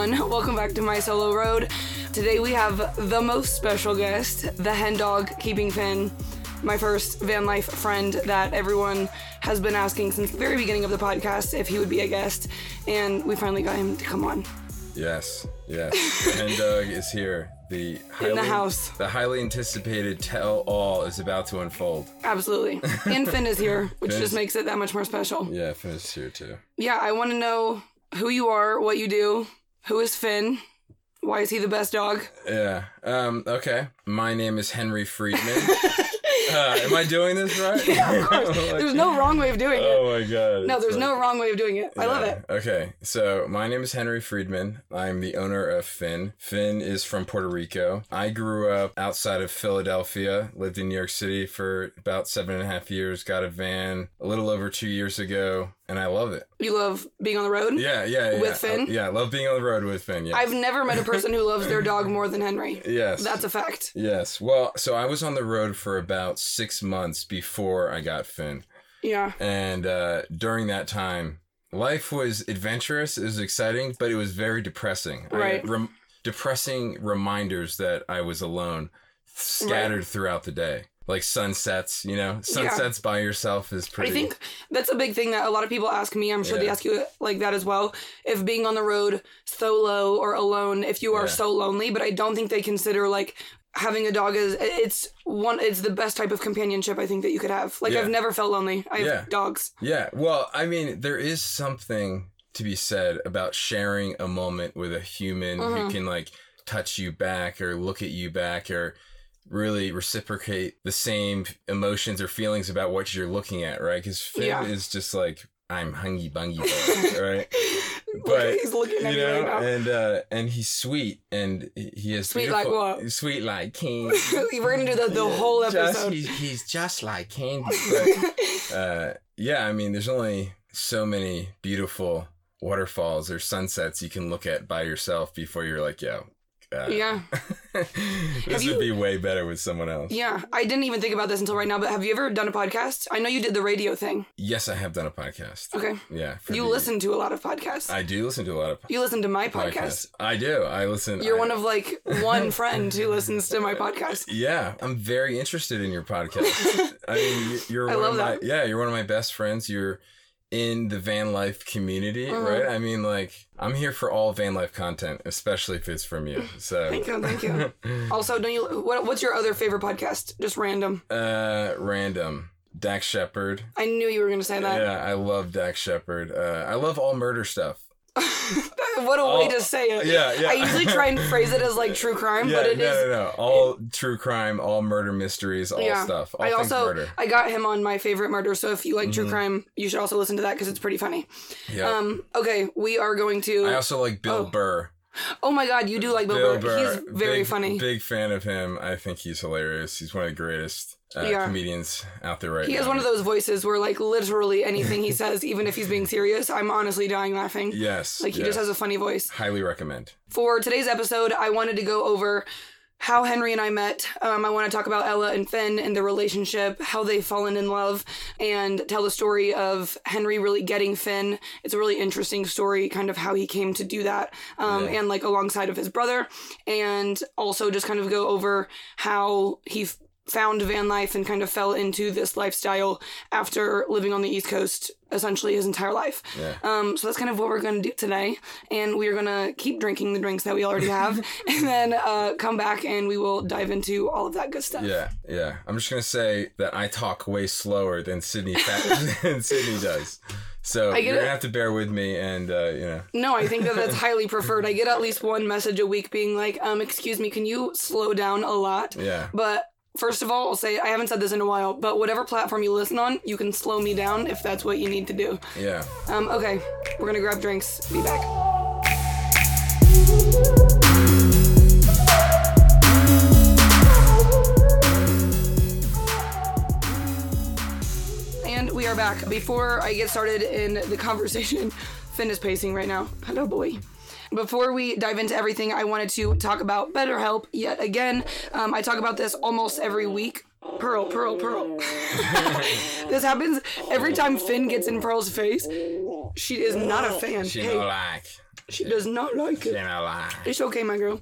everyone. Welcome back to My Solo Road. Today we have the most special guest, the hen dog keeping Finn, my first van life friend that everyone has been asking since the very beginning of the podcast if he would be a guest, and we finally got him to come on. Yes, yes. The hen dog is here. The highly, in the house. The highly anticipated tell all is about to unfold. Absolutely. And Finn is here, which Finn just makes it that much more special. Yeah, Finn is here too. Yeah, I want to know who you are, what you do, who is Finn, why is he the best dog? Yeah. Um. Okay. My name is Henry Friedman. uh, am I doing this right? Yeah, of course. There's no wrong way of doing it. Oh my god. No, there's like- no wrong way of doing it. I love it. Okay, so my name is Henry Friedman. I'm the owner of Finn. Finn is from Puerto Rico. I grew up outside of Philadelphia, lived in New York City for about seven and a half years, got a van a little over two years ago, and I love it. You love being on the road? Yeah, yeah, yeah. With Finn? Uh, yeah, I love being on the road with Finn. Yes. I've never met a person who loves their dog more than Henry. yes. That's a fact. Yes. Well, so I was on the road for about six months before I got Finn. Yeah. And uh, during that time, life was adventurous, it was exciting, but it was very depressing. Right. rem- depressing reminders that I was alone scattered throughout the day. Like sunsets, you know, sunsets by yourself is pretty. I think that's a big thing that a lot of people ask me. I'm sure they ask you like that as well. If being on the road solo or alone, if you are Yeah. so lonely, but I don't think they consider like having a dog is it's one it's the best type of companionship I think that you could have. Like Yeah. I've never felt lonely. I have dogs. Yeah, well, I mean, there is something to be said about sharing a moment with a human Mhm. who can like touch you back or look at you back or really reciprocate the same emotions or feelings about what you're looking at, right? Because Finn Yeah. is just like I'm hungy bungy, right? But he's looking at you me know, right now. and uh, and he's sweet, and he is Sweet like what? Sweet like king. We're gonna do the, the whole Just- episode. he's, he's just like candy. But, uh, yeah, I mean, there's only so many beautiful waterfalls or sunsets you can look at by yourself before you're like, yo. Uh, yeah. this you- would be way better with someone else. Yeah. I didn't even think about this until right now, but have you ever done a podcast? I know you did the radio thing. Yes, I have done a podcast. Okay. Yeah. You the- listen to a lot of podcasts. I do listen to a lot of you listen to my podcast. podcasts. I do. I listen. You're I- one of like one friend who listens to my podcast. Yeah, I'm very interested in your podcast. I mean, you- you're I one love of my that. yeah, you're one of my best friends. You're in the van life community, Mhm. right? I mean, like I'm here for all van life content, especially if it's from you. So, Thank you, thank you. Also, don't you? What, what's your other favorite podcast? Just random. uh, random. Dax Shepard. I knew you were going to say that. Yeah, I love Dax Shepard. Uh, I love all murder stuff. what a way to say it. Yeah, yeah. I usually try and phrase it as like true crime, yeah, but it no, is. no, no. All true crime, all murder mysteries, all Yeah. stuff. All I also murder. I got him on my favorite murder. So if you like true Mhm. crime, you should also listen to that because it's pretty funny. Yeah. Um. Okay, we are going to. I also like Bill oh. Burr. oh my God, you do like Bill, Burr. He's very big, funny. Big fan of him. I think he's hilarious. He's one of the greatest uh, comedians out there right He now. has one of those voices where like literally anything he says, even if he's being serious, I'm honestly dying laughing. Yes. Like he yes. just has a funny voice. Highly recommend. For today's episode, I wanted to go over how Henry and I met. Um, I want to talk about Ella and Finn and their relationship, how they've fallen in love, and tell the story of Henry really getting Finn. It's a really interesting story, kind of how he came to do that, um, Yeah. and like alongside of his brother, and also just kind of go over how he. f- Found van life and kind of fell into this lifestyle after living on the East Coast essentially his entire life. Yeah. Um, so that's kind of what we're going to do today. And we are going to keep drinking the drinks that we already have and then uh, come back and we will dive into all of that good stuff. Yeah, yeah. I'm just gonna say that I talk way slower than Sydney than Sydney does. So you're gonna have to bear with me, and uh, you know, No, I think that that's highly preferred. I get at least one message a week being like, um, excuse me, can you slow down a lot? yeah, But first of all, I'll say I haven't said this in a while, but whatever platform you listen on, you can slow me down if that's what you need to do. yeah. Um, okay, we're gonna grab drinks. Be back. And we are back. Before I get started in the conversation, Finn is pacing right now. Hello, boy. Before we dive into everything, I wanted to talk about BetterHelp yet again. Um, I talk about this almost every week. Pearl, Pearl, Pearl. this happens every time Finn gets in Pearl's face. She is not a fan. She Hey, like. She does not like it. Can I lie? It's okay, my girl.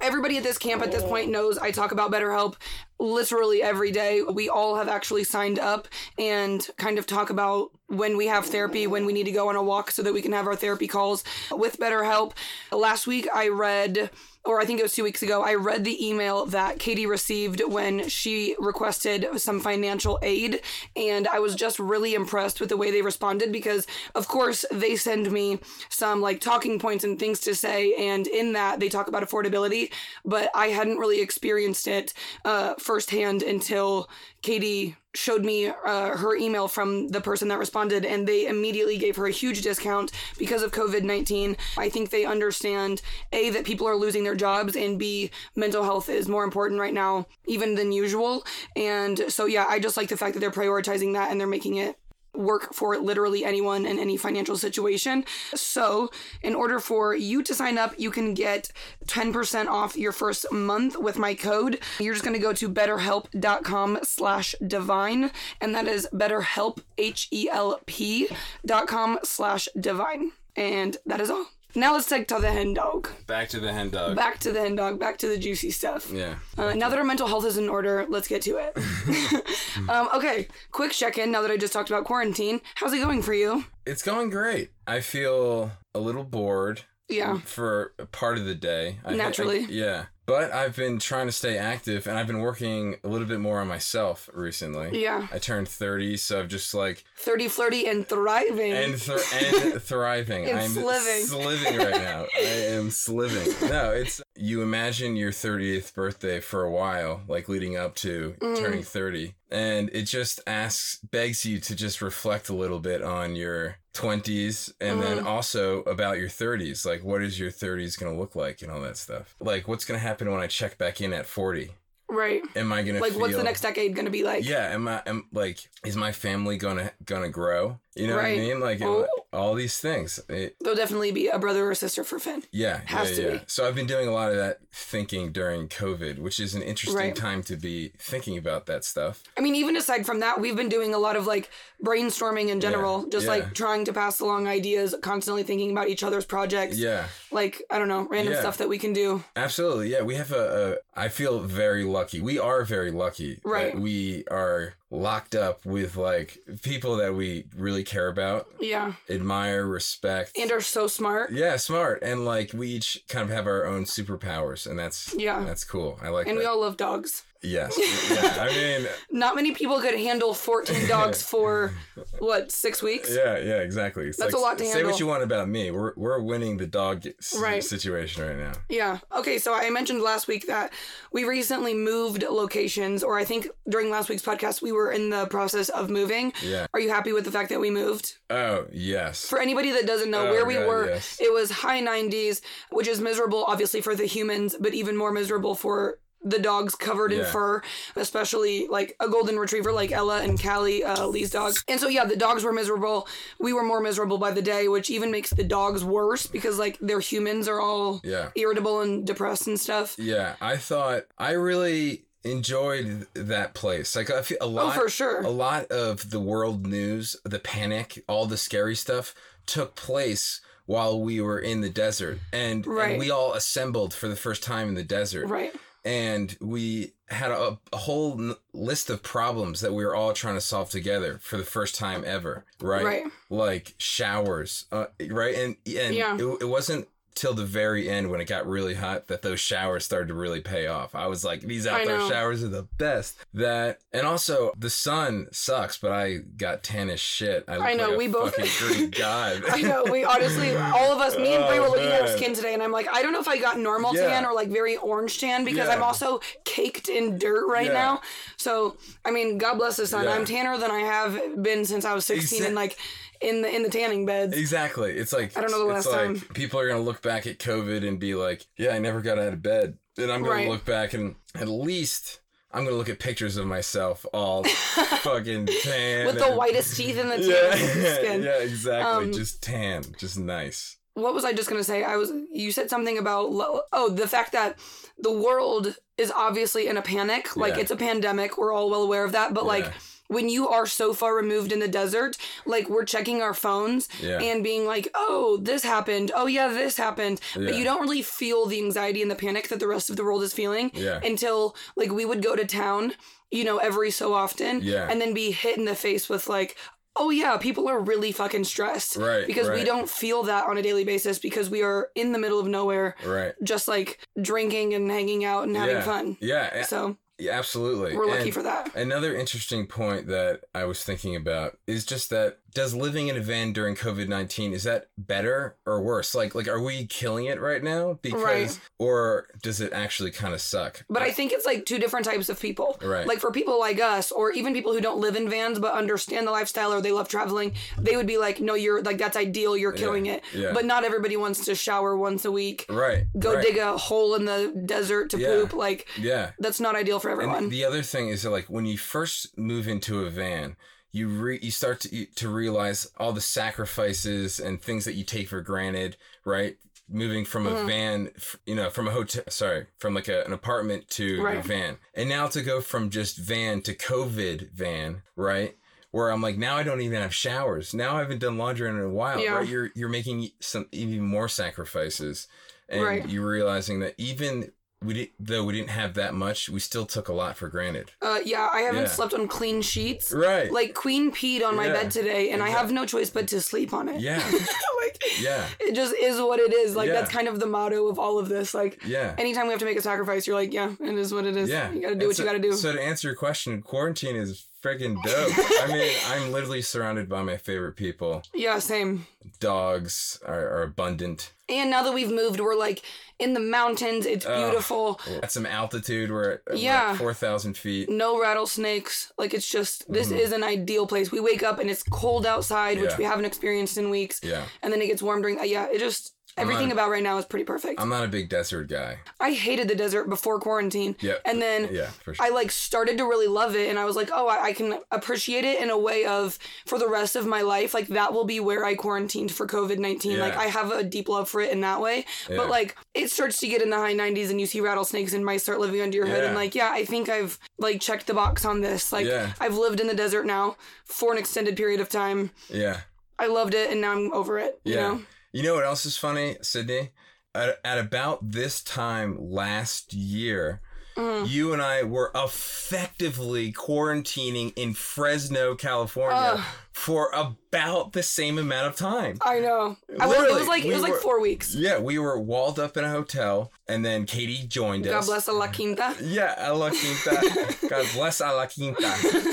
Everybody at this camp at this point knows I talk about BetterHelp literally every day. We all have actually signed up and kind of talk about when we have therapy, when we need to go on a walk so that we can have our therapy calls with BetterHelp. Last week I read or I think it was two weeks ago, I read the email that Katie received when she requested some financial aid. And I was just really impressed with the way they responded because, of course, they send me some like talking points and things to say. And in that, they talk about affordability, but I hadn't really experienced it uh, firsthand until Katie showed me uh, her email from the person that responded, and they immediately gave her a huge discount because of COVID 19. I think they understand A, that people are losing their jobs, and B, mental health is more important right now, even than usual. And so, yeah, I just like the fact that they're prioritizing that and they're making it work for literally anyone in any financial situation. So, in order for you to sign up, you can get 10% off your first month with my code. You're just going to go to betterhelp.com slash divine, and that is betterhelp, H-E-L-P dot com slash divine. And that is all. Now let's take to the hen dog. Back to the hen dog. Back to the hen dog. Back to the juicy stuff. Yeah. Uh, now that our mental health is in order, let's get to it. um, okay, quick check in now that I just talked about quarantine. How's it going for you? It's going great. I feel a little bored Yeah. for part of the day. I- I- Naturally. yeah. But I've been trying to stay active and I've been working a little bit more on myself recently. Yeah. I turned 30, so I've just like 30, flirty, and thriving. and thr and thriving. And I'm sliving. sliving right now. I am sliving. No, it's you imagine your 30th birthday for a while, like leading up to Mm. turning 30, and it just asks begs you to just reflect a little bit on your 20s and then Mm-hmm. also about your 30s. Like what is your 30s going to look like and all that stuff. Like what's going to happen when I check back in at 40? right. Am I going to Like, feel what's the next decade going to be like? yeah, am I am like is my family gonna gonna grow? You know Right. what I mean? Like Oh. All these things. It, There'll definitely be a brother or sister for Finn. yeah, Has yeah, to yeah. be. So I've been doing a lot of that thinking during COVID, which is an interesting Right. time to be thinking about that stuff. I mean, even aside from that, we've been doing a lot of like brainstorming in general, Yeah, just yeah. like trying to pass along ideas, constantly thinking about each other's projects. Yeah, Like, I don't know, random stuff that we can do. absolutely. Yeah, we have a, a. I feel very lucky. We are very lucky. that Right. we are locked up with like people that we really care about, Yeah. Admire, respect, And are so smart. yeah, smart, and like we each kind of have our own superpowers, and that's Yeah. that's cool. I like And that. we all love dogs. Yes. Yeah. I mean, Not many people could handle 14 dogs for, what, six weeks? yeah, yeah, exactly. It's That's like, a lot to Say handle. what you want about me. We're we're winning the dog Right. situation right now. Yeah. Okay, so I mentioned last week that we recently moved locations, or I think during last week's podcast, we were in the process of moving. Yeah. Are you happy with the fact that we moved? Oh yes. For anybody that doesn't know Oh, where we God, were, yes. it was high 90s, which is miserable, obviously, for the humans, but even more miserable for the dogs covered in Yeah. fur, especially like a golden retriever like Ella and Callie, uh, Lee's dog. And so, yeah, the dogs were miserable. We were more miserable by the day, which even makes the dogs worse because, like, their humans are all Yeah. irritable and depressed and stuff. Yeah. I thought I really enjoyed that place. Like I feel a Oh, lot. for sure. A lot of the world news, the panic, all the scary stuff took place while we were in the desert, and, Right. and we all assembled for the first time in the desert. Right. And we had a, a whole n- list of problems that we were all trying to solve together for the first time ever right Right. like showers uh, right and and Yeah. it, it wasn't till the very end when it got really hot that those showers started to really pay off i was like these outdoor showers are the best that and also the sun sucks but i got tan as shit i, I know, like we both- Greek god I know. We honestly, all of us, me and Brie were Oh, looking at our skin today, and I'm like, I don't know if I got normal Yeah. tan or like very orange tan because Yeah. I'm also caked in dirt right Yeah. now. So, I mean, God bless the sun. I'm tanner than I have been since I was 16 Exact- and like in the in the tanning beds. Exactly. It's like I don't know the it's last like time. people are gonna look back at COVID and be like, "Yeah, I never got out of bed," and I'm gonna Right. look back and at least I'm gonna look at pictures of myself all fucking tan With the and- whitest teeth and the Yeah, skin. yeah, exactly. Um, just tan, just nice. what was I just gonna say? I was you said something about lo- oh the fact that the world is obviously in a panic. Like Yeah. it's a pandemic. We're all well aware of that. But like Yeah. When you are so far removed in the desert, like we're checking our phones Yeah. and being like, oh, this happened. Oh, yeah, this happened. Yeah. But you don't really feel the anxiety and the panic that the rest of the world is feeling Yeah. until like we would go to town, you know, every so often and then be hit in the face with like, oh yeah, people are really fucking stressed. Right, Because we don't feel that on a daily basis because we are in the middle of nowhere, Right. just like drinking and hanging out and having fun. Yeah. So yeah, absolutely. we're lucky And for that. Another interesting point that I was thinking about is just that does living in a van during COVID nineteen is that better or worse? Like like are we killing it right now? Because Right. or does it actually kind of suck? But I think it's like two different types of people. Right. Like for people like us, or even people who don't live in vans but understand the lifestyle or they love traveling, they would be like, no, you're like, that's ideal. You're killing it. yeah. But not everybody wants to shower once a week, right. go right. dig a hole in the desert to Yeah. poop. Like, Yeah. that's not ideal for everyone. And the other thing is that like when you first move into a van, you re- you start to to realize all the sacrifices and things that you take for granted, right? Moving from a Mm-hmm. van, you know, from a hotel, sorry, from like a, an apartment to Right. a van, and now to go from just van to COVID van, right? Where I'm like, now I don't even have showers. Now I haven't done laundry in a while, Yeah. right? You're you're making some even more sacrifices, and Right. you're realizing that even we did, though we didn't have that much, we still took a lot for granted. uh, yeah, I haven't Yeah. slept on clean sheets. Right. Like Queen peed on my Yeah. bed today, and I have no choice but to sleep on it. Yeah. like yeah. it just is what it is. Like Yeah. that's kind of the motto of all of this. Like Yeah. anytime we have to make a sacrifice, you're like, yeah, it is what it is. Yeah. you gotta do And what so, you gotta do. So to answer your question, quarantine is freaking dope. I mean, I'm literally surrounded by my favorite people. yeah, same. Dogs are, are abundant. And now that we've moved, we're like in the mountains. It's Oh. beautiful. At some altitude, we're at Yeah. at 4,000 feet. No rattlesnakes. Like it's just this is an ideal place. We wake up and it's cold outside, which Mm-hmm. Yeah. we haven't experienced in weeks. Yeah. And then it gets warm during. Yeah, it just everything not- about right now is pretty perfect. I'm not a big desert guy. I hated the desert before quarantine. Yeah. And then Yeah, sure. I like started to really love it and I was like, oh, I, I can appreciate it in a way of for the rest of my life. Like that will be where I quarantined for COVID 19. Like I have a deep love for it in that way. Yeah. But like it starts to get in the high 90s and you see rattlesnakes and mice start living under your hood. And like, yeah, I think I've like checked the box on this. Like Yeah. I've lived in the desert now for an extended period of time. yeah. I loved it and now I'm over it. You Yeah. know? You know what else is funny, Sydney? At, at about this time last year, Mm. you and I were effectively quarantining in Fresno, California Ugh. For about the same amount of time. I know. I was, it was like it we was like were- four weeks. Yeah, we were walled up in a hotel, and then Katie joined God us. God bless a La Quinta. Yeah, a la quinta. God bless a la quinta.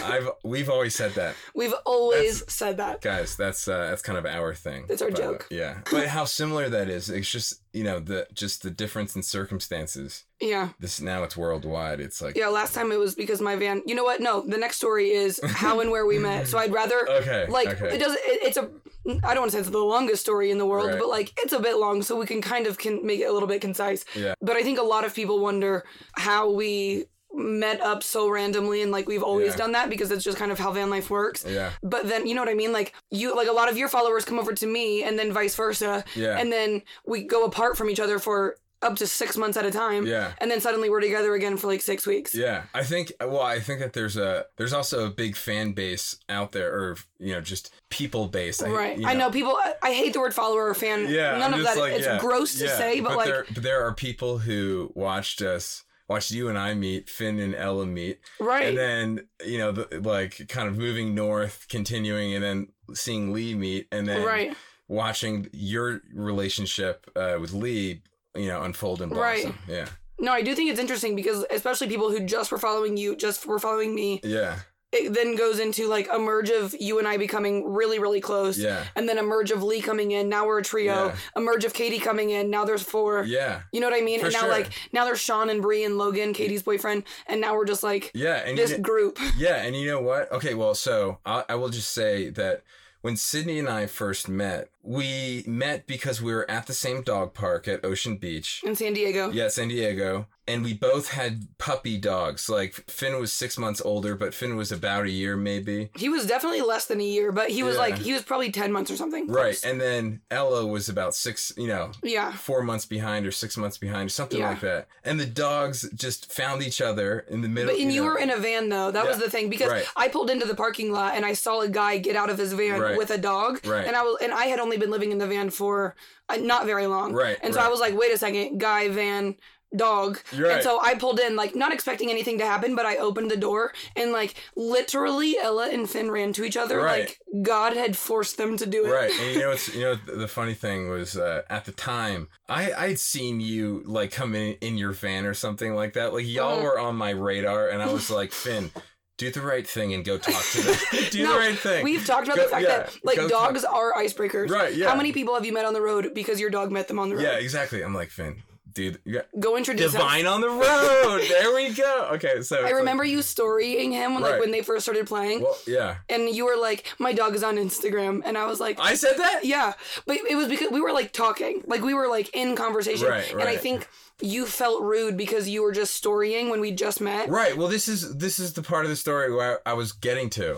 I've we've always said that, We've always said that. guys. That's uh, that's kind of our thing. That's our the joke. Yeah, but how similar that is. It's just you know the just the difference in circumstances. Yeah. This now it's worldwide. It's like Yeah, last time it was because my van. You know what? No, the next story is how and where we met. So I'd rather Okay, like okay. it does. It, it's a. I don't want to say it's the longest story in the world, Right. but like it's a bit long, so we can kind of can make it a little bit concise. Yeah. But I think a lot of people wonder how we met up so randomly and like we've always Yeah. done that because it's just kind of how van life works. yeah, But then you know what I mean? Like you like a lot of your followers come over to me and then vice versa. Yeah. And then we go apart from each other for up to six months at a time. Yeah. And then suddenly we're together again for like six weeks. yeah. I think well, I think that there's a there's also a big fan base out there, or you know, just people base. I- Right. you I know people I, hate the word follower or fan. Yeah, None I'm of that like, it's yeah, gross to yeah. say, but, like there, but there are people who watched us, watched you and I meet, Finn and Ella meet, right. and then you know, the, like kind of moving north, continuing, and then seeing Lee meet, and then right. watching your relationship uh, with Lee, you know, unfold and Right. blossom. Yeah, No, I do think it's interesting because especially people who just were following you, just were following me, yeah, it then goes into like a merge of you and I becoming really, really close. yeah, And then a merge of Lee coming in. Now we're a trio. Yeah. A merge of Katie coming in. Now there's four. yeah, You know what I mean? For and now sure. like now there's Sean and Bree and Logan, Katie's boyfriend, and now we're just like yeah, and this you, group. Yeah, and you know what? Okay, well, so I, I will just say that when Sydney and I first met, we met because we were at the same dog park at Ocean Beach. In San Diego. Yeah, San Diego. And we both had puppy dogs. Like Finn was six months older, but Finn was about a year maybe. He was definitely less than a year, but he was Yeah. like he was probably ten months or something. Right. And then Ella was about six, you know, yeah. four months behind or six months behind or something Yeah. like that. And the dogs just found each other in the middle. But and you know. were in a van though. That was the thing because Right. I pulled into the parking lot and I saw a guy get out of his van Right. with a dog. Right. And I was and I had only been living in the van for uh, not very long. Right, And so. I was like, wait a second, guy, van, dog. Right. And so I pulled in like not expecting anything to happen, but I opened the door and like literally Ella and Finn ran to each other Right. like God had forced them to do it. Right, and you know what's you know the funny thing was uh, at the time I I'd seen you like come in in your van or something like that. Like y'all Mhm. were on my radar, and I was like Finn, do the right thing and go talk to them. do No, the right thing. We've talked about Go- the fact yeah, that like dogs are icebreakers. Right, yeah. How many people have you met on the road because your dog met them on the road? yeah, exactly. I'm like Finn, dude. Yeah. Go introduce. Divine on the road. there we go. Okay, so I it's like- remember you storying him like Right. when they first started playing, well, yeah. and you were like, "My dog is on Instagram," and I was like, I said that. "Yeah," but it was because we were like talking, like we were like in conversation, Right, and I think you felt rude because you were just storying when we just met. Right. Well, this is this is the part of the story where I was getting to.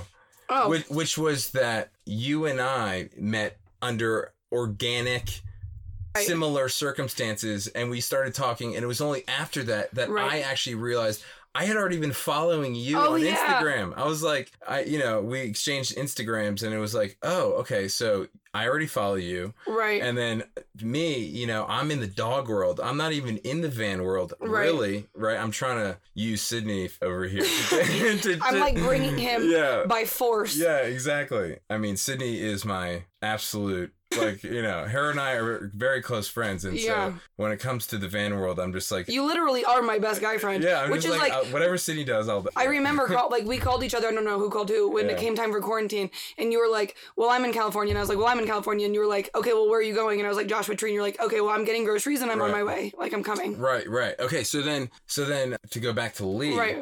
Oh, which, which was that you and I met under organic, Right. similar circumstances, and we started talking. And it was only after that that Right. I actually realized I had already been following you Oh, on yeah. Instagram. I was like, I, you know, we exchanged Instagrams, and it was like, oh, okay, so I already follow you, right. and then me, you know, I'm in the dog world. I'm not even in the van world, Right. really, right? I'm trying to use Sydney over here. To, to- I'm like bringing him Yeah. by force. Yeah, exactly. I mean, Sydney is my absolute like you know her and I are very close friends, and Yeah. so when it comes to the van world, I'm just like You literally are my best guy friend. yeah, I'm which is like, like uh, whatever Sydney does, I'll. I remember call, like we called each other. I don't know who called who when it came time for quarantine, and you were like, "Well, I'm in California," and I was like, "Well, I'm in California," and you were like, "Okay, well, where are you going?" And I was like, "Joshua Tree," and you're like, "Okay, well, I'm getting groceries and I'm on my way. Like I'm coming." Right, right. Okay, so then, so then to go back to Lee, Right.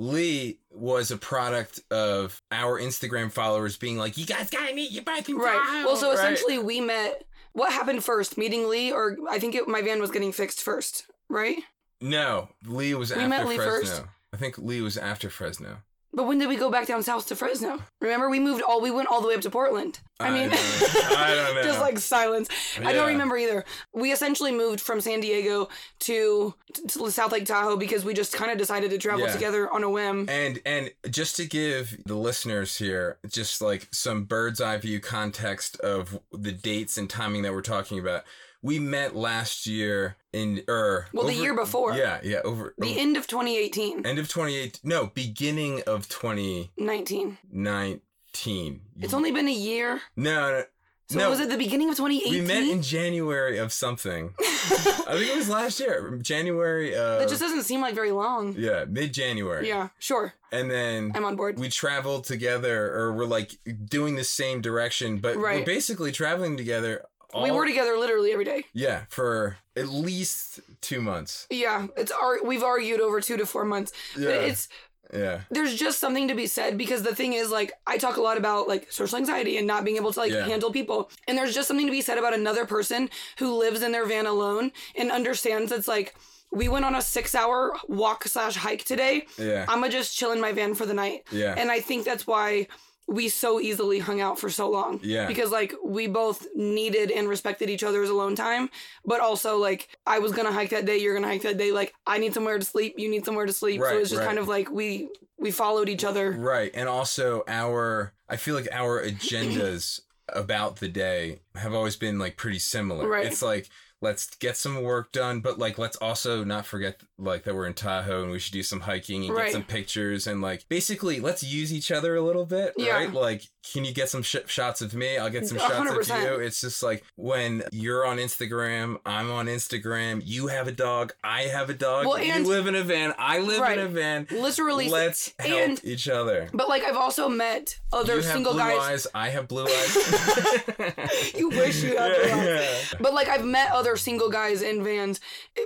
Lee was a product of our Instagram followers being like, "You guys gotta meet your both in Right. Tahoe," Well, so right? essentially, we met. What happened first? Meeting Lee, or I think it, my van was getting fixed first, right? no, Lee was We after met Lee Fresno. first. I think Lee was after Fresno. But when did we go back down south to Fresno? Remember, we moved all. We went all the way up to Portland. I I mean. I don't know. just like silence. I don't remember either. We essentially moved from San Diego to, to South Lake Tahoe because we just kind of decided to travel Yeah. together on a whim. And and just to give the listeners here just like some bird's eye view context of the dates and timing that we're talking about. We met last year in er Well, the year before. Yeah, yeah, over, The over- end of 2018, end of 28 no, beginning of 2019 19. It's only been a year. No, no. So no, was it the beginning of 2018? we met in January of something. I think it was last year, January uh That just doesn't seem like very long. yeah, mid-January. Yeah, sure. And then I'm on board. we traveled together or we're like doing the same direction but we're basically traveling together all, we were together literally every day. yeah for at least two months Yeah, it's our we've argued over 2 to 4 months. yeah But it's yeah there's just something to be said because the thing is like I talk a lot about like social anxiety and not being able to like Yeah. handle people. And there's just something to be said about another person who lives in their van alone and understands it's like we went on a six hour walk slash hike today. yeah I'm gonna just chill in my van for the night. yeah And I think that's why we so easily hung out for so long. Yeah. Because like we both needed and respected each other's alone time, but also like I was gonna hike that day, you're gonna hike that day. Like I need somewhere to sleep, you need somewhere to sleep. so Right, it's just right. kind of like we we followed each other. right and also our i feel like our agendas about the day have always been like pretty similar Right. it's like let's get some work done but like let's also not forget like that we're in tahoe and we should do some hiking and Right. get some pictures and like basically let's use each other a little bit Yeah. right like can you get some sh- shots of me i'll get some A shots of you it's just like when you're on instagram i'm on instagram you have a dog i have a dog Well, and- you live in a van i live Right. in a van Literally let's help and each other but like I've also met other you single guys. eyes. I have blue eyes. You wish you had blue eyes. Yeah. But like I've met other other single guys in vans.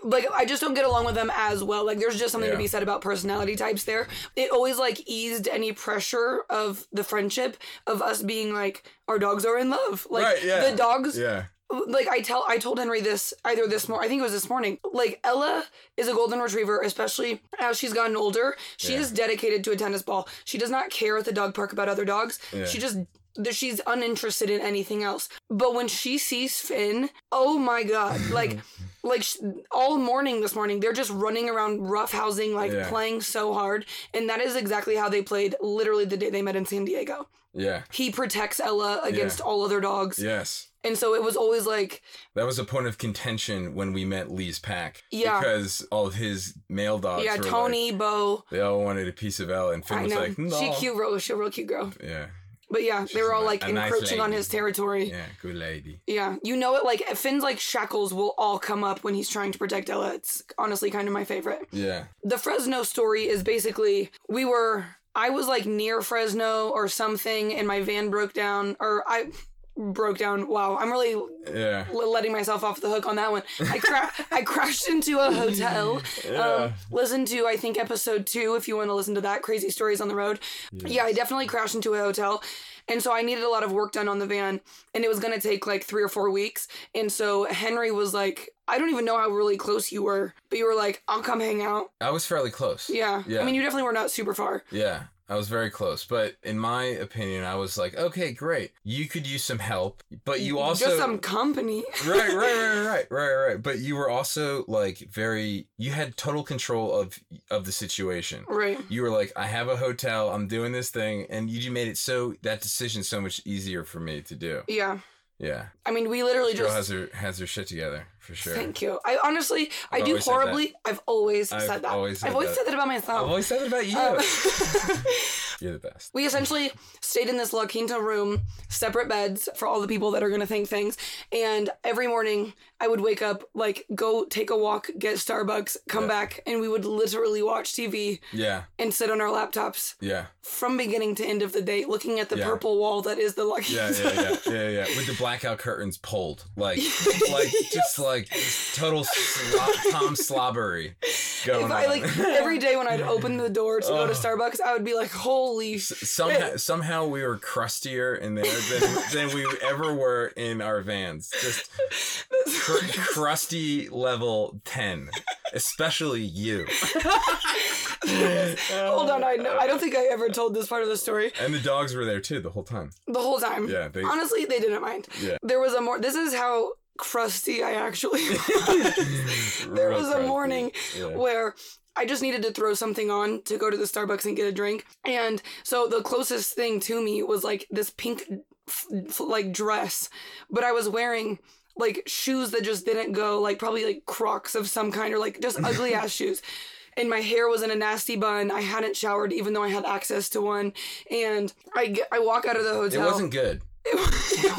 Like I just don't get along with them as well. Like there's just something to be said about personality types there. It always like eased any pressure of the friendship of us being like our dogs are in love. Like Right, yeah. the dogs Yeah. like I tell I told Henry this either this morning I think it was this morning. Like Ella is a golden retriever, especially as she's gotten older. She Yeah. is dedicated to a tennis ball. She does not care at the dog park about other dogs. Yeah. She just that she's uninterested in anything else. But when she sees Finn, oh my god, like like sh- all morning this morning they're just running around roughhousing like Yeah. playing so hard and that is exactly how they played literally the day they met in San Diego. Yeah. He protects Ella against all other dogs. Yes. And so it was always like That was a point of contention when we met Lee's pack. Yeah. Because all of his male dogs yeah, Tony, like, Bo. they all wanted a piece of Ella, and Finn I was know. like, no. She cute, real, she a real cute girl. Yeah. But yeah, they were all like a nice encroaching on his territory. Yeah, good lady. Yeah, you know it. Like Finn's like shackles will all come up when he's trying to protect Ella. It's honestly kind of my favorite. Yeah. The Fresno story is basically we were. I was like near Fresno or something, and my van broke down, or I broke down. Wow, I'm really Yeah. l- letting myself off the hook on that one. I cra- I crashed into a hotel. Yeah. Um, listen to I think episode two if you want to listen to that crazy stories on the road. Yeah, I definitely crashed into a hotel. And so I needed a lot of work done on the van, and it was gonna take like three or four weeks. And so Henry was like, I don't even know how really close you were, but you were like, I'll come hang out. I was fairly close. Yeah. Yeah. I mean, you definitely were not super far. Yeah, I was very close. But in my opinion, I was like, okay, great. You could use some help, but you also just some company. right, right, right, right, right, right. But you were also like very. You had total control of of the situation. right. You were like, I have a hotel. I'm doing this thing, and you made it so that decision so much easier for me to do. Yeah. Yeah, I mean, we literally girl just. has her has her shit together for sure. Thank you. I honestly, I I've do horribly. I've always I've said that. always said I've always that. said that about myself. I've always said it about you. Um, You're the best. we essentially stayed in this La Quinta room, separate beds for all the people that are going to think things. And every morning I would wake up, like, go take a walk, get Starbucks, come Yeah. back, and we would literally watch TV Yeah, and sit on our laptops yeah, from beginning to end of the day, looking at the Yeah. purple wall that is the La yeah, yeah, yeah, yeah, yeah. With the blackout curtains pulled, like, like just like this total Tom slobbery going If I on. like every day when I'd open the door to go to Starbucks, I would be like, "Holy shit!" somehow, somehow we were crustier in there than, than we ever were in our vans. Just cr- crusty level 10. Especially you. Hold on, I know. I don't think I ever told this part of the story And the dogs were there too the whole time. the whole time. Yeah, they. Honestly, they didn't mind. Yeah. There was a more. This is how crusty I actually. there Real was a morning Yeah. where I just needed to throw something on to go to the Starbucks and get a drink, and so the closest thing to me was like this pink, f- f- like dress, but I was wearing. Like shoes that just didn't go, like probably like Crocs of some kind, or like just ugly ass shoes. And my hair was in a nasty bun. I hadn't showered, even though I had access to one. And I get, I walk out of the hotel. It wasn't good. It,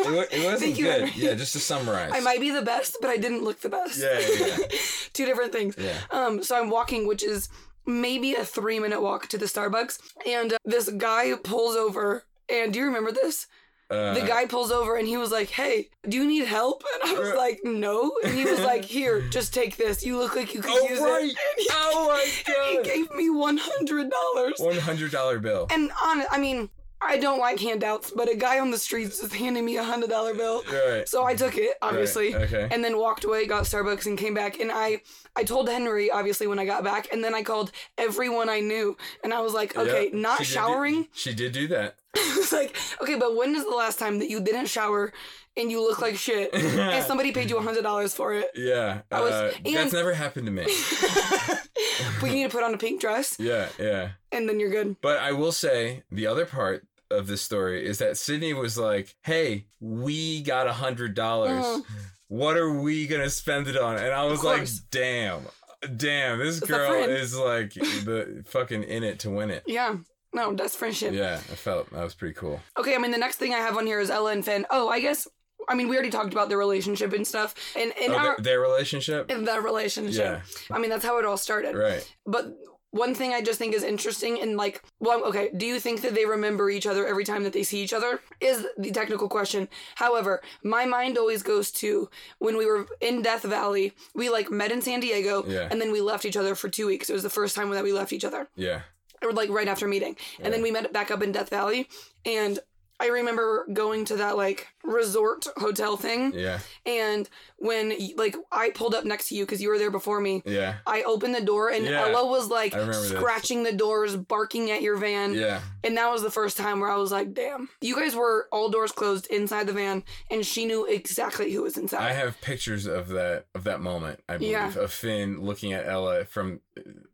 It, it wasn't good. Henry. Yeah, just to summarize. I might be the best, but I didn't look the best. Yeah, yeah, yeah. Two different things. Yeah. Um, so I'm walking, which is maybe a three minute walk to the Starbucks, and uh, this guy pulls over. And do you remember this? Uh, The guy pulls over and he was like, "Hey, do you need help?" And I was Uh. like, "No." And he was like, "Here, just take this. You look like you could Oh, use right. it." And he, Oh my he gave me one hundred dollars. One hundred dollar bill. And on, I mean, I don't like handouts, but a guy on the streets was handing me a hundred dollar bill. Right. So I took it, obviously, Right, okay. and then walked away, got Starbucks, and came back. And I, I told Henry, obviously, when I got back, and then I called everyone I knew, and I was like, okay, Yeah, not she did do- showering. she did do that. I was like, okay, but when is the last time that you didn't shower and you look like shit, and somebody paid you a hundred dollars for it? Yeah. I was- uh, and- that's never happened to me. but you need to put on a pink dress, Yeah, yeah. and then you're good. But I will say the other part of this story is that Sydney was like, "Hey, we got a hundred dollars. Mhm. What are we gonna spend it on?" And I was like, "Damn, damn, this It's girl is like the fucking in it to win it." Yeah. No, that's friendship. Yeah, I felt that was pretty cool. Okay, I mean the next thing I have on here is Ella and Finn. Oh, I guess I mean we already talked about their relationship and stuff. And in oh, our their, their relationship. in that relationship. Yeah. I mean that's how it all started. Right. But one thing I just think is interesting and like, well, okay, do you think that they remember each other every time that they see each other? Is the technical question. However, my mind always goes to when we were in Death Valley, we like met in San Diego Yeah. and then we left each other for two weeks. It was the first time that we left each other Yeah. Or like right after meeting. And then we met back up in Death Valley. And I remember going to that like resort hotel thing. Yeah. And when like I pulled up next to you because you were there before me, Yeah. I opened the door and Yeah. Ella was like remember this. scratching the doors, barking at your van. Yeah. And that was the first time where I was like, damn. You guys were all doors closed inside the van and she knew exactly who was inside. I have pictures of that of that moment. I believe Yeah. of Finn looking at Ella from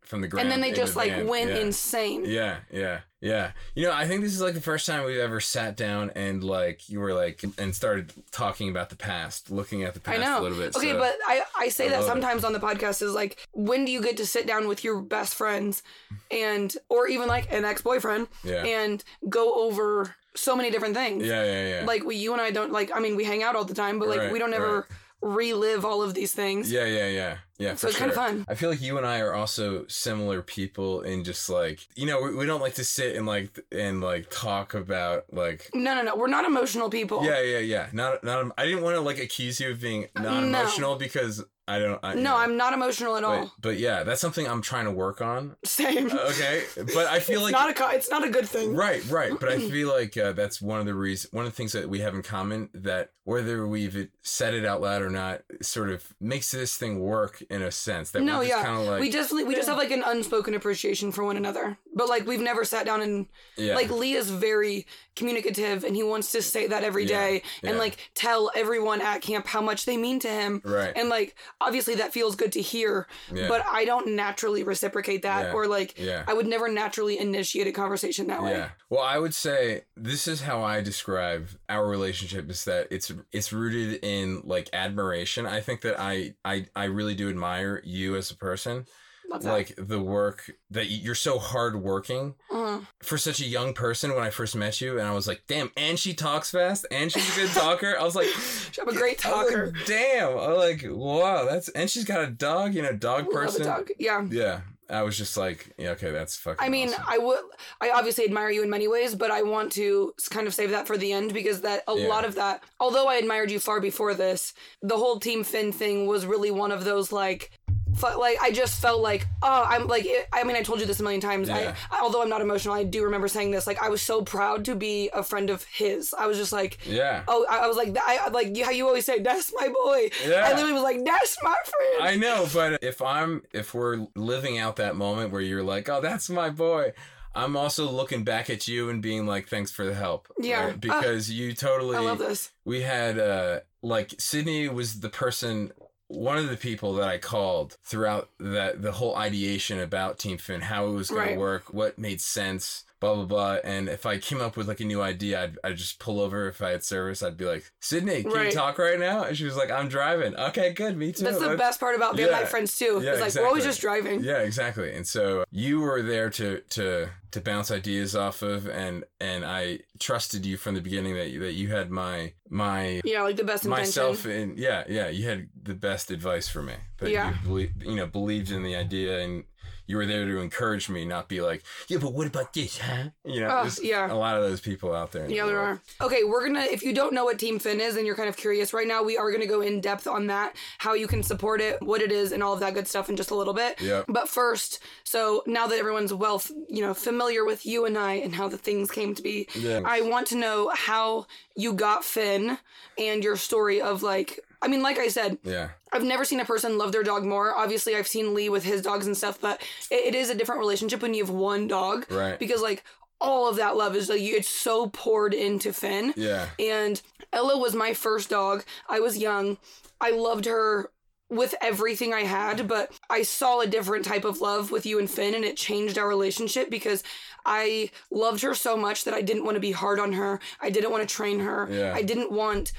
from the ground. and then they just the like van. went yeah. insane. Yeah, yeah, yeah. You know, I think this is like the first time we've ever sat down and like you were like and started talking about the past, looking at the past. I past know. a little bit. Okay, so- but I, I say I that love it. sometimes on the podcast is like, when do you get to sit down with your best friends and, or even like an ex boyfriend yeah, and go over so many different things? yeah, yeah, yeah. Like, we, you and I don't, like, I mean, we hang out all the time, but like, Right, we don't ever relive all of these things. yeah, yeah, yeah, yeah. So it's kinda fun. I feel like you and I are also similar people in just like you know we, we don't like to sit and like and like talk about like No, no, no. We're not emotional people. yeah, yeah, yeah. Not not. I didn't want to like accuse you of being non emotional because I don't. I, you No, know, I'm not emotional at all. But, but yeah, that's something I'm trying to work on. Same. Okay, but I feel it's like not a, it's not a good thing. right, right. But I feel like uh, that's one of the reasons, one of the things that we have in common that whether we've said it out loud or not, sort of makes this thing work in a sense. That No, yeah. kind of like we definitely we just have like an unspoken appreciation for one another. But like we've never sat down and yeah, like Lee is very communicative and he wants to say that every Yeah, day and yeah. like tell everyone at camp how much they mean to him. right. And like obviously that feels good to hear, Yeah. but I don't naturally reciprocate that or like yeah. I would never naturally initiate a conversation that way. Yeah. Well, I would say this is how I describe our relationship is that it's it's rooted in like admiration. I think that I I I really do admire you as a person. Love that. Like the work that you- you're so hardworking Uh-huh. for such a young person. When I first met you, and I was like, "Damn!" And she talks fast, and she's a good talker. I was like, I'm a great talker. like, "Damn!" I was like, "Wow, that's." And she's got a dog. You know, dog person. dog. Yeah. Yeah. I was just like, yeah, okay, that's fucking. I mean, awesome. I would. I obviously admire you in many ways, but I want to kind of save that for the end because that a Yeah. lot of that. Although I admired you far before this, the whole Team Finn thing was really one of those like. Like I just felt like oh I'm like it, I mean I told you this a million times Yeah. I, although I'm not emotional I do remember saying this like I was so proud to be a friend of his I was just like yeah. oh I, I was like I like you, how you always say that's my boy Yeah. I literally was like that's my friend I know, but if I'm if we're living out that moment where you're like, "Oh, that's my boy," I'm also looking back at you and being like, "Thanks for the help." Yeah. right? because you totally. I love this We had uh like Sydney was the person. One of the people that I called throughout that the whole ideation about Team Finn, how it was going Right. to work, what made sense, blah blah blah. And if I came up with like a new idea, I'd, I'd just pull over if I had service. I'd be like, Sydney, can you talk right now? And she was like, I'm driving. Okay, good, me too. that's the Let's- best part about being Yeah. life friends too Yeah, it's like we're always just driving Yeah, exactly. And so you were there to to to bounce ideas off of, and and I trusted you from the beginning that you, that you had my my yeah like the best intention myself in yeah yeah you had the best advice for me. That Yeah. you believe, you know believed in the idea and. You were there to encourage me, not be like, yeah, but what about this, huh? You know, Oh, there's yeah. a lot of those people out there. in the Yeah, there world. are. Okay, we're gonna. If you don't know what Team Finn is and you're kind of curious right now, we are gonna go in depth on that, how you can support it, what it is, and all of that good stuff in just a little bit. Yep. But first, so now that everyone's well, you know, familiar with you and I and how the things came to be, Yeah. I want to know how you got Finn and your story of like. I mean, like I said, Yeah. I've never seen a person love their dog more. Obviously, I've seen Lee with his dogs and stuff, but it, it is a different relationship when you have one dog Right. because like all of that love is like it's so poured into Finn. Yeah. And Ella was my first dog. I was young. I loved her with everything I had, but I saw a different type of love with you and Finn, and it changed our relationship because I loved her so much that I didn't want to be hard on her. I didn't want to train her. Yeah. I didn't want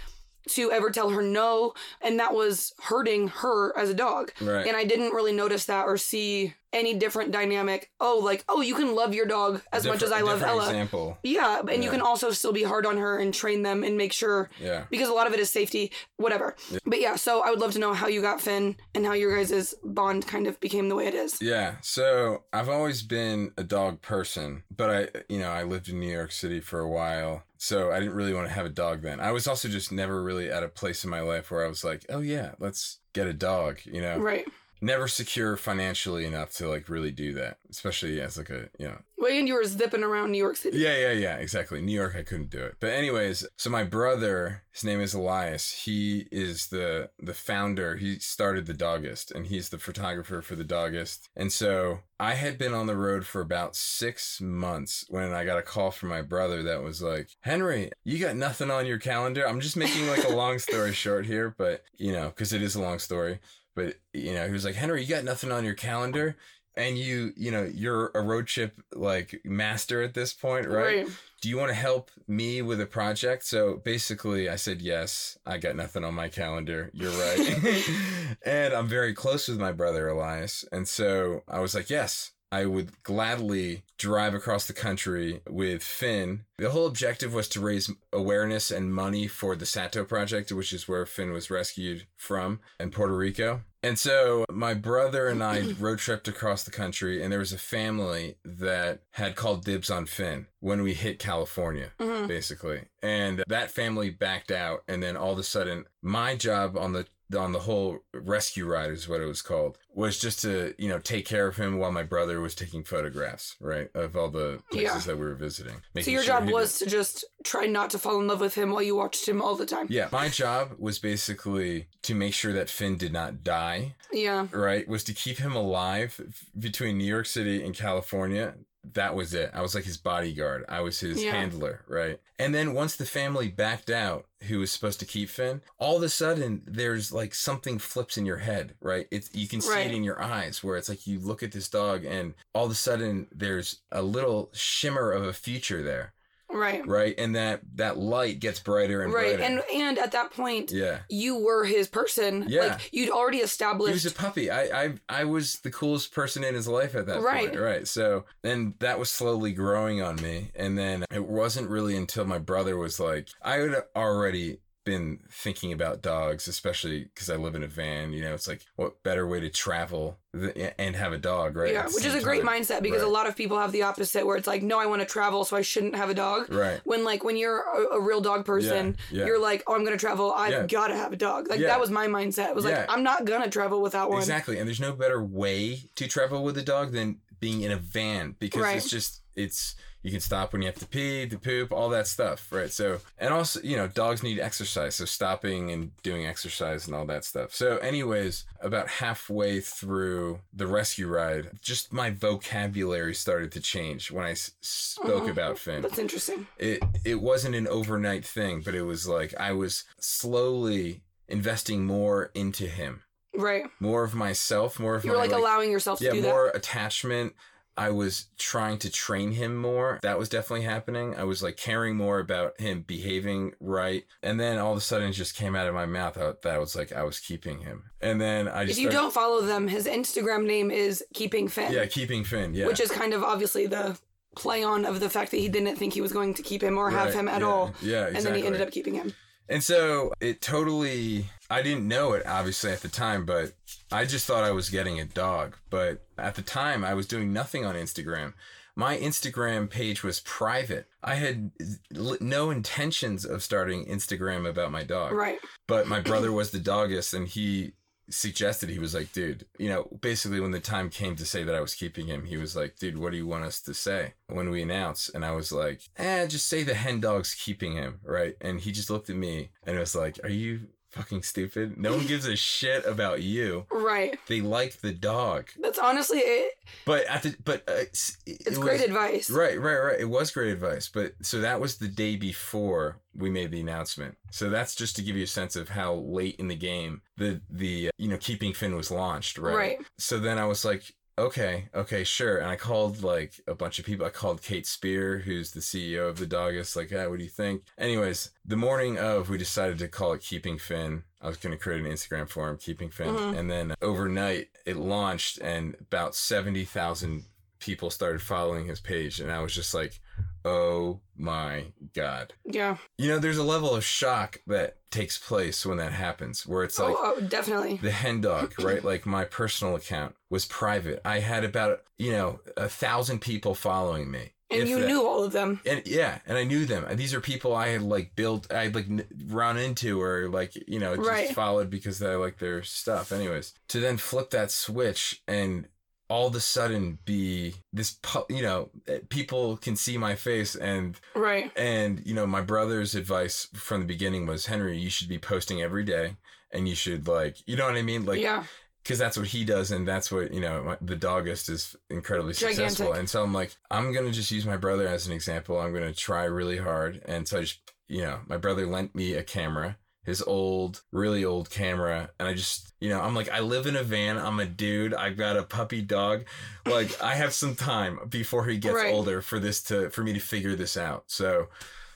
to ever tell her no, and that was hurting her as a dog. Right. And I didn't really notice that or see any different dynamic. Oh, like, oh, you can love your dog as much as I love Ella. Example. Yeah, and you can also still be hard on her and train them and make sure Yeah. because a lot of it is safety, whatever. But yeah, so I would love to know how you got Finn and how your guys' bond kind of became the way it is. Yeah. So I've always been a dog person, but I, you know, I lived in New York City for a while. So I didn't really want to have a dog then. I was also just never really at a place in my life where I was like, oh yeah, let's get a dog, you know? Right. Never secure financially enough to like really do that, especially as like a, you know, Well, and you were zipping around New York City. Yeah, yeah, yeah, exactly. New York, I couldn't do it. But anyways, so my brother, his name is Elias. He is the the founder. He started the Dogist, and he's the photographer for the Dogist. And so I had been on the road for about six months when I got a call from my brother that was like, "Henry, you got nothing on your calendar." I'm just making like a long story short here, but you know, because it is a long story. But you know, he was like, "Henry, you got nothing on your calendar." and you you know you're a road trip like master at this point right, do you want to help me with a project? So basically i said yes i got nothing on my calendar. You're right. And i'm very close with my brother elias and so i was like yes I would gladly drive across the country with Finn. The whole objective was to raise awareness and money for the Sato Project, which is where Finn was rescued from in Puerto Rico. And so my brother and I road tripped across the country, and there was a family that had called dibs on Finn when we hit California, Mhm. basically. And that family backed out, and then all of a sudden, my job on the on the whole rescue ride is what it was called was just to you know take care of him while my brother was taking photographs right of all the places Yeah. that we were visiting So your sure job was to just try not to fall in love with him while you watched him all the time. yeah my job was basically to make sure that finn did not die Yeah. right was to keep him alive between new york city and california that was it. I was like his bodyguard. I was his Yeah. handler right? And then once the family backed out who was supposed to keep finn all of a sudden there's like something flips in your head right? It's you can see Right. it in your eyes where it's like you look at this dog and all of a sudden there's a little shimmer of a future there Right. right and that that light gets brighter and brighter. Right. brighter And and at that point yeah you were his person. Yeah. Like you'd already established. he was a puppy. I, I I was the coolest person in his life at that Right. point. Right. Right. So then that was slowly growing on me. And then it wasn't really until my brother was like, I had already been thinking about dogs, especially because I live in a van. You know, it's like, what better way to travel th- and have a dog, right? Yeah, which is a great time. mindset because Right. a lot of people have the opposite where it's like, no, I want to travel, so I shouldn't have a dog. Right. When like when you're a, a real dog person, yeah. you're like, oh, I'm gonna travel. I've Yeah. got to have a dog. Like Yeah. that was my mindset. It was Yeah. like, I'm not gonna travel without one. Exactly. And there's no better way to travel with a dog than being in a van because Right. it's just it's you can stop when you have to pee, to poop, all that stuff, right? So and also, you know, dogs need exercise, so stopping and doing exercise and all that stuff. So anyways, about halfway through the rescue ride, just my vocabulary started to change when I s- spoke about Finn That's interesting. it it wasn't an overnight thing, but it was like I was slowly investing more into him, Right. more of myself, more of You were my like, allowing yourself to yeah, more attachment. I was trying to train him more. That was definitely happening. I was like caring more about him behaving right. And then all of a sudden it just came out of my mouth that I was like I was keeping him. And then I just If you started- don't follow them, his Instagram name is Keeping Finn. Yeah, keeping Finn. Yeah. Which is kind of obviously the play on of the fact that he didn't think he was going to keep him or have him at yeah, all. Yeah, exactly. And then he ended up keeping him. And so it totally, I didn't know it obviously at the time, but I just thought I was getting a dog. But at the time, I was doing nothing on Instagram. My Instagram page was private. I had l- no intentions of starting Instagram about my dog. Right. But my brother was the Dogist and he suggested, he was like, dude, you know, basically when the time came to say that I was keeping him, he was like, dude, what do you want us to say when we announce? And I was like, eh, just say the hen dog's keeping him, right? And he just looked at me and was like, are you fucking stupid? No one gives a shit about you. Right. They like the dog. That's honestly it. But at the, but uh, it's, it It's was- great advice. Right, right, right. It was great advice. But so that was the day before we made the announcement. So that's just to give you a sense of how late in the game the the uh, you know keeping Finn was launched, right? Right. So then I was like, okay, okay, sure. And I called like a bunch of people. I called Kate Speer, who's the CEO of the Dogist, like, hey, what do you think? Anyways, the morning of, we decided to call it Keeping Finn. I was going to create an Instagram for him, Keeping Finn. Mhm. And then overnight, it launched, and about 70,000 people started following his page. And I was just like, oh my God. Yeah. You know, there's a level of shock that takes place when that happens, where it's like, oh, oh, definitely. the hen dog, right? Like my personal account was private. I had about, you know, a thousand people following me. And If you that- knew all of them. And yeah, and I knew them. These are people I had like built, I had like run into or like, you know, just Right. followed because I like their stuff. Anyways, to then flip that switch and all of a sudden be this, you know, eh, people can see my face and Right. and you know, my brother's advice from the beginning was Henry, you should be posting every day, and you should like, you know what I mean, like, yeah. because that's what he does, and that's what you know, my, the Dogist is incredibly successful, and so I'm like, I'm gonna just use my brother as an example. I'm gonna try really hard, and so I just, you know, my brother lent me a camera. His old, really old camera, and I just, you know, I'm like, I live in a van. I'm a dude. I've got a puppy dog. Like, I have some time before he gets Right. older for this to, for me to figure this out. So,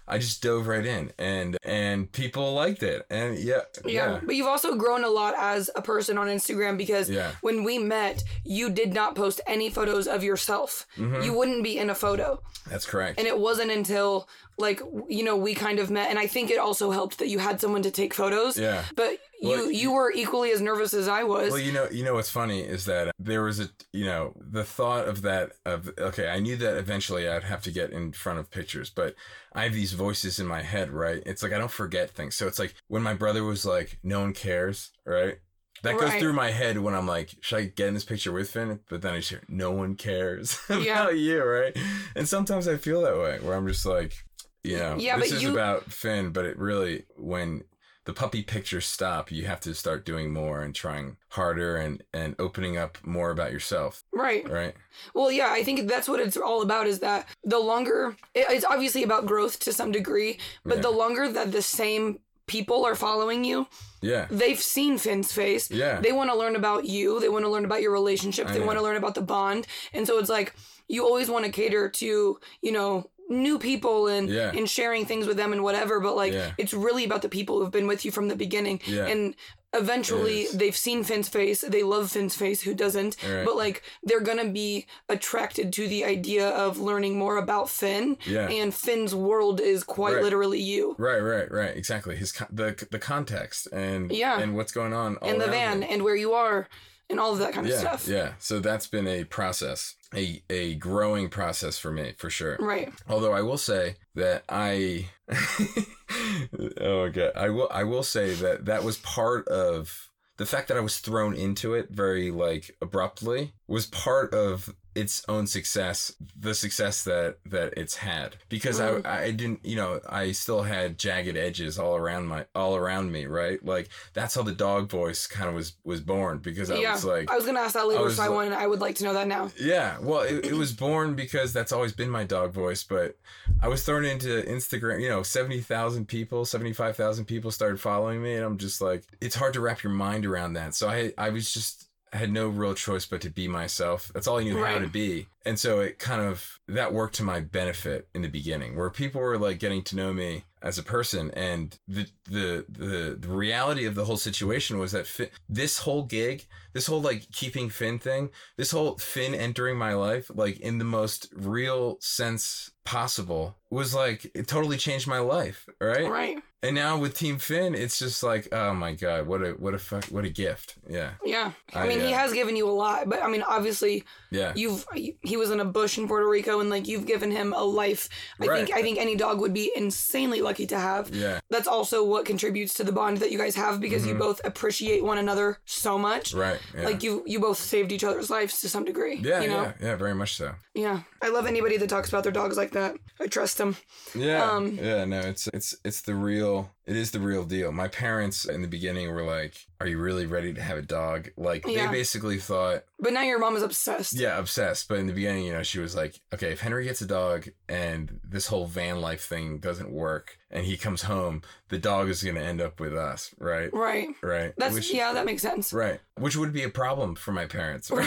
I just dove right in, and and people liked it, and yeah, yeah. But you've also grown a lot as a person on Instagram because yeah, when we met, you did not post any photos of yourself. Mhm. You wouldn't be in a photo. that's correct. And it wasn't until like you know, we kind of met and I think it also helped that you had someone to take photos. yeah. But Well, you were equally as nervous as I was. Well, you know, you know what's funny is that uh, there was a, you know, the thought of that of okay, I knew that eventually I'd have to get in front of pictures, but I have these voices in my head, right? It's like I don't forget things. So it's like when my brother was like, "No one cares," right? That goes Right. through my head when I'm like, "Should I get in this picture with Finn?" But then I just hear, "No one cares about Yeah. you," right? And sometimes I feel that way, where I'm just like, you know, Yeah, this is you- about Finn, but it really when the puppy pictures stop, you have to start doing more and trying harder and and opening up more about yourself, right. right? Well, yeah, I think that's what it's all about is that the longer it's obviously about growth to some degree, but Yeah. the longer that the same people are following you, Yeah, they've seen Finn's face. yeah, They want to learn about you. They want to learn about your relationship. They want to learn about the bond. And so it's like you always want to cater to, you know, new people and Yeah. and sharing things with them and whatever, but like Yeah. it's really about the people who've been with you from the beginning. yeah, And eventually they've seen Finn's face. They love Finn's face. Who doesn't? Right. But like they're gonna be attracted to the idea of learning more about Finn. yeah. And Finn's world is quite Right. literally you. Right, right, right. Exactly. His co- the the context and Yeah. and what's going on all And the van and where you are and all of that kind of yeah, stuff. yeah. So that's been a process, a a growing process for me, for sure. Right. Although I will say that I, oh god, I will I will say that that was part of the fact that I was thrown into it very like abruptly was part of its own success, the success that that it's had because Mhm. I I didn't you know I still had jagged edges all around my all around me right like that's how the dog voice kind of was was born because I yeah. was like I was gonna ask that later, was so I like- want I would like to know that now. yeah, well, it, it was born because that's always been my dog voice, but I was thrown into Instagram, you know, 70,000 people, 75,000 people started following me, and I'm just like, it's hard to wrap your mind around that. So I, I was just, I had no real choice but to be myself. That's all I knew how to be. And so it kind of, that worked to my benefit in the beginning, where people were like getting to know me as a person and the the the, the reality of the whole situation was that Finn, this whole gig this whole like keeping Finn thing, this whole Finn entering my life, like in the most real sense possible, was like it totally changed my life, right? Right. And now with Team Finn, it's just like, oh my god, what a what a fuck, what a gift, yeah, Yeah. I I, mean, he uh, has given you a lot, but I mean, obviously, yeah, you've he was in a bush in Puerto Rico, and like you've given him a life. I Right. think I think any dog would be insanely lucky to have. yeah, That's also what contributes to the bond that you guys have because you Mhm. both appreciate one another so much. right, yeah. Like you, you both saved each other's lives to some degree. yeah, you know. yeah, yeah, very much so. Yeah. I love anybody that talks about their dogs like that. I trust them. Yeah, Um, yeah, no, it's it's it's the real so it is the real deal. My parents in the beginning were like, "Are you really ready to have a dog?" Like Yeah. they basically thought, But now your mom is obsessed. yeah, obsessed. But in the beginning, you know, she was like, "Okay, if Henry gets a dog and this whole van life thing doesn't work, and he comes home, the dog is going to end up with us, right? Right. Right. That's Which- yeah, that makes sense. Right, which would be a problem for my parents. Right,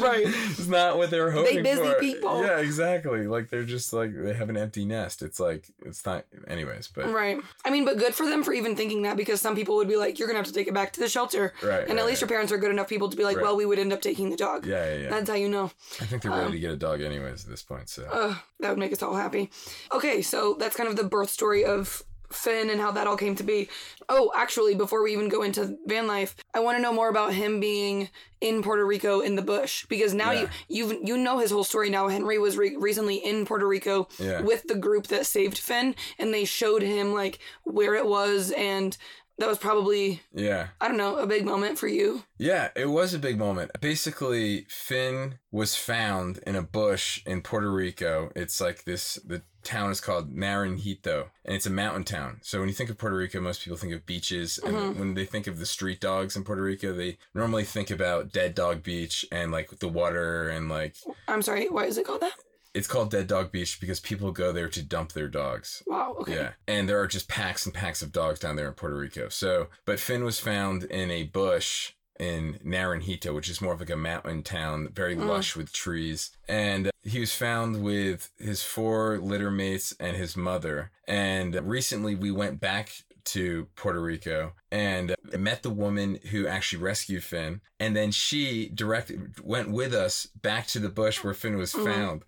Right. Is not what they were hoping they busy for. people. Yeah, exactly. Like they're just like they have an empty nest. It's like it's not. Anyways, but Right. I mean, but good for them for even thinking that because some people would be like, you're to have to take it back to the shelter. Right, And at right, least your parents are good enough people to be like, Right. well, we would end up taking the dog. yeah, yeah, yeah. That's how you know. I think they're ready um, to get a dog anyways at this point. So Ugh, that would make us all happy. Okay, so that's kind of the birth story of Finn and how that all came to be. Oh, actually, before we even go into van life, I want to know more about him being in Puerto Rico in the bush because now Yeah. you you you know his whole story now. Henry was re- recently in Puerto Rico Yeah. with the group that saved Finn, and they showed him like where it was, and that was probably yeah, I don't know a big moment for you. yeah, it was a big moment. Basically, Finn was found in a bush in Puerto Rico. It's like this. The town is called Naranjito, and it's a mountain town. So when you think of Puerto Rico, most people think of beaches, and Mm-hmm. when they think of the street dogs in Puerto Rico, they normally think about Dead Dog Beach and like the water and like I'm sorry, why is it called that? it's called Dead Dog Beach because people go there to dump their dogs. Wow. Okay. Yeah. And there are just packs and packs of dogs down there in Puerto Rico. So, but Finn was found in a bush in Naranjito, which is more of like a mountain town, very Mm. lush with trees. And he was found with his four litter mates and his mother. And recently we went back to Puerto Rico and met the woman who actually rescued Finn. And then she directed, went with us back to the bush where Finn was Mm. found.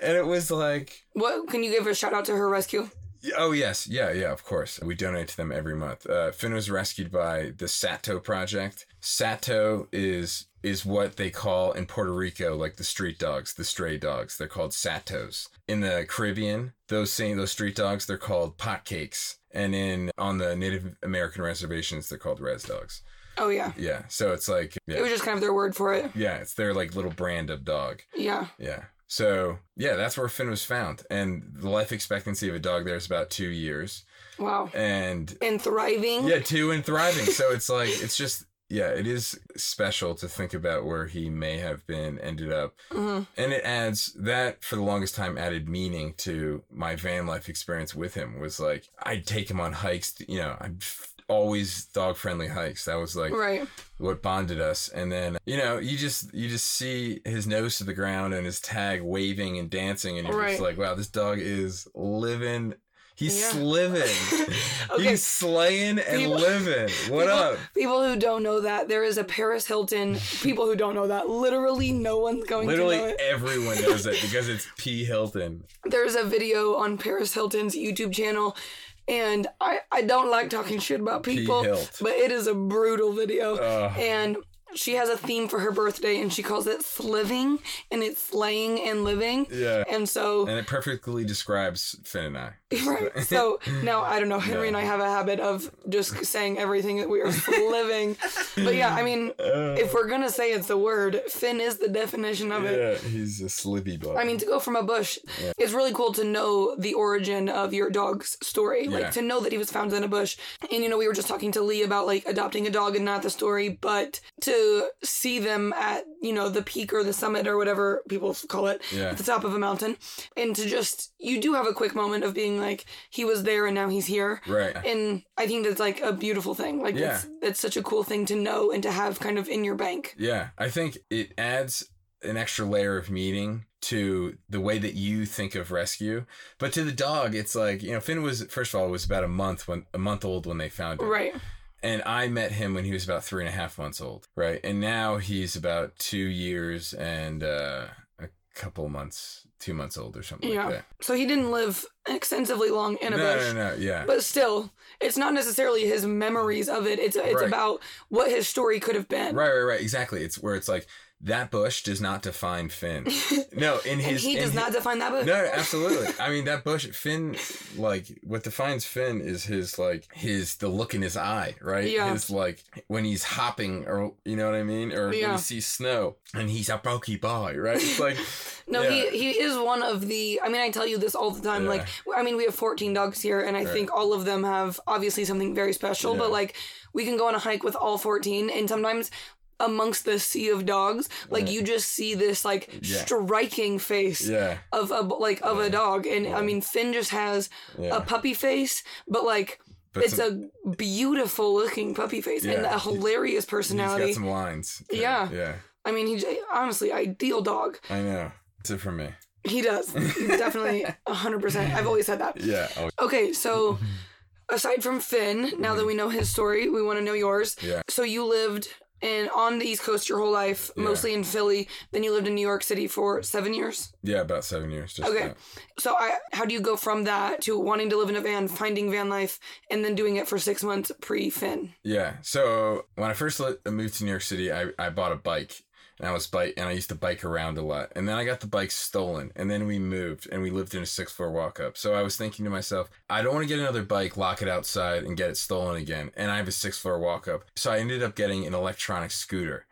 And it was like, What can you give a shout out to her rescue? Oh yes, yeah, yeah. Of course, we donate to them every month. Uh, Finn was rescued by the Sato Project. Sato is is what they call in Puerto Rico like the street dogs, the stray dogs. They're called Satos. In the Caribbean, those same those street dogs they're called potcakes, and in on the Native American reservations they're called res dogs. Oh yeah. Yeah, so it's like It was just kind of their word for it. yeah, it's their like little brand of dog. Yeah. Yeah. So yeah, that's where Finn was found, and the life expectancy of a dog there is about two years, Wow. and And thriving. yeah, two and thriving. So it's like it's just yeah, it is special to think about where he may have been ended up, hmm and it adds that for the longest time added meaning to my van life experience with him. Was like I'd take him on hikes, you know, I'm always dog friendly hikes. That was like Right. what bonded us and then you know you just you just see his nose to the ground and his tag waving and dancing and you're Right. just like wow this dog is living he's Yeah. living Okay. he's slaying and People- living what people, up People who don't know that there is a Paris Hilton. People who don't know that literally no one's going literally to know it. everyone knows it because it's p hilton There's a video on Paris Hilton's YouTube channel. And I, I don't like talking shit about people, but it is a brutal video. Ugh. and she has a theme for her birthday, and she calls it sliving, and it's slaying and living. yeah And so and it perfectly describes finn and i Right. So now I don't know. Henry and I have a habit of just saying everything that we are living. But yeah, I mean, uh. if we're gonna say it's the word, Finn is the definition of it. yeah he's a slivy dog I mean, to go from a bush, it's really cool to know the origin of your dog's story. Like to know that he was found in a bush. And you know, we were just talking to Lee about like adopting a dog and not the story, but to see them at, you know, the peak or the summit or whatever people call it, Yeah. at the top of a mountain. And to just you do have a quick moment of being like, he was there and now he's here. right And I think that's like a beautiful thing. Like Yeah. it's it's such a cool thing to know and to have kind of in your bank. Yeah, I think it adds an extra layer of meaning to the way that you think of rescue. But to the dog, it's like, you know, Finn was first of all was about a month when a month old when they found him. Right. And I met him when he was about three and a half months old. Right. And now he's about two years and uh, couple months, two months old or something Yeah. like that. So he didn't live extensively long in a no, bush. no, no, yeah. But still, it's not necessarily his memories of it. It's it's Right. about what his story could have been. Right, right, right. Exactly. It's where it's like that bush does not define Finn. No, in his he does not define that bush. No, absolutely. I mean that bush Finn like what defines Finn is his like his the look in his eye, right? Yeah. His like when he's hopping or you know what I mean? Or when he sees snow and he's a pokey boy, right? It's like No, Yeah. he he is one of the. I mean, I tell you this all the time. Yeah. Like, I mean, we have 14 dogs here, and I Right. think all of them have obviously something very special. But like, we can go on a hike with all 14, and sometimes amongst the sea of dogs, like you just see this like Yeah. striking face yeah. of a like of a dog, and I mean, Finn just has a puppy face, but like. But it's some- a beautiful looking puppy face and a hilarious He's personality. got some lines. Yeah. Yeah. I mean, he's honestly ideal dog. I know. it's it for me. He does. Definitely 100%. I've always said that. Yeah. Oh, Okay, so aside from Finn, now that mm-hmm. we know his story, we want to know yours. Yeah. So you lived in on the East Coast your whole life, Yeah. mostly in Philly. Then you lived in New York City for seven years. yeah, about seven years. Just Okay. about. So I, how do you go from that to wanting to live in a van, finding van life, and then doing it for six months pre Finn? Yeah. So when I first moved to New York City, I, I bought a bike. And I was bike, and I used to bike around a lot. And then I got the bike stolen, and then we moved, and we lived in a six floor walk up. So I was thinking to myself, I don't want to get another bike, lock it outside, and get it stolen again. And I have a six floor walk up, so I ended up getting an electronic scooter,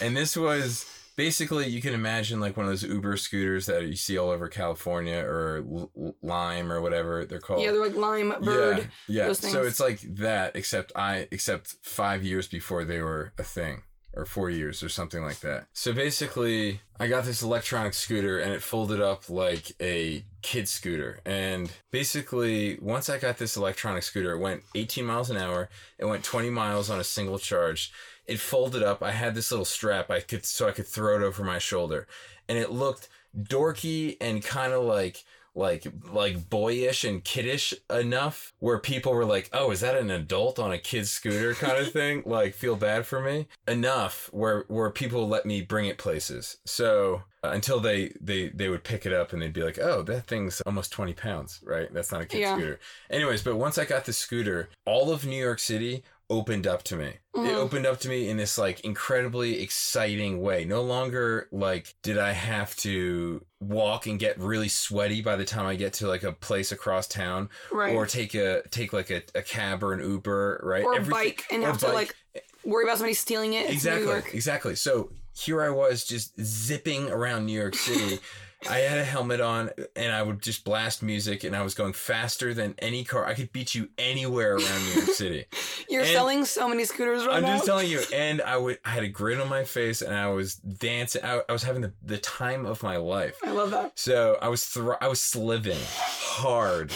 and this was basically you can imagine like one of those Uber scooters that you see all over California or L- Lime or whatever they're called. Yeah, they're like lime bird. Yeah, yeah. So it's like that, except I except five years before they were a thing. Or four years or something like that. So basically, I got this electronic scooter and it folded up like a kid scooter. And basically, once I got this electronic scooter, it went 18 miles an hour. It went 20 miles on a single charge. It folded up. I had this little strap I could so I could throw it over my shoulder. And it looked dorky and kind of like like like boyish and kiddish enough where people were like oh is that an adult on a kid's scooter kind of thing? Like feel bad for me? Enough where where people let me bring it places. So uh, until they they they would pick it up and they'd be like oh that thing's almost 20 pounds right? That's not a kid's Yeah. scooter. Anyways but once i got the scooter all of new york city opened up to me. It Mhm. opened up to me in this like incredibly exciting way. No longer like did I have to walk and get really sweaty by the time I get to like a place across town Right. or take a take like a, a cab or an Uber, right? or Everything- bike and have to like worry about somebody stealing it. Exactly. Exactly. So here I was just zipping around New York City. I had a helmet on and I would just blast music and I was going faster than any car. I could beat you anywhere around New York City. You're And- selling so many scooters right now. I'm just telling you. And I would I had a grin on my face and I was dancing. I, I was having the, the time of my life. I love that. So I was thr- I was sliving hard.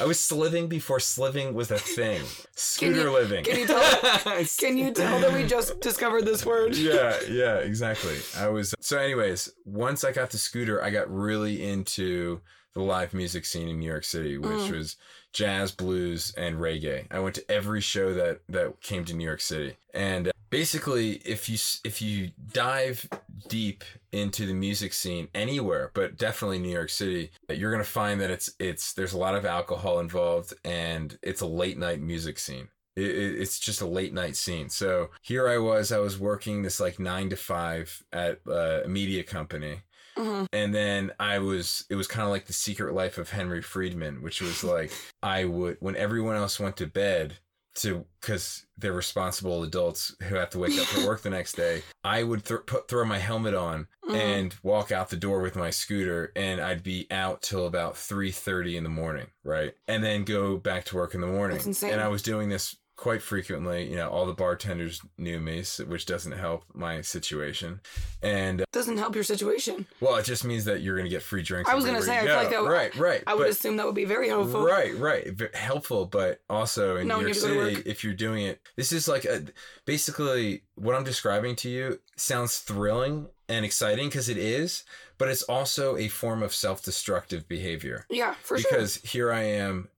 I was sliving before sliving was a thing. Scooter you- living. can you tell- Can you tell that we just discovered this word? yeah, yeah, exactly. I was so anyways, once I got the scooter, I got really into the live music scene in New York City, which Mm. was jazz, blues, and reggae. I went to every show that that came to New York City. And basically, if you if you dive deep into the music scene anywhere, but definitely New York City, you're going to find that it's it's there's a lot of alcohol involved and it's a late night music scene. It, it, it's just a late night scene. So here I was, I was working this like nine to five at uh, a media company. Mhm. And then I was, it was kind of like the secret life of Henry Friedman, which was like, I would, when everyone else went to bed to, cause they're responsible adults who have to wake up for work the next day, I would th- put, throw my helmet on Mhm. and walk out the door with my scooter and I'd be out till about 3:30 in the morning, right? And then go back to work in the morning. That's insane. And I was doing this quite frequently, you know, all the bartenders knew me, which doesn't help my situation. And uh, Doesn't help your situation. well, it just means that you're going to get free drinks. I was gonna say, I feel go. like that right, right. I would but- assume that would be very helpful. Right, right. Helpful, but also in No, New York to to City, if you're doing it, this is like a basically what I'm describing to you sounds thrilling and exciting because it is, but it's also a form of self-destructive behavior Yeah, for sure. because here I am,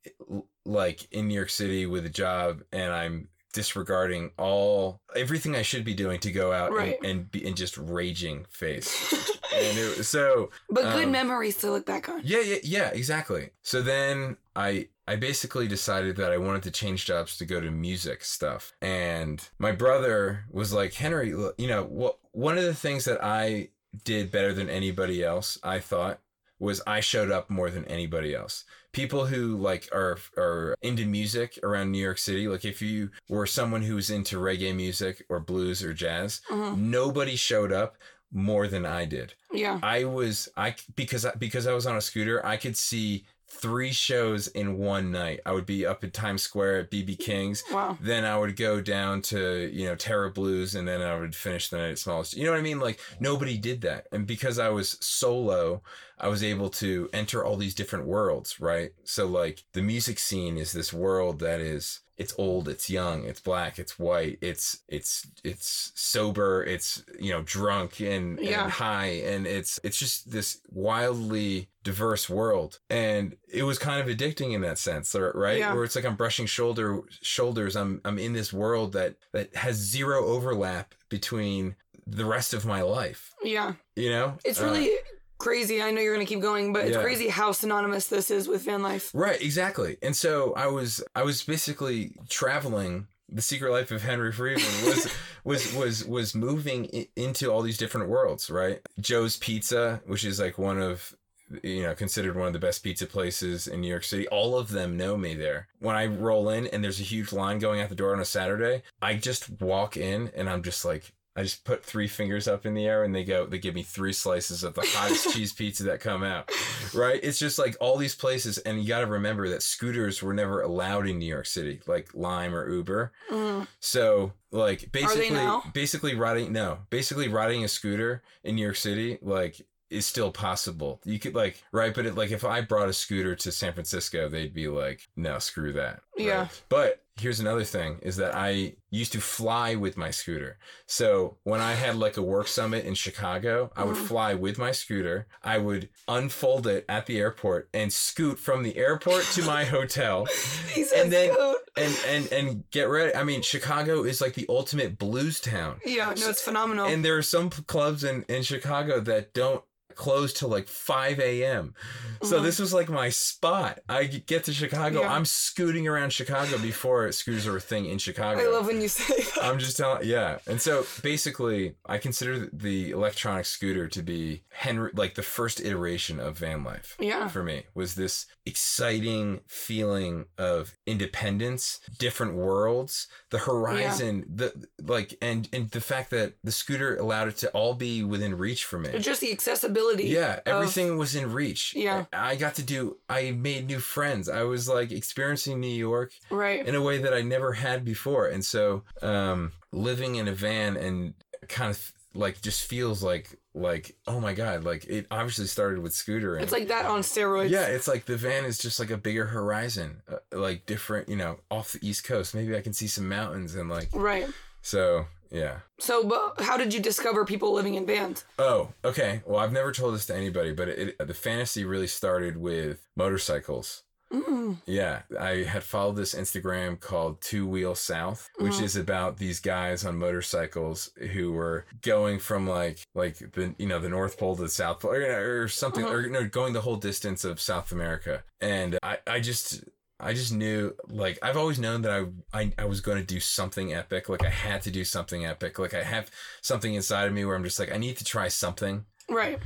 like in New York City with a job, and I'm disregarding all everything I should be doing to go out Right. and, and be in just raging face. and it, so But good Um, memories to look back on. yeah, yeah, yeah, exactly. So then I I basically decided that I wanted to change jobs to go to music stuff. And my brother was like, "Henry, you know, what one of the things that I did better than anybody else, I thought, was I showed up more than anybody else. People who like are are into music around New York City, like if you were someone who was into reggae music or blues or jazz, Mhm. nobody showed up more than I did. Yeah. I was I because I, because I was on a scooter, I could see three shows in one night. I would be up at Times Square at BB King's. Wow. Then I would go down to you know Terra Blues, and then I would finish the night at Smallest. You know what I mean? Like nobody did that, and because I was solo, I was able to enter all these different worlds. Right. So like the music scene is this world that is it's old, it's young, it's black, it's white, it's it's it's sober, it's you know drunk and, Yeah. and high, and it's it's just this wildly diverse world, and it was kind of addicting in that sense, right? Yeah. Where it's like I'm brushing shoulder shoulders, I'm I'm in this world that that has zero overlap between the rest of my life. Yeah. You know, It's Uh, really crazy. I know you're going to keep going, but it's Yeah. crazy how synonymous this is with van life. Right, exactly. And so I was I was basically traveling the secret life of Henry Friedman was was was was moving into all these different worlds, right? Joe's Pizza, which is like one of you know considered one of the best pizza places in New York City. All of them know me there. When I roll in and there's a huge line going out the door on a Saturday, I just walk in and I'm just like I just put three fingers up in the air and they go they give me three slices of the hottest cheese pizza that come out right? It's just like all these places, and you got to remember that scooters were never allowed in New York City, like Lime or Uber. Mm. So, like, basically, basically riding no, basically riding a scooter in New York City, like, is still possible. You could like right, but it, like if I brought a scooter to San Francisco, they'd be like, no, screw that. right? Yeah. But here's another thing: is that I used to fly with my scooter. So when I had like a work summit in Chicago, I would Mhm. fly with my scooter. I would unfold it at the airport and scoot from the airport to my hotel And then- scoot. and and and get ready. I mean, Chicago is like the ultimate blues town. Yeah, no, it's phenomenal. And there are some clubs in, in Chicago that don't close till like 5 a.m. So Mhm. this was like my spot. I get to Chicago. Yeah. I'm scooting around Chicago before scooters were a thing in Chicago. I love when you say that. I'm just telling, yeah. And so basically, I consider the electronic scooter to be Henry, like the first iteration of van life yeah. for me was this exciting feeling of independence, different worlds, the horizon, the like, and and the fact that the scooter allowed it to all be within reach for me. Just the accessibility. Yeah, of- everything was in reach. Yeah. I got to do. I made new friends. I was like experiencing New York Right. in a way that I never had before. And so, um, living in a van and kind of like just feels like like oh my god, like it obviously started with scooter. And, It's like that on steroids. yeah, it's like the van is just like a bigger horizon, uh, like different, you know, off the East Coast. Maybe I can see some mountains and like Right. so. Yeah. So, but how did you discover people living in vans? Oh, okay. Well, I've never told this to anybody, but it, the fantasy really started with motorcycles. Mm. Yeah, I had followed this Instagram called Two Wheel South, which Mhm. is about these guys on motorcycles who were going from like like the you know the North Pole to the South Pole or, or something, Uh-huh. or no, going the whole distance of South America. And I I just I just knew like I've always known that I I, I was going to do something epic. Like I had to do something epic. Like I have something inside of me where I'm just like I need to try something. Right.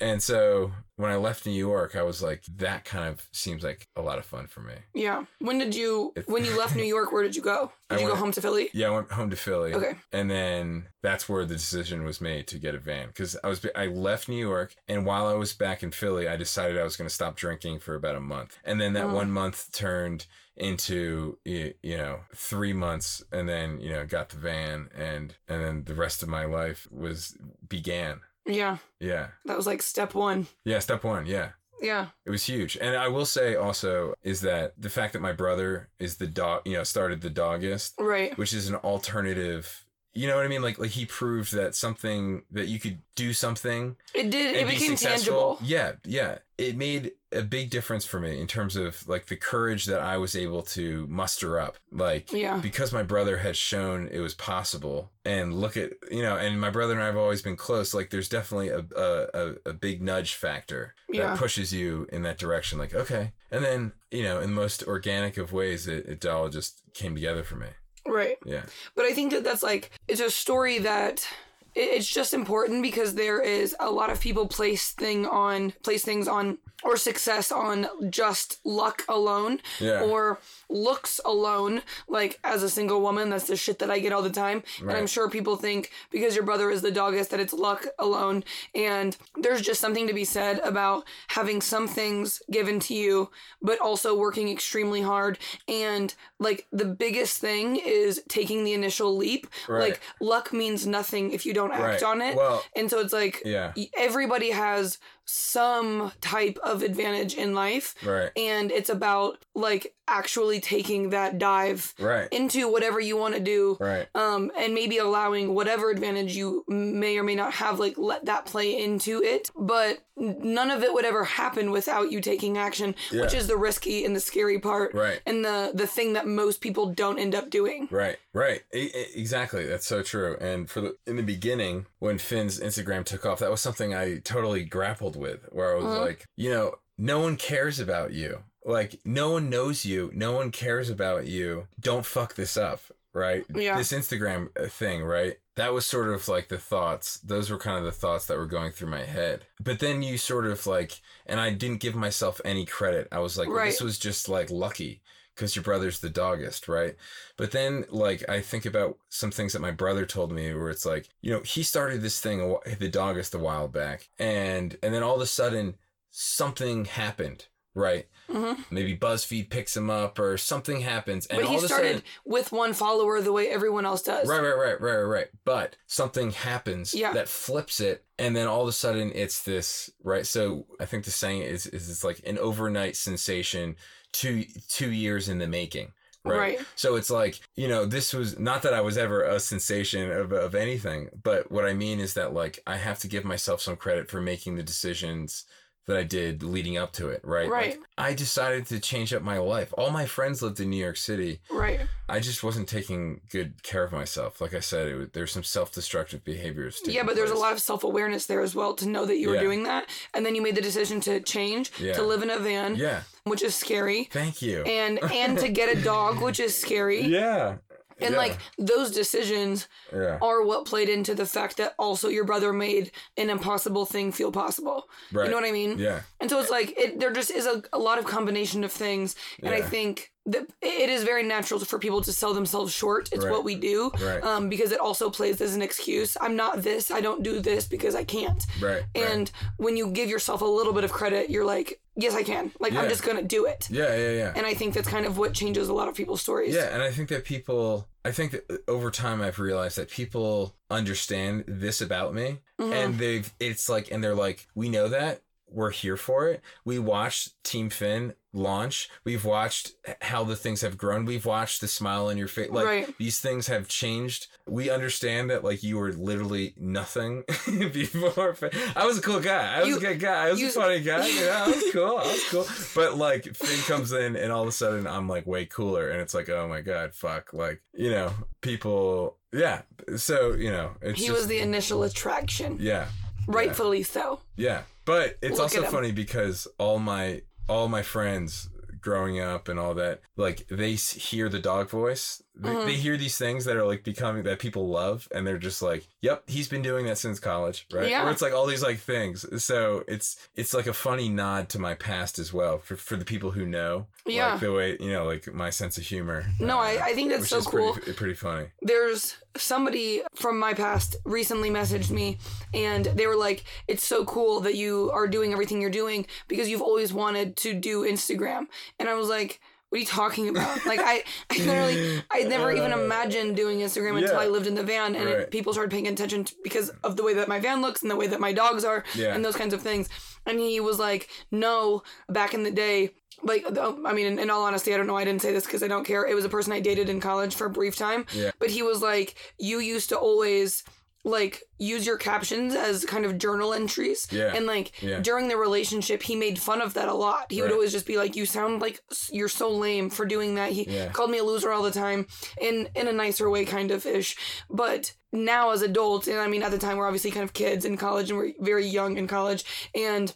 And so when I left New York, I was like, that kind of seems like a lot of fun for me. Yeah. When did you, when you left New York, where did you go? I Did you go went- home to Philly? Yeah, I went home to Philly. Okay. And then that's where the decision was made to get a van because I was I left New York and while I was back in Philly, I decided I was going to stop drinking for about a month. And then that Oh. one month turned into you know 3 months and then you know got the van and and then the rest of my life was began. Yeah. Yeah. That was like step one. Yeah, step 1. Yeah. Yeah. It was huge. And I will say also is that the fact that my brother is the dog, you know, started the Dogist Right. which is an alternative you know what I mean? Like like he proved that something that you could do something It did. It be became successful. tangible. Yeah, yeah. It made a big difference for me in terms of like the courage that I was able to muster up. Like Yeah. because my brother has shown it was possible and look at you know, and my brother and I have always been close, like there's definitely a a, a, a big nudge factor that Yeah. pushes you in that direction. Like, okay. And then, you know, in the most organic of ways it, it all just came together for me. Right. Yeah. But I think that that's like it's a story that it's just important because there is a lot of people place thing on place things on or success on just luck alone Yeah. or looks alone like as a single woman that's the shit that i get all the time and i'm sure people think because your brother is the Dogist that it's luck alone and there's just something to be said about having some things given to you but also working extremely hard and like the biggest thing is taking the initial leap Right. like luck means nothing if you don't act Right. on it Well, and so it's like yeah. everybody has some type of advantage in life Right. and it's about like actually taking that dive Right. into whatever you want to do Right. um and maybe allowing whatever advantage you may or may not have like let that play into it but none of it would ever happen without you taking action which is the risky and the scary part Right. and the the thing that most people don't end up doing Right, right, exactly. That's so true. And for the in the beginning, when Finn's Instagram took off, that was something I totally grappled with. Where I was Mhm. like, you know, no one cares about you. Like, no one knows you. No one cares about you. Don't fuck this up, right? Yeah. This Instagram uh, thing, right? That was sort of like the thoughts. Those were kind of the thoughts that were going through my head. But then you sort of like, and I didn't give myself any credit. I was like, well, this was just like lucky because your brother's the Dogist, right? But then, like, I think about some things that my brother told me, where it's like, you know, he started this thing, the Dogist, a while back, and and then all of a sudden, something happened, right? Mhm. Maybe BuzzFeed picks him up, or something happens, and but all he of a started sudden, with one follower the way everyone else does right, right, right, right, right, right. But something happens Yeah. that flips it, and then all of a sudden, it's this, right? So I think the saying is, is it's like an overnight sensation, two two years in the making. Right. So it's like, you know, this was not that I was ever a sensation of, of anything, but what I mean is that, like, I have to give myself some credit for making the decisions that I did leading up to it, right? Right. Like, I decided to change up my life. All my friends lived in New York City. right I just wasn't taking good care of myself. Like I said, it, was- there's some self destructive behaviors. To Yeah but there's a lot of self-awareness there as well to know that you were doing that and then you made the decision to change Yeah. to live in a van Yeah. which is scary Thank you. and and to get a dog which is scary yeah. And Yeah. like those decisions yeah. are what played into the fact that also your brother made an impossible thing feel possible Right. you know what i mean Yeah. and so it's like it, there just is a, a lot of combination of things and i think that it is very natural for people to sell themselves short it's Right. what we do Right. um, because it also plays as an excuse i'm not this i don't do this because i can't Right. and when you give yourself a little bit of credit you're like yes i can like i'm just gonna do it yeah. Yeah. Yeah. and i think that's kind of what changes a lot of people's stories Yeah, and I think that people, I think that uh, over time I've realized that people understand this about me, Mhm. and they've, it's like, and they're like, we know that. We're here for it. We watched Team Finn launch. We've watched how the things have grown. We've watched the smile on your face. Like Right. these things have changed. We understand that like you were literally nothing before. I was a cool guy. I was You- a good guy. I was you- a funny guy. Yeah, I was cool. I was cool. But like Finn comes in and all of a sudden I'm like way cooler and it's like, oh my God, fuck. Like, you know, people yeah. So, you know, it's he just, was the initial attraction Yeah. Rightfully so Yeah. But it's Look also at funny because all my all my friends growing up and all that like they s- hear the dog voice they, they hear these things that are like becoming that people love and they're just like yep he's been doing that since college right? Yeah. Or it's like all these like things. So it's it's like a funny nod to my past as well for, for the people who know Yeah. like the way you know like my sense of humor no uh, I, I think that's so cool. pretty, pretty funny. There's somebody from my past recently messaged me and they were like it's so cool that you are doing everything you're doing because you've always wanted to do instagram. And i was like what are you talking about? Like I, I literally, I never even Uh, imagined doing Instagram until. I lived in the van, and it, people started paying attention to, because of the way that my van looks and the way that my dogs are, Yeah. and those kinds of things. And he was like, "No, back in the day." Like, I mean, in, in all honesty, I don't know. I didn't say this because I don't care. It was a person I dated in college for a brief time. Yeah. But he was like, "You used to always like use your captions as kind of journal entries Yeah. and like Yeah. during the relationship he made fun of that a lot he would always just be like you sound like you're so lame for doing that he Yeah. called me a loser all the time in in a nicer way kind of ish but now as adults and i mean at the time we're obviously kind of kids in college and we're very young in college and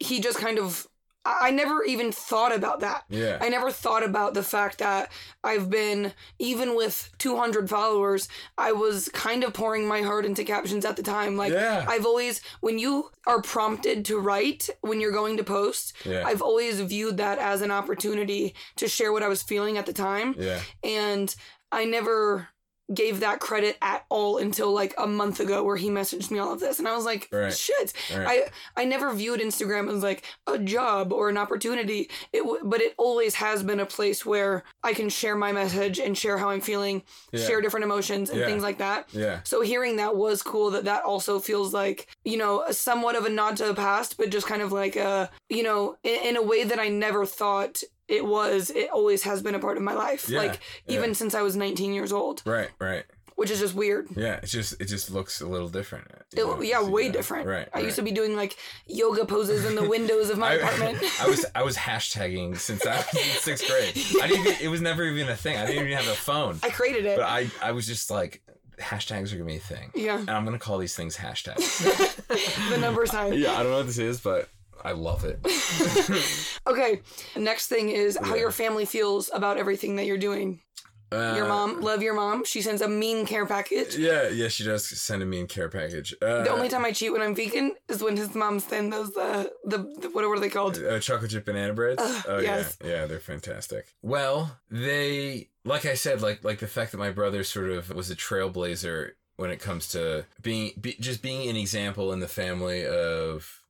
he just kind of I never even thought about that. Yeah. I never thought about the fact that I've been, even with 200 followers, I was kind of pouring my heart into captions at the time. Like, Yeah. I've always, when you are prompted to write when you're going to post, Yeah. I've always viewed that as an opportunity to share what I was feeling at the time. yeah. And I never gave that credit at all until like a month ago where he messaged me all of this and I was like Right. shit Right. I I never viewed Instagram as like a job or an opportunity it w- but it always has been a place where I can share my message and share how I'm feeling Yeah. share different emotions and Yeah. things like that Yeah. so hearing that was cool that that also feels like, you know, somewhat of a nod to the past, but just kind of like a, you know, in, in a way that I never thought it was. It always has been a part of my life. Yeah, Like even yeah. since I was 19 years old, Right. Right. which is just weird. Yeah. It's just it just looks a little different. It, know, yeah, way different. Right. I used to be doing like yoga poses in the windows of my I, apartment. I was I was hashtagging since I was in sixth grade. I didn't even, it was never even a thing. I didn't even have a phone. I created it. But I I was just like hashtags are gonna be a thing. yeah, And I'm gonna call these things hashtags. the number sign. yeah, I don't know what this is, but I love it. Okay, next thing is how Yeah. your family feels about everything that you're doing. Your Uh, mom, love your mom. She sends a mean care package. Yeah, yeah, she does send a mean care package. Uh, The only time I cheat when I'm vegan is when his mom sends those uh, the, the what are they called? Uh, chocolate chip banana breads. Ugh, oh yes. yeah, yeah, they're fantastic. Well, they like I said, like like the fact that my brother sort of was a trailblazer when it comes to being be, just being an example in the family of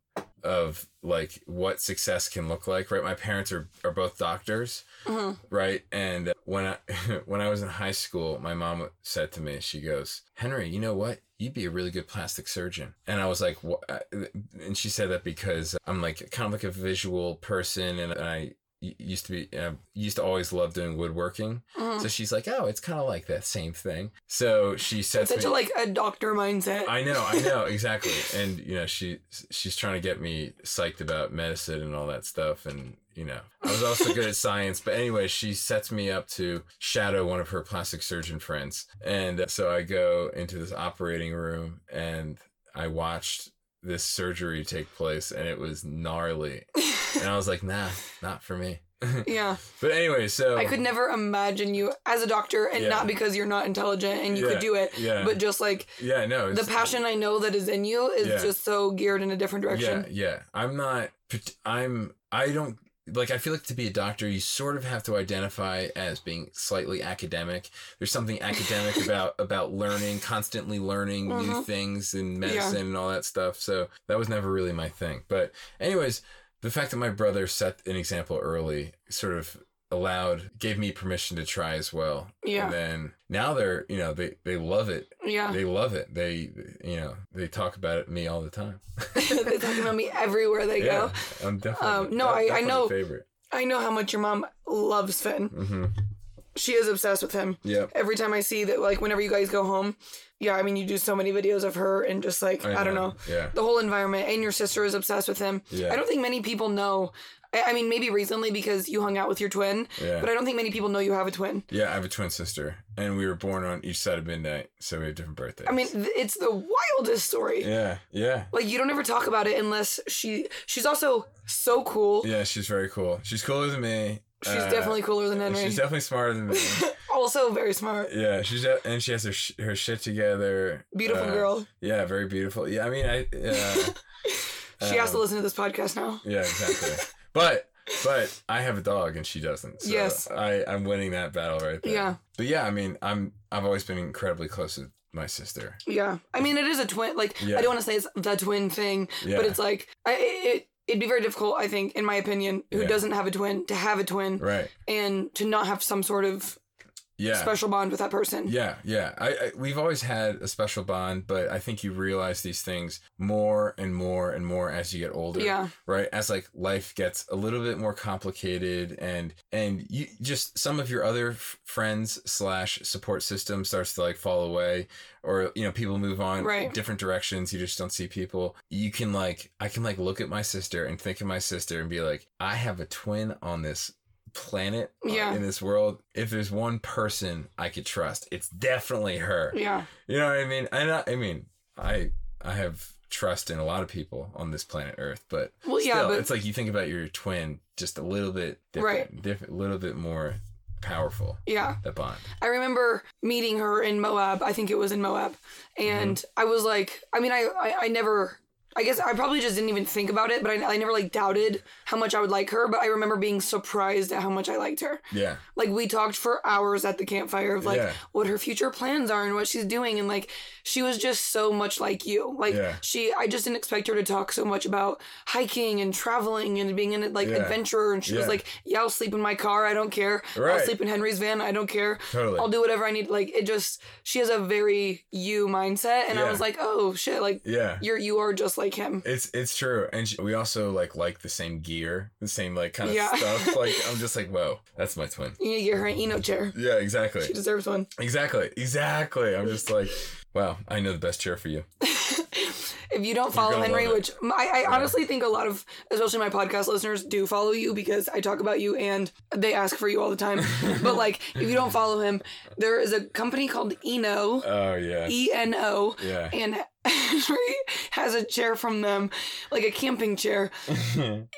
of like what success can look like. Right, my parents are are both doctors. Mhm. right? And when I when I was in high school, my mom said to me, she goes, "Henry, you know what? You'd be a really good plastic surgeon." And I was like, "What?" And she said that because I'm like kind of like a visual person, and I used to be uh, used to always love doing woodworking. Mhm. So she's like, "Oh, it's kind of like that same thing." So she said such me, a like a doctor mindset. I know, I know, exactly. And you know, she she's trying to get me psyched about medicine and all that stuff and you know, I was also good at science, but anyway, she sets me up to shadow one of her plastic surgeon friends. And so I go into this operating room and I watched this surgery take place and it was gnarly. And I was like, "Nah, not for me." yeah, But anyway, so I could never imagine you as a doctor, and Yeah. not because you're not intelligent and you Yeah, could do it, yeah. but just like Yeah, no, the passion I know that is in you is Yeah. just so geared in a different direction. Yeah, yeah. I'm not. I'm. I don't like. I feel like to be a doctor, you sort of have to identify as being slightly academic. There's something academic about about learning, constantly learning new Mhm. things in medicine and all that stuff. So that was never really my thing. But anyways, the fact that my brother set an example early sort of allowed gave me permission to try as well Yeah. and then now they're you know they they love it Yeah, they love it they you know they talk about it me all the time they talk about me everywhere they yeah, go. I'm definitely. Um, no, de- I- I know- Favorite. I know how much your mom loves Finn. Mm-hmm. She is obsessed with him. yeah Every time I see that, like whenever you guys go home, yeah, I mean you do so many videos of her and just like I, don't know Yeah. the whole environment. And your sister is obsessed with him. Yeah. I don't think many people know. I I mean, maybe recently because you hung out with your twin, Yeah. but I don't think many people know you have a twin. yeah. I have a twin sister, and we were born on each side of midnight, so we have different birthdays. I mean, th- it's the wildest story. Yeah. Yeah. Like you don't ever talk about it unless she. She's also so cool. Yeah. She's very cool. She's cooler than me. She's Uh, definitely cooler than Henry. She's definitely smarter than me. also very smart. yeah. She's and she has her sh- her shit together. Beautiful Uh, girl. Yeah. Very beautiful. Yeah. I mean, I. Uh, She has to um, listen to this podcast now. Yeah, exactly. but but I have a dog and she doesn't. So Yes. I I'm winning that battle right there. Yeah. But yeah, I mean, I'm I've always been incredibly close with my sister. Yeah, I mean, it is a twin. Like, Yeah. I don't want to say it's the twin thing, Yeah. but it's like I, it. it'd be very difficult, I think, in my opinion, who Yeah. doesn't have a twin, to have a twin Right. and to not have some sort of Yeah. special bond with that person. Yeah, yeah. I, I we've always had a special bond, but I think you realize these things more and more and more as you get older. Yeah. Right. As like life gets a little bit more complicated, and and you just some of your other f- friends slash support system starts to like fall away, or you know people move on Right. different directions. You just don't see people. You can like I can like look at my sister and think of my sister and be like, I have a twin on this planet uh, Yeah. in this world if there's one person i could trust it's definitely her Yeah. you know what i mean and I, I mean i i have trust in a lot of people on this planet earth but Well, yeah, still, but- it's like you think about your twin just a little bit different different a little bit more powerful Yeah. that bond I remember meeting her in Moab. I think it was in Moab. And Mm-hmm. I was like, I mean, I, I, I never, I guess I probably just didn't even think about it, but I, I never like doubted how much I would like her. But I remember being surprised at how much I liked her. yeah Like we talked for hours at the campfire of like Yeah. what her future plans are and what she's doing. And like she was just so much like you. Like Yeah. she, I just didn't expect her to talk so much about hiking and traveling and being an like Yeah. adventurer. And she was like, yeah, I'll sleep in my car. I don't care. I'll sleep in Henry's van. I don't care. Totally. I'll do whatever I need. Like it just, she has a very you mindset. And I was like, oh shit, like yeah you're, you are just like him. it's it's true and she, we also like like the same gear the same like kind of Yeah. stuff like i'm just like whoa that's my twin You need to get her an Eno chair. yeah exactly She deserves one. Exactly. Exactly. I'm just like, wow, I know the best chair for you. if you don't follow Henry, which I, I honestly think a lot of, especially my podcast listeners, do follow you because I talk about you and they ask for you all the time. but like, if you don't follow him, there is a company called Eno, Oh yeah. E N O, Yeah. and Henry has a chair from them, like a camping chair,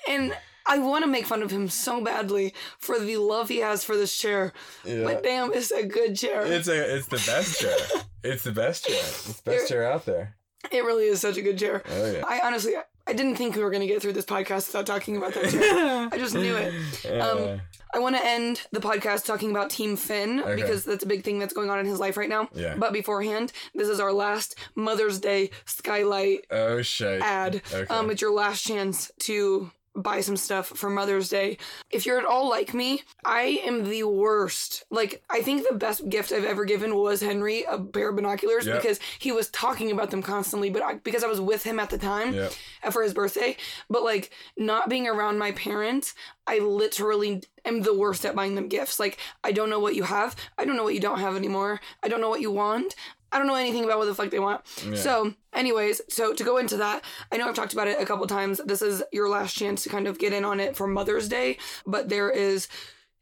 and. I want to make fun of him so badly for the love he has for this chair, Yeah. but damn, it's a good chair. It's a it's the best chair. It's the best chair. It's the best chair out there. it really is such a good chair. Oh yeah. I honestly, I didn't think we were going to get through this podcast without talking about that chair. I just knew it. Um, Uh, I want to end the podcast talking about Team Finn Okay. because that's a big thing that's going on in his life right now. Yeah. But beforehand, this is our last Mother's Day skylight oh shit. ad. Okay. Um, it's your last chance to buy some stuff for Mother's Day. If you're at all like me, I am the worst. Like, I think the best gift I've ever given was Henry a pair of binoculars Yep. because he was talking about them constantly, but I, because I was with him at the time Yep. for his birthday. But like, not being around my parents, I literally am the worst at buying them gifts. Like, I don't know what you have. I don't know what you don't have anymore. I don't know what you want. I don't know anything about what the fuck they want. Yeah. So, anyways, so to go into that, I know I've talked about it a couple times. This is your last chance to kind of get in on it for Mother's Day, but there is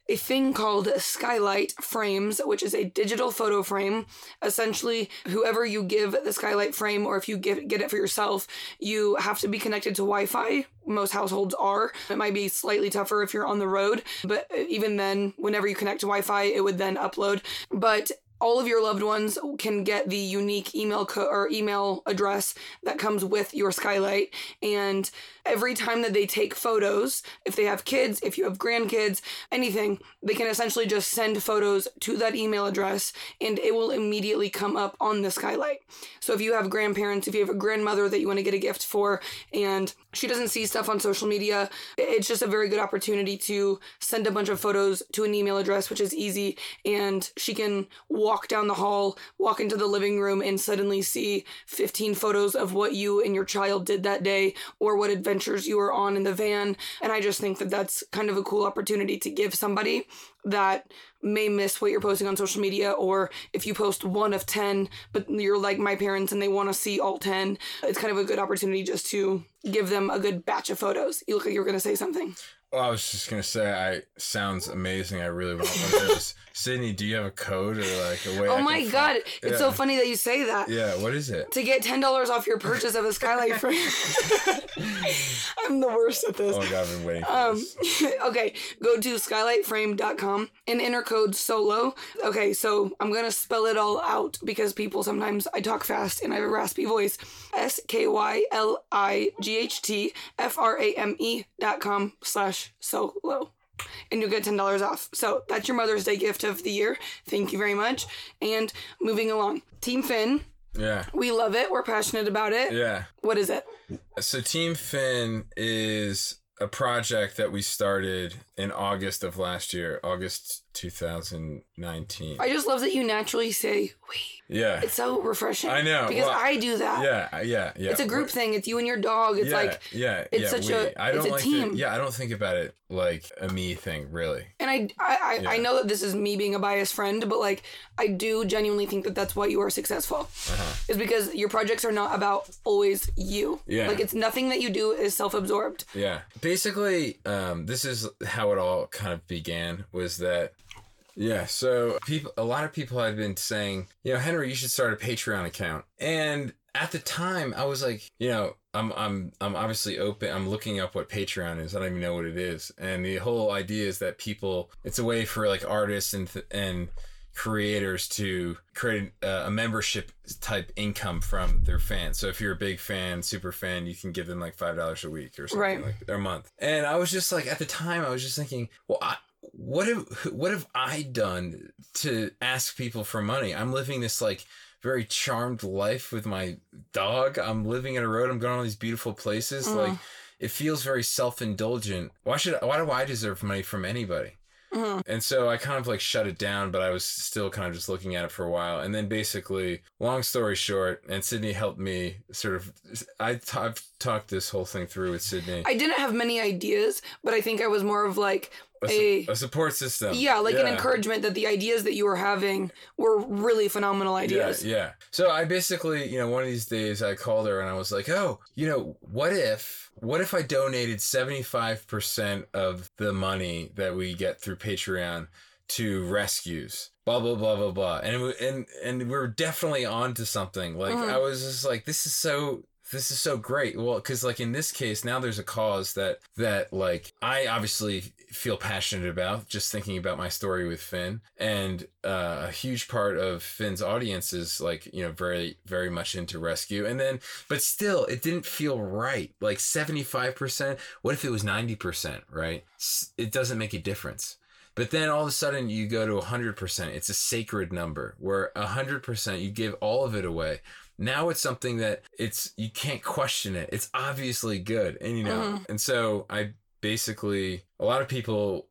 a thing called Skylight Frames, which is a digital photo frame. Essentially, whoever you give the Skylight frame, or if you give, get it for yourself, you have to be connected to Wi Fi. Most households are. It might be slightly tougher if you're on the road, but even then, whenever you connect to Wi Fi, it would then upload. But all of your loved ones can get the unique email co- or email address that comes with your skylight. And every time that they take photos if they have kids if you have grandkids anything they can essentially just send photos to that email address and it will immediately come up on the skylight. So if you have grandparents if you have a grandmother that you want to get a gift for and she doesn't see stuff on social media it's just a very good opportunity to send a bunch of photos to an email address which is easy and she can walk down the hall walk into the living room and suddenly see 15 photos of what you and your child did that day or what adventures you were on in the van and i just think that that's kind of a cool opportunity to give somebody that may miss what you're posting on social media or if you post one of 10 but you're like my parents and they want to see all 10 it's kind of a good opportunity just to give them a good batch of photos. You look like you were going to say something Well, I was just gonna say, I sounds amazing. I really want one of those. Sydney, do you have a code or like a way? Oh can my god it's so funny that you say that Yeah. What is it? to get $10 off your purchase of a skylight frame i'm the worst at this Oh god, I've been waiting for Um, okay, go to skylightframe.com and enter code SOLO. Okay, so I'm going to spell it all out because people sometimes I talk fast and I have a raspy voice. S K Y L I G H T F R A M E dot com slash solo. And you'll get $10 off. So that's your Mother's Day gift of the year. Thank you very much. And moving along, Team Finn. Yeah. We love it. We're passionate about it. Yeah. What is it? So Team Finn is a project that we started in August of last year, August 2019. I just love that you naturally say we. Yeah. It's so refreshing. I know, because well, I do that. Yeah, yeah, yeah. It's a group thing. It's you and your dog. It's yeah, like, yeah, it's yeah, such we- a- I don't it's a like team. To, yeah, I don't think about it like a me thing, really. and I, I, I, I know that this is me being a biased friend, but like, I do genuinely think that that's why you are successful. Uh-huh. Is because your projects are not about always you. Yeah. Like it's nothing that you do is self-absorbed. Yeah. Basically, um, this is how it all kind of began was that yeah, so people a lot of people had been saying, you know, Henry, you should start a Patreon account. And at the time I was like, you know, I'm I'm I'm obviously open. I'm looking up what Patreon is. I don't even know what it is. And the whole idea is that people it's a way for like artists and th- and creators to create uh, a membership type income from their fans. So if you're a big fan, super fan, you can give them like five dollars a week or something Right. like or a month. And I was just like at the time, I was just thinking, well, I, what have what have I done to ask people for money? I'm living this like very charmed life with my dog. I'm living in a road. I'm going all these beautiful places. Mhm. Like it feels very self indulgent. Why should why do I deserve money from anybody? Mhm. And so I kind of like shut it down, but I was still kind of just looking at it for a while. And then basically, long story short, and Sydney helped me sort of. I t- I've talked this whole thing through with Sydney. I didn't have many ideas, but I think I was more of like a, a, su- a support system. yeah, like an encouragement that the ideas that you were having were really phenomenal ideas. Yeah, yeah. So I basically, you know, one of these days I called her and I was like, "Oh, you know, what if what if I donated 75% of the money that we get through Patreon to rescues?" Blah blah blah blah blah. And it, and and we're definitely on to something. Like Mhm. I was just like this is so this is so great. Well, cuz like in this case now there's a cause that that like I obviously feel passionate about just thinking about my story with Finn. And uh, a huge part of Finn's audience is like you know very very much into rescue. And then but still it didn't feel right. Like 75% what if it was 90% right? It doesn't make a difference. But then all of a sudden you go to 100% it's a sacred number where 100% you give all of it away now it's something that it's you can't question it. It's obviously good and you know and so i basically a lot of people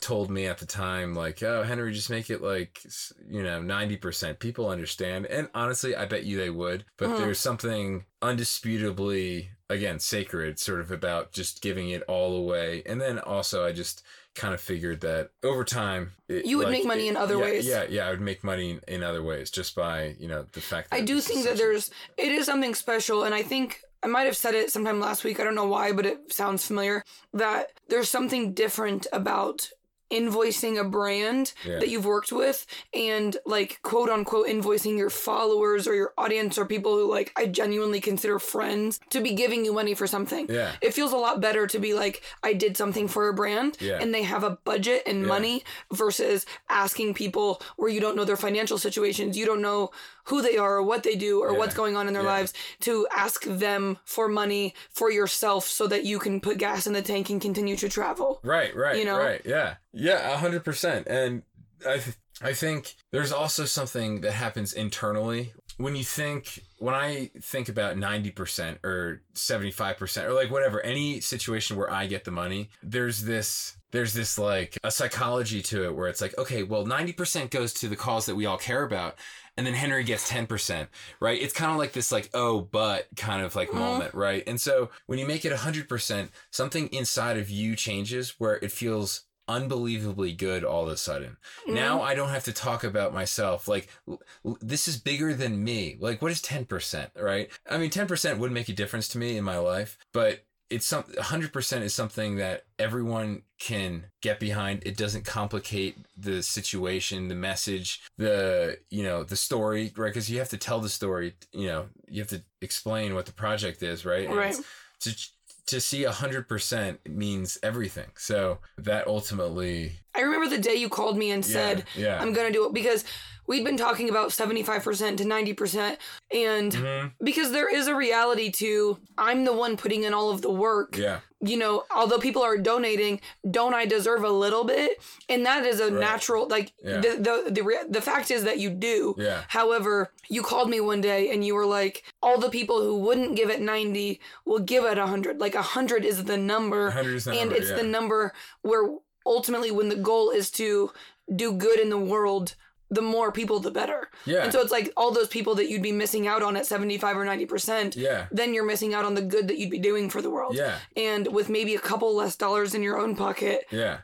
told me at the time like oh henry just make it like you know 90% people understand and honestly i bet you they would but Mhm. there's something undisputably again sacred sort of about just giving it all away and then also i just kind of figured that over time it- You would like, make money in other yeah, ways. yeah yeah i would make money in other ways just by you know the fact that I do think that there's it is something special and I think I might have said it sometime last week. I don't know why, but it sounds familiar that there's something different about invoicing a brand Yeah. that you've worked with and like quote unquote invoicing your followers or your audience or people who like I genuinely consider friends to be giving you money for something. yeah It feels a lot better to be like, I did something for a brand Yeah. and they have a budget and Yeah. money versus asking people where you don't know their financial situations, you don't know who they are or what they do or Yeah. what's going on in their Yeah. lives to ask them for money for yourself so that you can put gas in the tank and continue to travel. Right, right, You know? right. Yeah, yeah, a hundred percent. And I, th- I think there's also something that happens internally when you think. When I think about ninety percent or seventy five percent or like whatever, any situation where I get the money, there's this. There's this like a psychology to it where it's like, okay, well, 90% goes to the cause that we all care about. And then Henry gets 10%, right? It's kind of like this like, oh, but kind of like Mhm. moment, right? And so when you make it 100%, something inside of you changes where it feels unbelievably good all of a sudden. Now I don't have to talk about myself. Like l- this is bigger than me. Like what is 10%, right? I mean 10% would make a difference to me in my life, but it's some 100% is something that everyone can get behind. It doesn't complicate the situation, the message, the, you know, the story, right? Cuz you have to tell the story, you know, you have to explain what the project is, right? Right. to to see 100% means everything. So that ultimately I remember the day you called me and said, yeah, yeah. I'm going to do it because we'd been talking about 75% to 90%. And Mhm. because there is a reality to I'm the one putting in all of the work. Yeah. You know, although people are donating, don't I deserve a little bit? And that is a Right. natural like Yeah. the the the, the fact is that you do. Yeah. However, you called me one day and you were like, all the people who wouldn't give it 90 will give it 100. Like 100 is the number is the and number, it's yeah. the number where ultimately when the goal is to do good in the world, the more people the better. Yeah. And so it's like all those people that you'd be missing out on at 75 or 90%, Yeah. then you're missing out on the good that you'd be doing for the world. Yeah. And with maybe a couple less dollars in your own pocket, Yeah.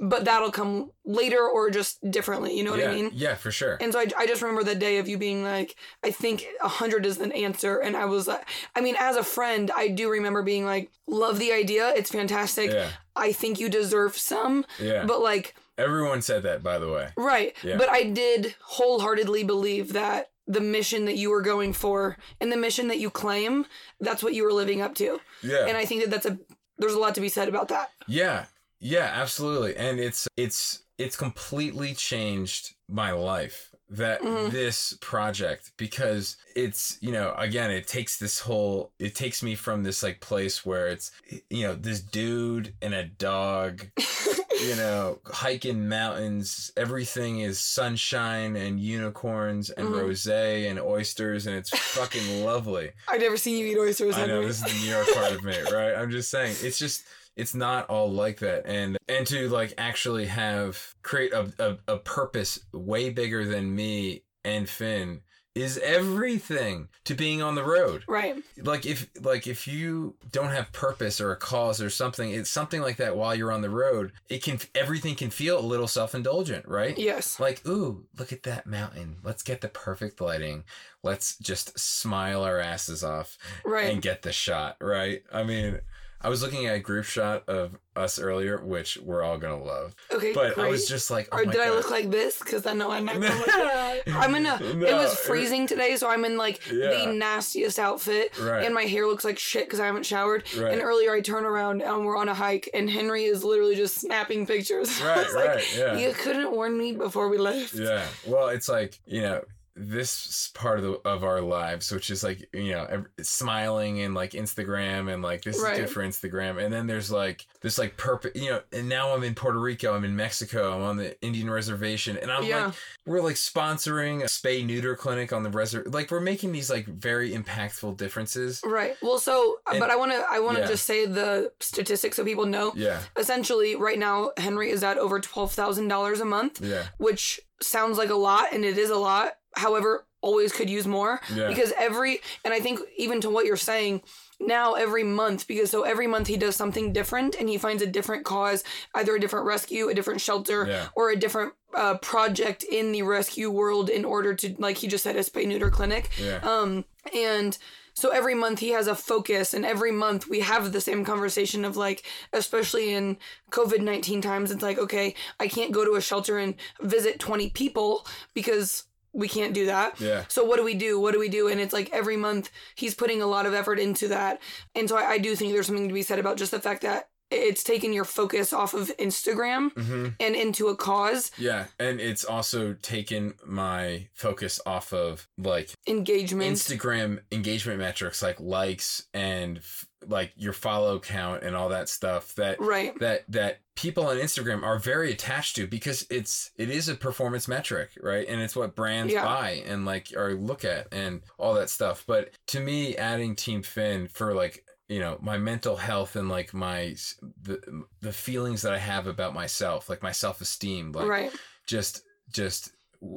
but that'll come later or just differently. You know what yeah. I mean? Yeah, for sure. And so I, I just remember that day of you being like, I think a hundred is the answer. And I was like, I mean, as a friend, I do remember being like, love the idea. It's fantastic. Yeah. I think you deserve some. Yeah. But like, Everyone said that, by the way. right. Yeah. But I did wholeheartedly believe that the mission that you were going for and the mission that you claim, that's what you were living up to. Yeah. And I think that that's a, there's a lot to be said about that. Yeah. Yeah, absolutely. And it's it's it's completely changed my life that Mhm. this project because it's, you know, again, it takes this whole it takes me from this like place where it's you know, this dude and a dog, you know, hiking mountains, everything is sunshine and unicorns and Mhm. rosé and oysters and it's fucking lovely. I've never seen you eat oysters. I know this is the New York part of me, right? I'm just saying it's just it's not all like that, and and to like actually have create a a, a purpose way bigger than me and Finn is everything to being on the road. Right. Like if like if you don't have purpose or a cause or something, it's something like that while you're on the road. It can everything can feel a little self indulgent, right? Yes. Like, ooh, look at that mountain. Let's get the perfect lighting. Let's just smile our asses off Right. and get the shot, right? I mean, I was looking at a group shot of us earlier, which we're all gonna love. Okay. But great. I was just like, oh or did I look like this? Because I know I'm not. Gonna I'm in a. it was freezing today, so I'm in like Yeah. the nastiest outfit, Right. and my hair looks like shit because I haven't showered. Right. And earlier, I turn around and we're on a hike, and Henry is literally just snapping pictures. I Right, like, right, yeah. You couldn't warn me before we left. Yeah. Well, it's like you know this part of the, of our lives, which is like you know smiling and like Instagram and like this Right. is good for Instagram, and then there's like this like purpose, you know. And now I'm in Puerto Rico, I'm in Mexico, I'm on the Indian reservation, and I'm Yeah. like we're like sponsoring a spay neuter clinic on the reserv. Like we're making these like very impactful differences. Right. Well, so, uh, And- but I want to, I want to yeah. just say the statistics so people know. Yeah. Essentially, right now, Henry is at over twelve thousand dollars a month, Yeah. which sounds like a lot, and it is a lot. However, always could use more. Yeah. because every and i think even to what you're saying now every month because so every month he does something different and he finds a different cause either a different rescue a different shelter Yeah. or a different uh, project in the rescue world in order to like he just said a spay neuter clinic Yeah. um and so every month he has a focus and every month we have the same conversation of like especially in covid-19 times it's like okay i can't go to a shelter and visit 20 people because we can't do that Yeah. so what do we do? What do we do? And it's like every month he's putting a lot of effort into that. And so I, I do think there's something to be said about just the fact that it's taken your focus off of Instagram hmm and into a cause Yeah, and it's also taken my focus off of like engagement. Instagram engagement metrics like likes and f- like your follow count and all that stuff that right. that that people on Instagram are very attached to because it's it is a performance metric, right? And it's what brands Yeah. buy and like or look at and all that stuff. But to me, adding Team Finn for like you know my mental health and like my the the feelings that I have about myself, like my self esteem, like right. just just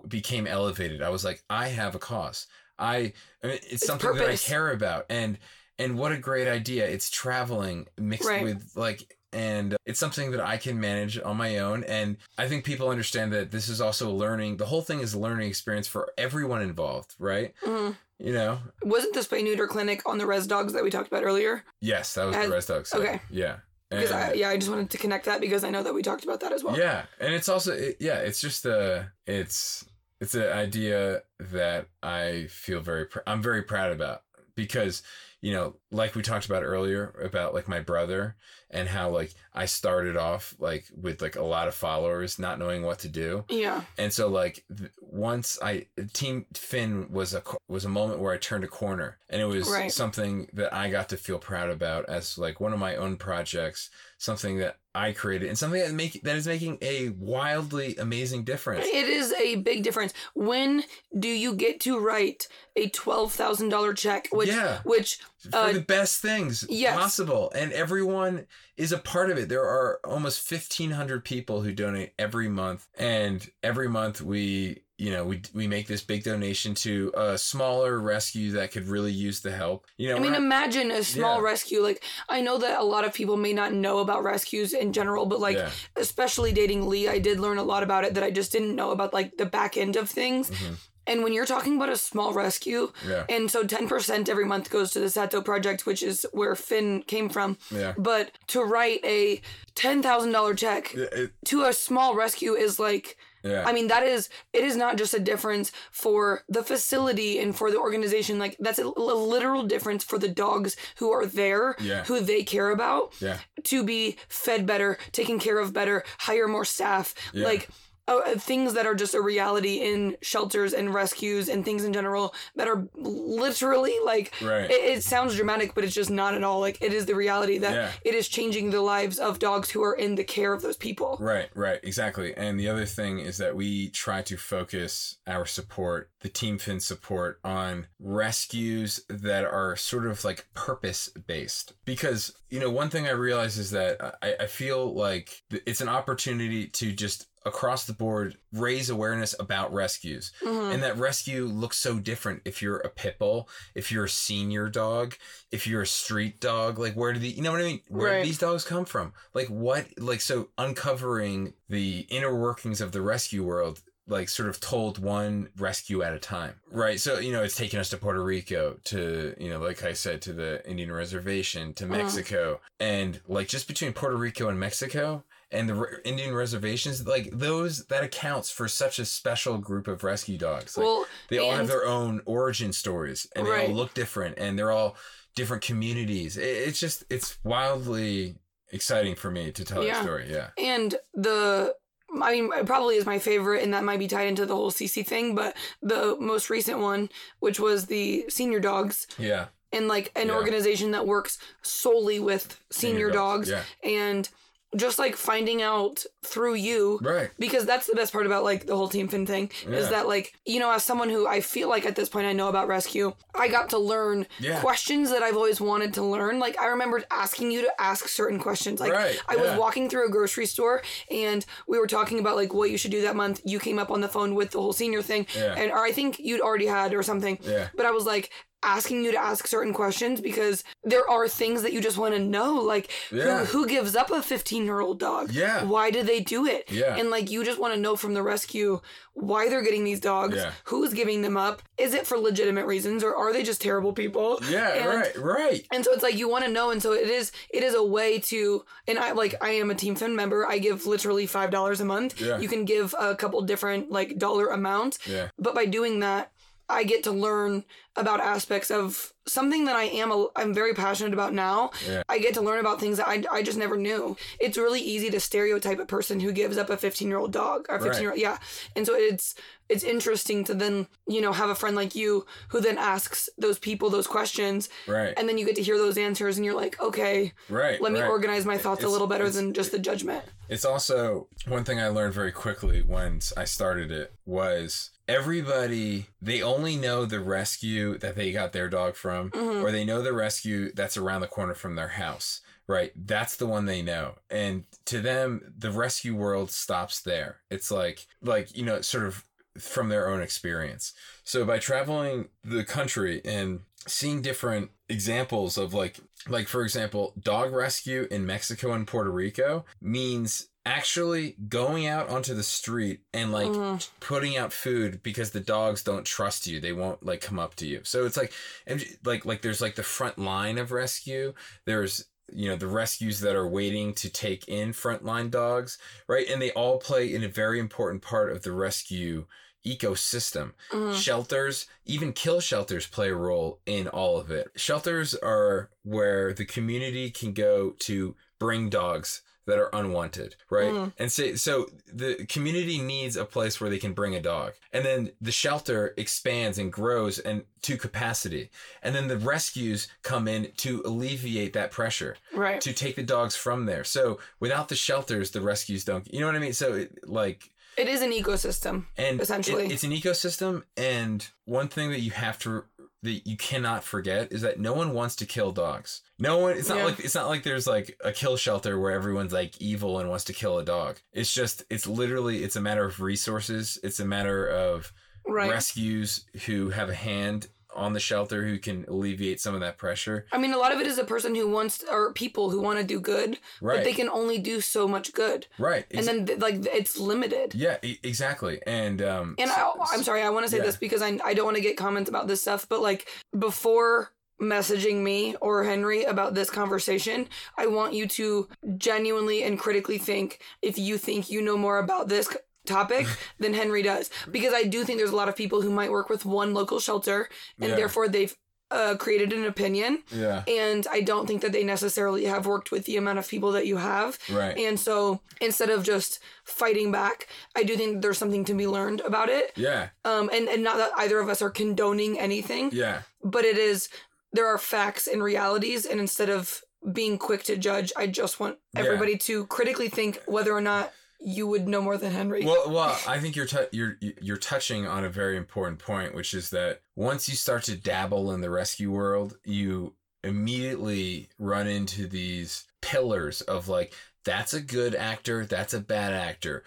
became elevated. I was like, I have a cause. I, I mean, it's, It's something that I care about, and and what a great idea! It's traveling mixed Right. with like, and it's something that I can manage on my own. And I think people understand that this is also a learning. The whole thing is a learning experience for everyone involved, right? Mhm. You know. Wasn't the spay neuter clinic on the res dogs that we talked about earlier? Yes, that was As- the Res dogs. okay. Yeah. Because I, yeah, I just wanted to connect that because I know that we talked about that as well. Yeah, and it's also it, yeah, it's just a it's it's an idea that I feel very pr- I'm very proud about because you know, like we talked about earlier about like my brother and how like I started off like with like a lot of followers, not knowing what to do. Yeah. And so like th- once I Team Finn was a was a moment where I turned a corner and it was Right. something that I got to feel proud about as like one of my own projects, something that I created and something that make that is making a wildly amazing difference. It is a big difference. When do you get to write a twelve thousand dollar check? Which, Yeah. which, for uh, the best things yes. possible and everyone is a part of it there are almost 1500 people who donate every month and every month we you know we we make this big donation to a smaller rescue that could really use the help you know I mean, not- imagine a small Yeah. rescue. Like, I know that a lot of people may not know about rescues in general, but like, Yeah. especially dating Lee, I did learn a lot about it that I just didn't know about, like the back end of things. Mhm. And when you're talking about a small rescue, yeah and so 10% every month goes to the Sato Project, which is where Finn came from. yeah But to write a $10,000 check It- it- to a small rescue is like, yeah I mean, that is, it is not just a difference for the facility and for the organization. Like, that's a, a literal difference for the dogs who are there, Yeah. who they care about, yeah to be fed better, taken care of better, hire more staff. Like, uh, uh, things that are just a reality in shelters and rescues and things in general that are literally like Right. it, it sounds dramatic but it's just not at all like it is the reality that Yeah. it is changing the lives of dogs who are in the care of those people Right, right, exactly. And the other thing is that we try to focus our support, the Team Finn support, on rescues that are sort of like purpose based. Because, you know, one thing I realize is that I, I feel like it's an opportunity to just across the board raise awareness about rescues Mhm. and that rescue looks so different if you're a pit bull if you're a senior dog if you're a street dog like where do the you know what i mean where Right. do these dogs come from like what like so uncovering the inner workings of the rescue world like sort of told one rescue at a time right so you know it's taken us to puerto rico to you know like i said to the indian reservation to Uh-huh. mexico and like just between puerto rico and mexico and the indian reservations like those that accounts for such a special group of rescue dogs like, well they all have their own origin stories and they all look different and they're all different communities. It, it's just it's wildly exciting for me to tell Yeah. that story. Yeah. and the I mean, it probably is my favorite, and that might be tied into the whole CC thing. But the most recent one, which was the senior dogs, Yeah. and like an Yeah. organization that works solely with senior, dogs, Yeah. and just like finding out through you Right. because that's the best part about like the whole team finn thing Yeah. is that like you know as someone who i feel like at this point i know about rescue i got to learn Yeah. questions that i've always wanted to learn like i remember asking you to ask certain questions like Right, i was walking through a grocery store and we were talking about like what you should do that month you came up on the phone with the whole senior thing Yeah. and or i think you'd already had or something Yeah. but i was like asking you to ask certain questions because there are things that you just want to know like Yeah. who, who gives up a 15 year old dog Yeah. why do they do it Yeah. and like you just want to know from the rescue why they're getting these dogs Yeah. who's giving them up is it for legitimate reasons or are they just terrible people Yeah. And- right. Right. and so it's like you want to know and so it is it is a way to and i like i am a team finn member i give literally five dollars a month Yeah. you can give a couple different like dollar amounts Yeah. but by doing that i get to learn about aspects of something that i am a, i'm very passionate about now Yeah. i get to learn about things that I, I just never knew it's really easy to stereotype a person who gives up a 15 year old dog or 15 year old yeah and so it's it's interesting to then you know have a friend like you who then asks those people those questions Right. and then you get to hear those answers and you're like okay right. let me right. organize my thoughts a little better than just the judgment It's also one thing I learned very quickly once I started it was everybody they only know the rescue that they got their dog from Mhm. or they know the rescue that's around the corner from their house. Right? That's the one they know. And to them the rescue world stops there. It's like like you know sort of from their own experience. So by traveling the country and seeing different examples of like like for example dog rescue in mexico and puerto rico means actually going out onto the street and like Mhm. putting out food because the dogs don't trust you. They won't like come up to you. So it's like and like like there's like the front line of rescue. There's you know the rescues that are waiting to take in frontline dogs right? And they all play in a very important part of the rescue ecosystem. Mhm. shelters even kill shelters play a role in all of it. Shelters are where the community can go to bring dogs that are unwanted right Mhm. and so, so the community needs a place where they can bring a dog and then the shelter expands and grows and to capacity and then the rescues come in to alleviate that pressure Right. to take the dogs from there so without the shelters the rescues don't you know what i mean so it, like It is an ecosystem. and Essentially. it- it's an ecosystem and one thing that you have to that you cannot forget is that no one wants to kill dogs no one it's not Yeah. like it's not like there's like a kill shelter where everyone's like evil and wants to kill a dog it's just it's literally it's a matter of resources it's a matter of Right. rescues who have a hand on the shelter who can alleviate some of that pressure. I mean, a lot of it is a person who wants, or people who want to do good, right but they can only do so much good, right. And then like it's limited. yeah e- exactly. And um And I, I'm sorry, I want to say yeah. this because I I don't want to get comments about this stuff, but like before messaging me or Henry about this conversation, I want you to genuinely and critically think if you think you know more about this topic than Henry does because I do think there's a lot of people who might work with one local shelter and Yeah. therefore they've uh, created an opinion yeah and I don't think that they necessarily have worked with the amount of people that you have right and so instead of just fighting back, I do think there's something to be learned about it. yeah Um, and, and not that either of us are condoning anything, yeah but it is, there are facts and realities. And instead of being quick to judge, I just want Yeah. everybody to critically think whether or not you would know more than Henry. Well, well, I think you're you're you're touching on a very important point, which is that once you start to dabble in the rescue world, you immediately run into these pillars of like that's a good actor, that's a bad actor.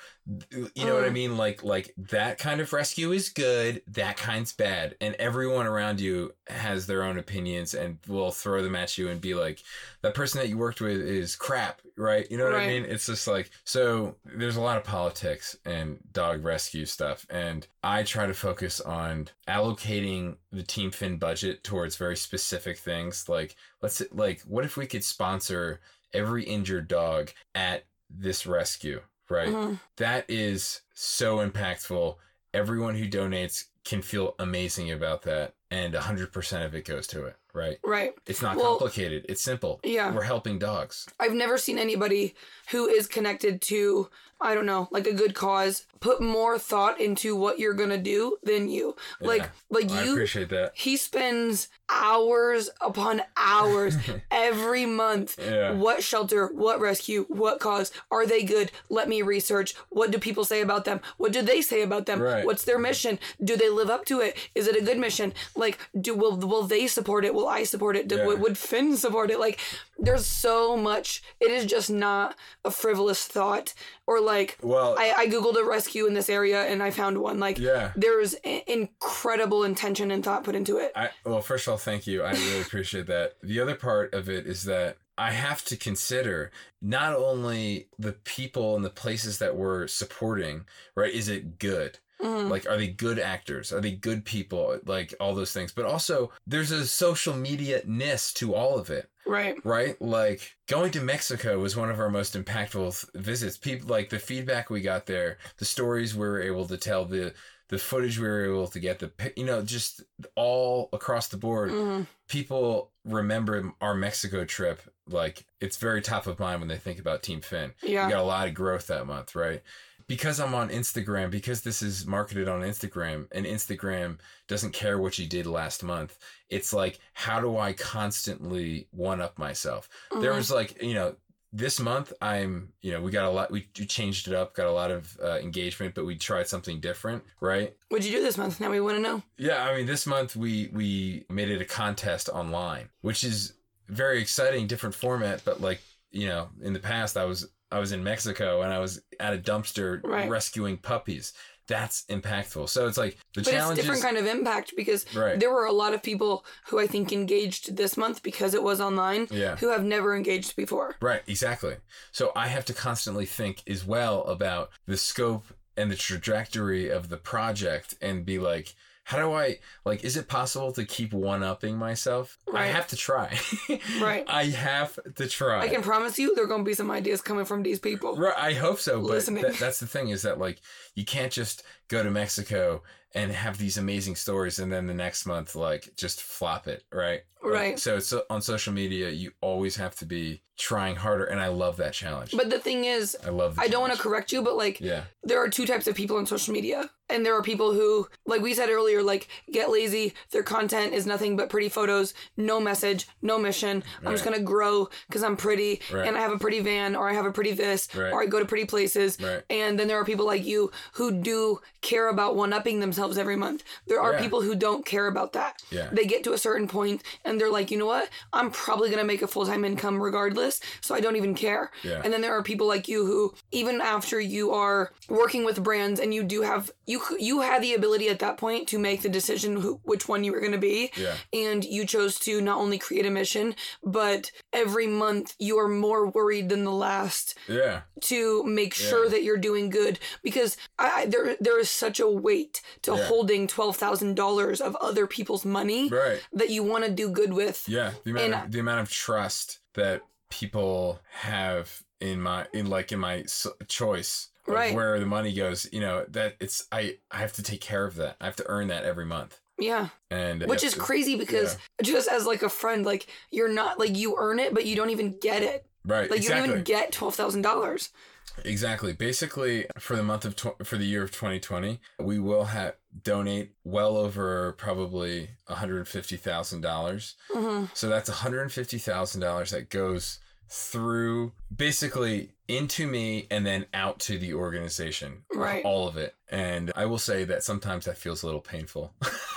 You know what I Mm. mean? Like like that kind of rescue is good, that kind's bad, and everyone around you has their own opinions and will throw them at you and be like, that person that you worked with is crap, right? You know what I mean? It's just like so. There's a lot of politics and dog rescue stuff, and I try to focus on allocating the Team Finn budget towards very specific things. Like let's like, what if we could sponsor every injured dog at this rescue, right? Mhm. That is so impactful. Everyone who donates can feel amazing about that, and 100% of it goes to it, right? Right. It's not Well- complicated. It's simple. Yeah. We're helping dogs. I've never seen anybody who is connected to, I don't know, like a good cause, put more thought into what you're to do than you. Like, Yeah. like oh, I you, appreciate that. he spends hours upon hours every month. Yeah. What shelter, what rescue, what cause? Are they good? Let me research. What do people say about them? What do they say about them? Right. What's their mission? Do they live up to it? Is it a good mission? Like, do will will they support it? Will I support it? Do, Yeah. would, would Finn support it? Like, there's so much. It is just not a frivolous thought. Or like, Well, I, I googled a rescue in this area and I found one. Like, yeah. there's incredible intention and thought put into it. I well, first of all, thank you. I really appreciate that. The other part of it is that I have to consider not only the people and the places that we're supporting, right? Is it good? Mhm. Like, are they good actors? Are they good people? Like all those things. But also, there's a social media ness to all of it Right. right? Like going to Mexico was one of our most impactful th- visits. People like the feedback we got there, the stories we were able to tell, the the footage we were able to get, the you know, just all across the board. Mhm. People remember our Mexico trip. Like it's very top of mind when they think about Team Finn. Yeah. We got a lot of growth that month, right? Because I'm on Instagram, because this is marketed on Instagram, and Instagram doesn't care what you did last month. It's like, how do I constantly one up myself? There Mhm. was like, you know, this month I'm, you know, we got a lot, we we changed it up, got a lot of uh, engagement, but we tried something different, right? What'd you do this month? Now we want to know. Yeah, I mean, this month we we made it a contest online, which is very exciting, different format. But like you know, in the past, I was I was in Mexico and I was at a dumpster Right. rescuing puppies. That's impactful. So it's like the But it's challenge different kind of impact because right. there were a lot of people who I think engaged this month because it was online Yeah. who have never engaged before. Right, exactly. So I have to constantly think as well about the scope and the trajectory of the project and be like, how do I like? Is it possible to keep one upping myself? I have to try. Right. I have to try. I can promise you there are going to be some ideas coming from these people. Right, I hope so, but Listening. that's the thing is that like you can't just go to Mexico and have these amazing stories and then the next month like just flop it, right? Right. so it's uh, on social media you always have to be trying harder and I love that challenge. But the thing is, I love I don't want to correct you, but like, Yeah. there are two types of people on social media. And there are people who, like we said earlier, like get lazy. Their content is nothing but pretty photos, no message, no mission. I'm just gonna grow because I'm pretty Right. and I have a pretty van or I have a pretty this Right. or I go to pretty places. Right. And then there are people like you who do care about one upping themselves every month. There are Yeah. people who don't care about that. Yeah. They get to a certain point and they're like, you know what? I'm probably gonna make a full time income regardless, so I don't even care. Yeah. And then there are people like you who, even after you are working with brands and you do have you you had the ability at that point to make the decision who, which one you were going to be, Yeah. and you chose to not only create a mission, but every month you are more worried than the last Yeah. to make sure that you're doing good because I there there is such a weight to Yeah. holding twelve thousand dollars of other people's money Right. that you want to do good with. Yeah. The amount And- of, the amount of trust that people have in my in like in my choice of Right. where the money goes, you know, that it's I I have to take care of that. I have to earn that every month. Yeah. And which is it's- crazy because just as like a friend like you're not like you earn it but you don't even get it Right. like you don't even get $12000 Exactly. Basically, for the month of tw- for the year of 2020, we will have donate well over probably 150 thousand dollars. mm-hmm. So that's 150 thousand dollars that goes through basically into me and then out to the organization. Right. All of it. And I will say that sometimes that feels a little painful.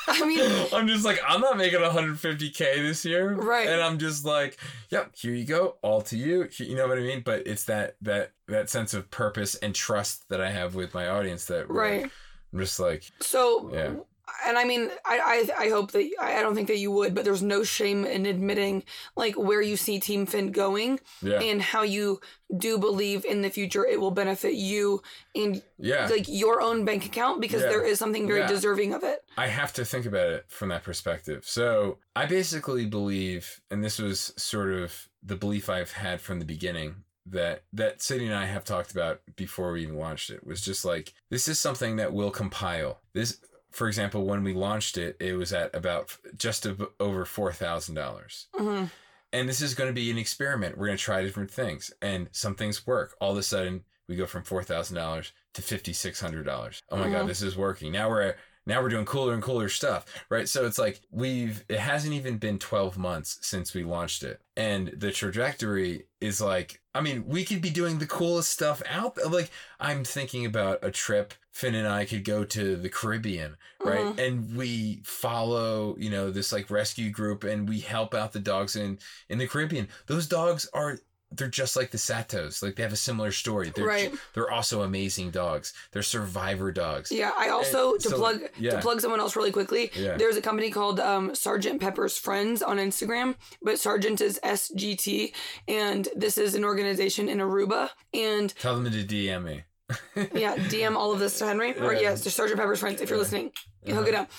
I mean- I'm just like, I'm not making 150K this year. Right. And I'm just like, yep, here you go. All to you. You know what I mean? But it's that, that, that sense of purpose and trust that I have with my audience that right I'm just like, so Yeah. And i mean I, I i hope that I, don't think that you would but there's no shame in admitting like where you see team Finn going yeah, and how you do believe in the future it will benefit you and yeah. like your own bank account because Yeah. there is something very Yeah. deserving of it I have to think about it from that perspective. So I basically believe, and this was sort of the belief I've had from the beginning that that Sydney and I have talked about before we even launched it was just like this is something that will compile. This, for example, when we launched it, it was at about just over four thousand dollars. hmm And this is going to be an experiment. We're going to try different things, and some things work. All of a sudden, we go from four thousand dollars to fifty six hundred dollars. Oh my Mhm. god, this is working. Now we're now we're doing cooler and cooler stuff, right? So it's like we've it hasn't even been twelve months since we launched it, and the trajectory is like. I mean, we could be doing the coolest stuff out there. Like I'm thinking about a trip. Finn and I could go to the Caribbean, right? Mhm. And we follow, you know, this like rescue group, and we help out the dogs in in the Caribbean. Those dogs are they're just like the Satos. Like they have a similar story. They're Right. they're also amazing dogs. They're survivor dogs. Yeah, I also And to so, plug yeah. to plug someone else really quickly. Yeah. There's a company called um, Sergeant Pepper's Friends on Instagram, but Sergeant is SGT, and this is an organization in Aruba. And Tell them to DM me. Yeah, DM all of this to Henry, or Yeah. yes, to Sergeant Pepper's Friends if you're listening. Hook it up.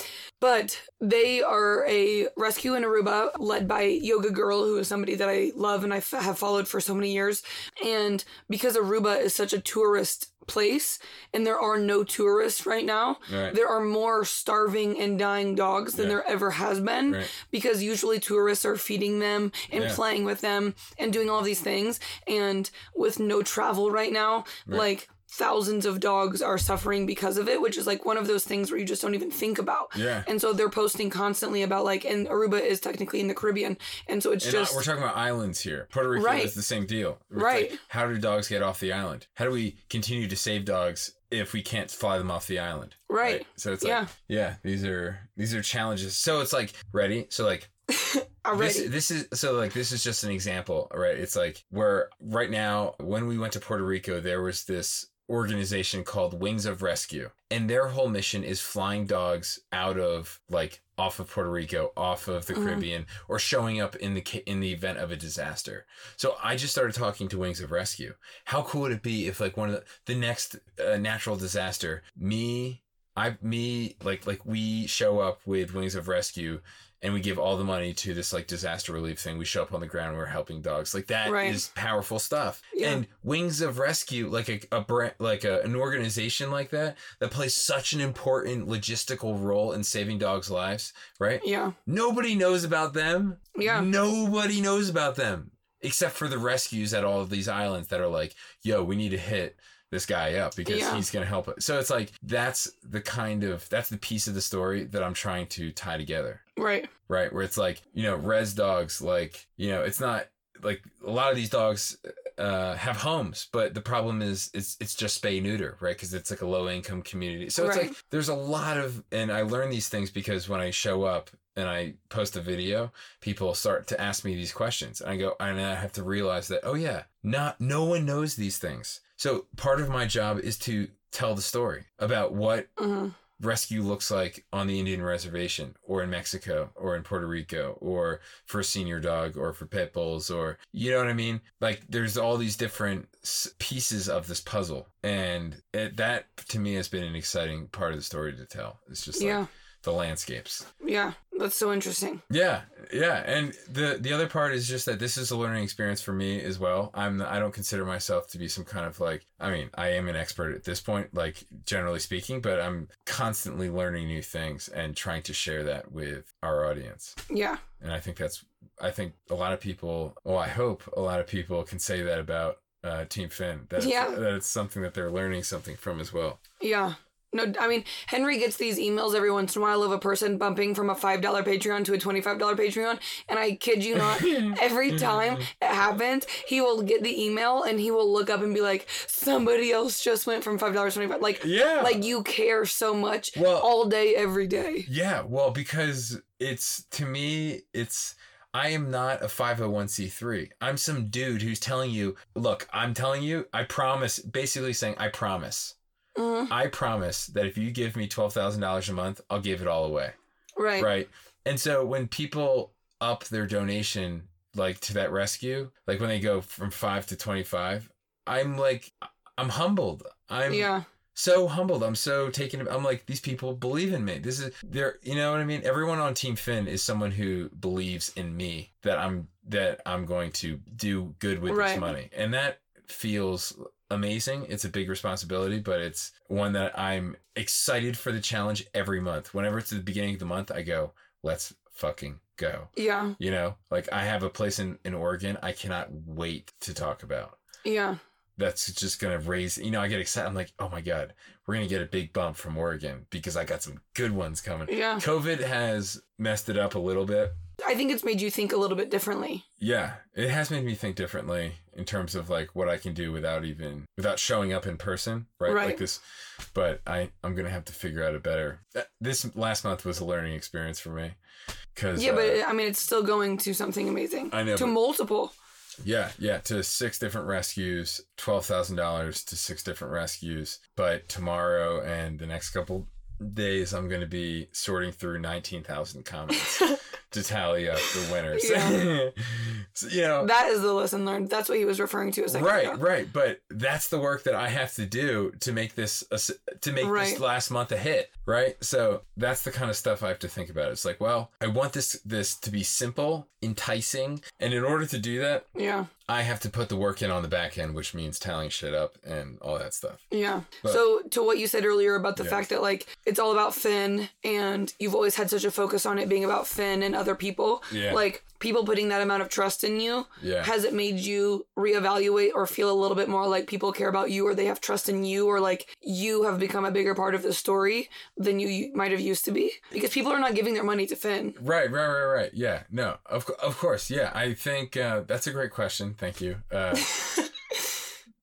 But they are a rescue in Aruba led by Yoga Girl, who is somebody that I love and I f- have followed for so many years. And because Aruba is such a tourist place and there are no tourists right now, Right. there are more starving and dying dogs than Yeah. there ever has been Right. because usually tourists are feeding them and Yeah. playing with them and doing all these things. And with no travel right now, Right. like thousands of dogs are suffering because of it, which is like one of those things where you just don't even think about. Yeah. And so they're posting constantly about like, and Aruba is technically in the Caribbean. And so it's And uh, just, we're talking about islands here. Puerto Rico Right. is the same deal. It's Right. like, how do dogs get off the island? How do we continue to save dogs if we can't fly them off the island? Right. So it's Yeah. like, yeah, these are these are challenges. So it's like ready. So like. This, this is so like this is just an example, right? It's like where right now when we went to Puerto Rico, there was this organization called Wings of Rescue, and their whole mission is flying dogs out of like off of Puerto Rico, off of the Mhm. Caribbean, or showing up in the in the event of a disaster. So I just started talking to Wings of Rescue. How cool would it be if like one of the, the next uh, natural disaster, me I me like like we show up with Wings of Rescue and we give all the money to this like disaster relief thing. We show up on the ground, we're helping dogs. Like that is Right. powerful stuff. Yeah. And Wings of Rescue, like a, a brand, like a, an organization like that that plays such an important logistical role in saving dogs' lives, right? Yeah. Nobody knows about them. Yeah. Nobody knows about them except for the rescues at all of these islands that are like, yo, we need to hit this guy up because Yeah. he's going to help us. So it's like, that's the kind of, that's the piece of the story that I'm trying to tie together, Right. right? Where it's like, you know, res dogs, like, you know, it's not like a lot of these dogs uh, have homes, but the problem is it's it's just spay neuter, right? Because it's like a low income community. So it's Right. like there's a lot of, and I learn these things because when I show up and I post a video, people start to ask me these questions, and I go, and I have to realize that oh yeah, not no one knows these things. So part of my job is to tell the story about what hmm rescue looks like on the Indian reservation or in Mexico or in Puerto Rico or for a senior dog or for pit bulls or you know what I mean? Like there's all these different pieces of this puzzle and it, that to me has been an exciting part of the story to tell. It's just like Yeah. The landscapes. Yeah. That's so interesting. Yeah, yeah, and the the other part is just that this is a learning experience for me as well. I'm I don't consider myself to be some kind of like I mean I am an expert at this point, like generally speaking, but I'm constantly learning new things and trying to share that with our audience. Yeah. And I think that's I think a lot of people, well, I hope a lot of people can say that about uh, Team Finn. That Yeah. that it's something that they're learning something from as well. Yeah. No, I mean, Henry gets these emails every once in a while of a person bumping from a $5 Patreon to a $25 Patreon. And I kid you not, every mm-hmm. time it happens, he will get the email and he will look up and be like, somebody else just went from $5 to 25 Like, Yeah. like you care so much Well- all day, every day. Yeah, well, because it's to me, it's I am not a 501c3. I'm some dude who's telling you, look, I'm telling you, I promise, basically saying, I promise. Mhm. I promise that if you give me $12,000 a month, I'll give it all away. Right. Right. And so when people up their donation, like to that rescue, like when they go from five to 25, I'm like, I'm humbled. I'm, Yeah. so humbled. I'm so taken. I'm like, these people believe in me. This is they're, you know what I mean? Everyone on Team Finn is someone who believes in me that I'm, that I'm going to do good with Right. this money. And that feels amazing. It's a big responsibility, but it's one that I'm excited for the challenge every month. Whenever it's the beginning of the month, I go, let's fucking go. Yeah. You know, like I have a place in, in Oregon I cannot wait to talk about Yeah. that's just gonna raise you know i get excited i'm like oh my god we're gonna get a big bump from oregon because i got some good ones coming Yeah. covid has messed it up a little bit I think it's made you think a little bit differently. yeah it has made me think differently in terms of like what i can do without even without showing up in person right, Right. like this but i i'm gonna have to figure out a better uh, this last month was a learning experience for me because Yeah, but uh, I mean, it's still going to something amazing. I know, To but- multiple. Yeah, yeah, to six different rescues, twelve thousand dollars to six different rescues. But tomorrow and the next couple days, I'm going to be sorting through nineteen thousand comments to tally up the winners. Yeah. so, you know, That is the lesson learned. That's what he was referring to a second right, ago. right. But that's the work that I have to do to make this a to make Right. this last month a hit. Right. So that's the kind of stuff I have to think about. It's like, well, I want this this to be simple, enticing, and in order to do that, Yeah. I have to put the work in on the back end, which means tallying shit up and all that stuff. Yeah. But- so to what you said earlier about the Yeah. fact that like it's all about Finn and you've always had such a focus on it being about Finn and other people. Yeah. Like people putting that amount of trust in you, Yeah. has it made you reevaluate or feel a little bit more like people care about you or they have trust in you or like you have become a bigger part of the story than you, might have used to be? Because people are not giving their money to Finn. Right, right, right, right. Yeah, no, of, of course. Yeah, I think uh, that's a great question. Thank you. Uh,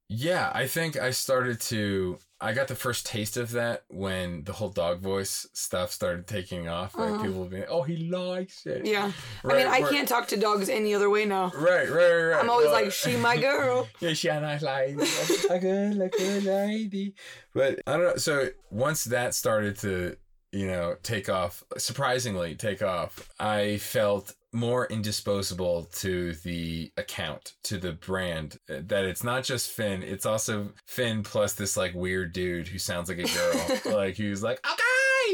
yeah, I think I started to. I got the first taste of that when the whole dog voice stuff started taking off. Right, Uh-huh. people being, "Oh, he likes it." Yeah. Right, I mean, I where- can't talk to dogs any other way now. Right, right, right. right. I'm always Well, like, she my girl. Yeah, she a nice lady. a good, a good lady. But I don't know. So once that started to, you know, take off, surprisingly take off, I felt more indisposable to the account, to the brand. uh, That it's not just Finn, it's also Finn plus this like weird dude who sounds like a girl, like who's like okay,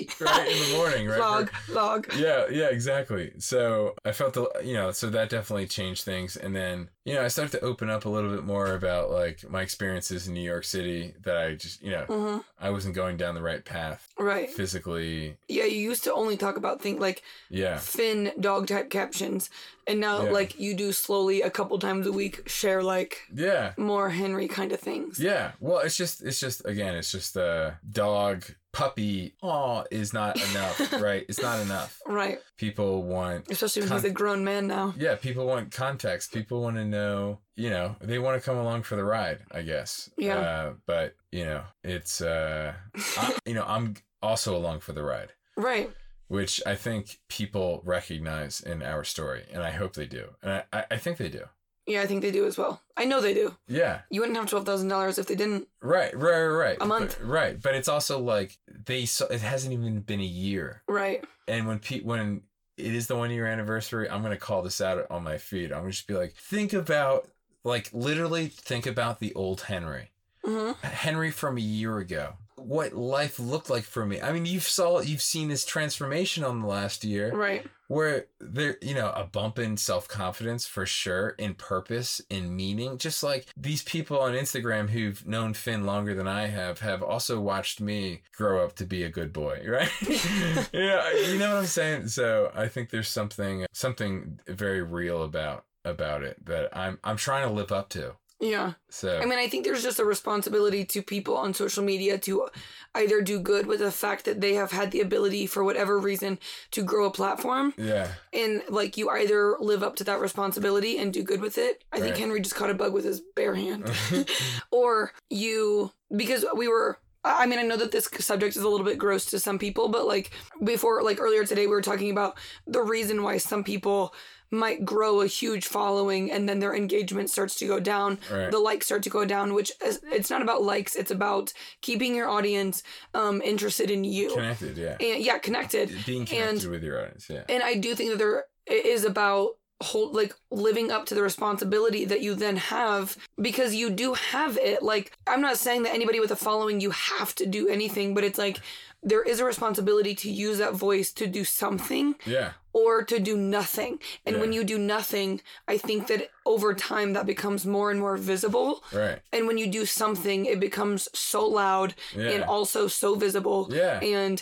right in the morning, right? Log, log. yeah, yeah, exactly. So I felt the, you know, so that definitely changed things. And then, you know, I started to open up a little bit more about like my experiences in New York City that I just, you know, hmm I wasn't going down the right path Right. physically. Yeah, you used to only talk about things like Yeah. Finn dog type captions, and now Yeah. like you do slowly a couple times a week share like Yeah. more Henry kind of things. Yeah. Well, it's just, it's just, again, it's just uh, dog, puppy, aw, is not enough, right? It's not enough. Right. People want Especially when Con- he's a grown man now. Yeah, people want context. People want to know, you know, they want to come along for the ride, I guess. Yeah. Uh, but, you know, it's, uh, I, you know, I'm also along for the ride, Right. which I think people recognize in our story. And I hope they do. And I, I, I think they do. Yeah, I think they do as well. I know they do. Yeah. You wouldn't have twelve thousand dollars if they didn't. Right, right, right, right. A month. But- right. But it's also like they saw, it hasn't even been a year. Right. And when pe- when it is the one year anniversary, I'm gonna call this out on my feed. I'm gonna just be like, think about like literally think about the old Henry. hmm Henry from a year ago. What life looked like for me. I mean, you've saw you've seen this transformation on the last year Right. where there you know, a bump in self-confidence for sure, in purpose, in meaning. Just like these people on Instagram who've known Finn longer than I have have also watched me grow up to be a good boy, right? yeah, you know what I'm saying? So, I think there's something something very real about about it that I'm I'm trying to live up to. Yeah. So, I mean, I think there's just a responsibility to people on social media to either do good with the fact that they have had the ability for whatever reason to grow a platform yeah. and like you either live up to that responsibility and do good with it. I think Henry just caught a bug with his bare hand. or you because we were I mean, I know that this subject is a little bit gross to some people, but like before, like earlier today, we were talking about the reason why some people might grow a huge following and then their engagement starts to go down. Right. The likes start to go down, which is, it's not about likes, it's about keeping your audience um, interested in you. Connected, yeah. and yeah, connected. Being connected with your audience, yeah. And I do think that there is about hold like living up to the responsibility that you then have because you do have it like i'm not saying that anybody with a following you have to do anything but it's like there is a responsibility to use that voice to do something Yeah. Or to do nothing and when you do nothing i think that over time that becomes more and more visible Right. and when you do something it becomes so loud Yeah. and also so visible Yeah. and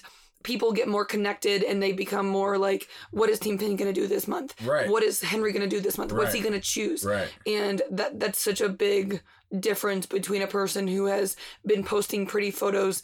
people get more connected and they become more like what is team finn going to do this month Right. what is henry going to do this month what's he going to choose Right. and that that's such a big difference between a person who has been posting pretty photos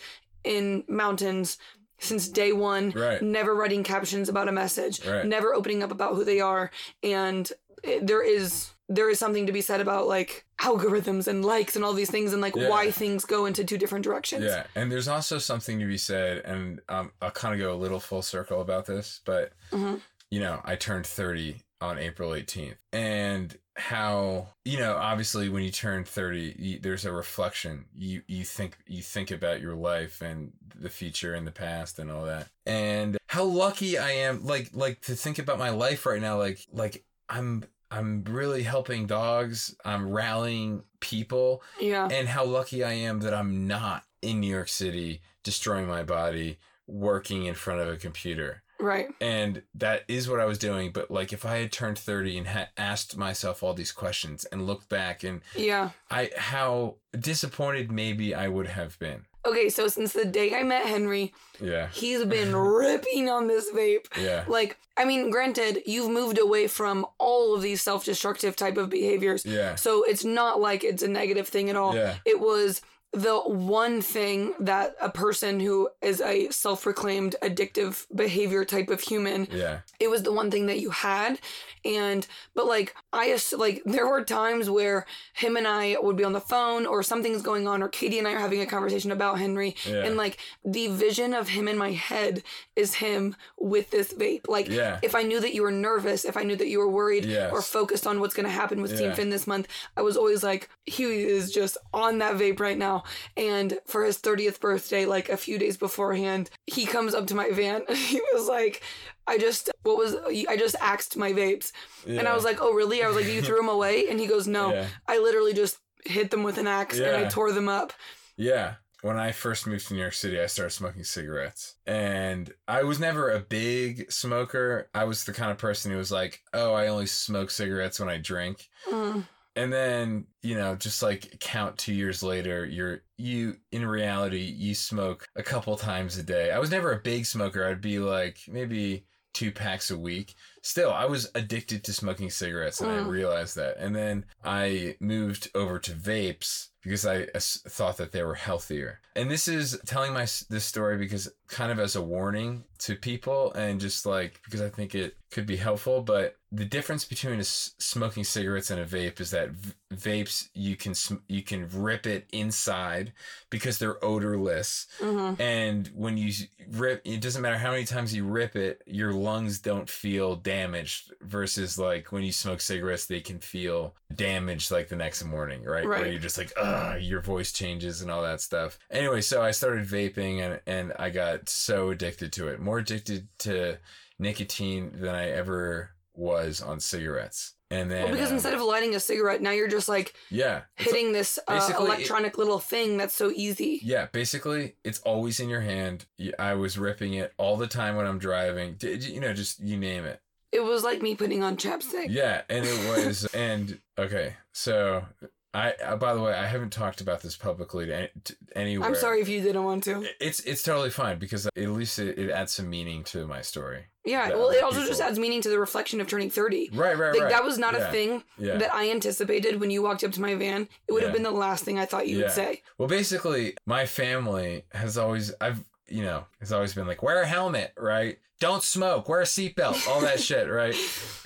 in mountains since day one Right. never writing captions about a message Right. never opening up about who they are and it, there is there is something to be said about like algorithms and likes and all these things and like Yeah. why things go into two different directions Yeah, and there's also something to be said, and um, I'll kind of go a little full circle about this, but Mhm. you know, I turned 30 on April 18th, and how you know, obviously, when you turn 30, you, there's a reflection. You you think you think about your life and the future and the past and all that, and how lucky I am, like like to think about my life right now, like like I'm. I'm really helping dogs. I'm rallying people yeah and how lucky I am that I'm not in New York City destroying my body working in front of a computer. Right And that is what I was doing. But like, if I had turned 30 and had asked myself all these questions and looked back and yeah I, how disappointed maybe I would have been. Okay, so since the day I met Henry, Yeah. he's been ripping on this vape. Yeah. Like, I mean, granted, you've moved away from all of these self destructive type of behaviors. Yeah. So it's not like it's a negative thing at all. Yeah. It was the one thing that a person who is a self proclaimed addictive behavior type of human, Yeah. it was the one thing that you had. And, but like, I, like, there were times where him and I would be on the phone or something's going on, or Katie and I are having a conversation about Henry. Yeah. And like, the vision of him in my head is him with this vape. Like, Yeah. if I knew that you were nervous, if I knew that you were worried Yes. or focused on what's going to happen with Team Finn this month, I was always like, he is just on that vape right now. Now. And for his 30th birthday, like a few days beforehand, he comes up to my van. and he was like, I just, what was, I just axed my vapes. And I was like, oh, really? I was like, you threw them away? And he goes, no, Yeah. I literally just hit them with an axe and I tore them up. Yeah. When I first moved to New York City, I started smoking cigarettes. And I was never a big smoker. I was the kind of person who was like, oh, I only smoke cigarettes when I drink. Mm. And then, you know, just like count two years later, you're, you, in reality, you smoke a couple times a day. I was never a big smoker. I'd be like maybe two packs a week. Still, I was addicted to smoking cigarettes and I Mm. realized that. And then I moved over to vapes because I thought that they were healthier. And this is telling my this story because kind of as a warning to people and just like because I think it could be helpful, but the difference between a s- smoking cigarettes and a vape is that v- vapes you can sm- you can rip it inside because they're odorless. Hmm and when you rip it doesn't matter how many times you rip it your lungs don't feel damaged versus like when you smoke cigarettes they can feel damaged like the next morning right, where you're just like ugh your voice changes and all that stuff. Anyway so i started vaping and and i got so addicted to it more addicted to nicotine than i ever was on cigarettes and then Well, because um, instead of lighting a cigarette, now you're just like yeah hitting this uh, basically it- electronic little thing that's so easy. Yeah, basically, it's always in your hand. I was ripping it all the time when I'm driving. You know, just you name it. It was like me putting on chapstick. Yeah, and it was. and okay, so I. Uh, by the way, I haven't talked about this publicly to, any, to anywhere. I'm sorry if you didn't want to. It's it's totally fine because at least it, it adds some meaning to my story. Yeah, well, it also just adds meaning to the reflection of turning 30. Right, right, Like, right. that was not Yeah, a thing Yeah. that I anticipated when you walked up to my van. It would have been the last thing I thought you Yeah. would say. Well, basically, my family has always, I've, you know, has always been like, wear a helmet, right? Don't smoke, wear a seatbelt, all that shit, right?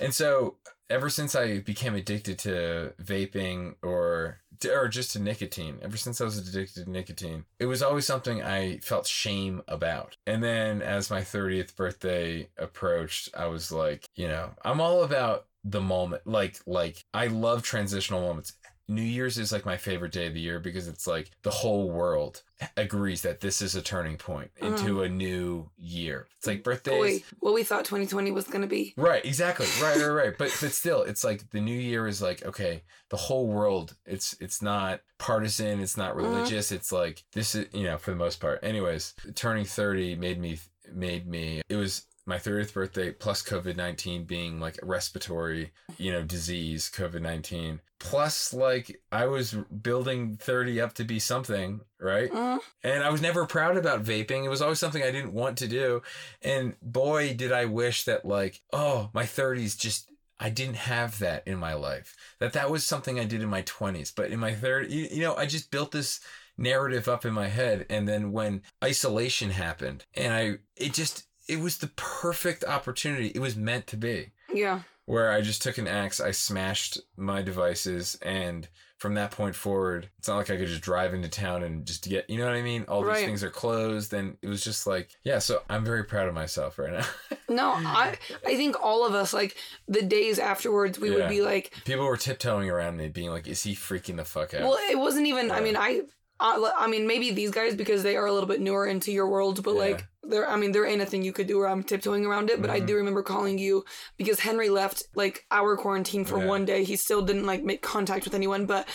And so, ever since I became addicted to vaping or or just to nicotine, ever since I was addicted to nicotine, it was always something I felt shame about. And then, as my 30th birthday approached, I was like, you know, I'm all about the moment. Like, like I love transitional moments. New Year's is like my favorite day of the year because it's like the whole world agrees that this is a turning point into uh-huh. a new year. It's like birthdays. Boy, what we thought 2020 was going to be. Right, exactly. Right, right, right. But but still, it's like the new year is like okay, the whole world. It's it's not partisan. It's not uh-huh. religious. It's like this is you know for the most part. Anyways, turning thirty made me made me. It was my 30th birthday plus COVID 19 being like a respiratory, you know, disease, COVID 19. Plus, like, I was building 30 up to be something, right? Mm, And I was never proud about vaping. It was always something I didn't want to do. And boy, did I wish that, like, oh, my 30s just. I didn't have that in my life. That that was something I did in my 20s. But in my 30s, you, you know, I just built this narrative up in my head. And then when isolation happened, and I, it just, it was the perfect opportunity. It was meant to be yeah. where I just took an axe, I smashed my devices, and from that point forward, it's not like I could just drive into town and just get, you know what I mean? All these things are closed, and it was just like, yeah. So I'm very proud of myself right now. No, I I think all of us like the days afterwards we Yeah. would be like, People were tiptoeing around me, being like, "Is he freaking the fuck out?" well, it wasn't even. I mean, I. I I mean, maybe these guys because they are a little bit newer into your world, but Yeah. like there, I mean, there ain't a thing you could do where I'm tiptoeing around it. But I Mhm. do remember calling you because Henry left like our quarantine for Yeah. one day. He still didn't like make contact with anyone, but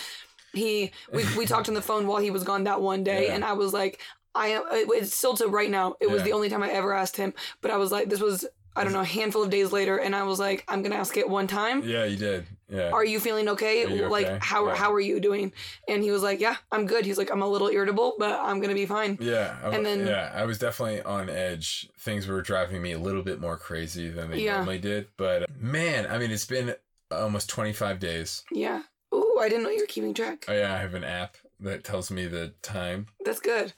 he we we talked on the phone while he was gone that one day, Yeah. and I was like, I am. It's still to right now. It was the only time I ever asked him, but I was like, this was. I don't know, a handful of days later, and I was like, I'm gonna ask it one time. yeah, you did. Yeah. Are you feeling okay? You Like okay? how Right. how are you doing? And he was like, Yeah, I'm good. He's like, I'm a little irritable, but I'm gonna be fine. yeah, I, and then- yeah, I was definitely on edge. Things were driving me a little bit more crazy than they Yeah. normally did. But man, I mean, it's been almost 25 days. Yeah. Ooh, I didn't know you were keeping track. Oh yeah, I have an app that tells me the time. That's good.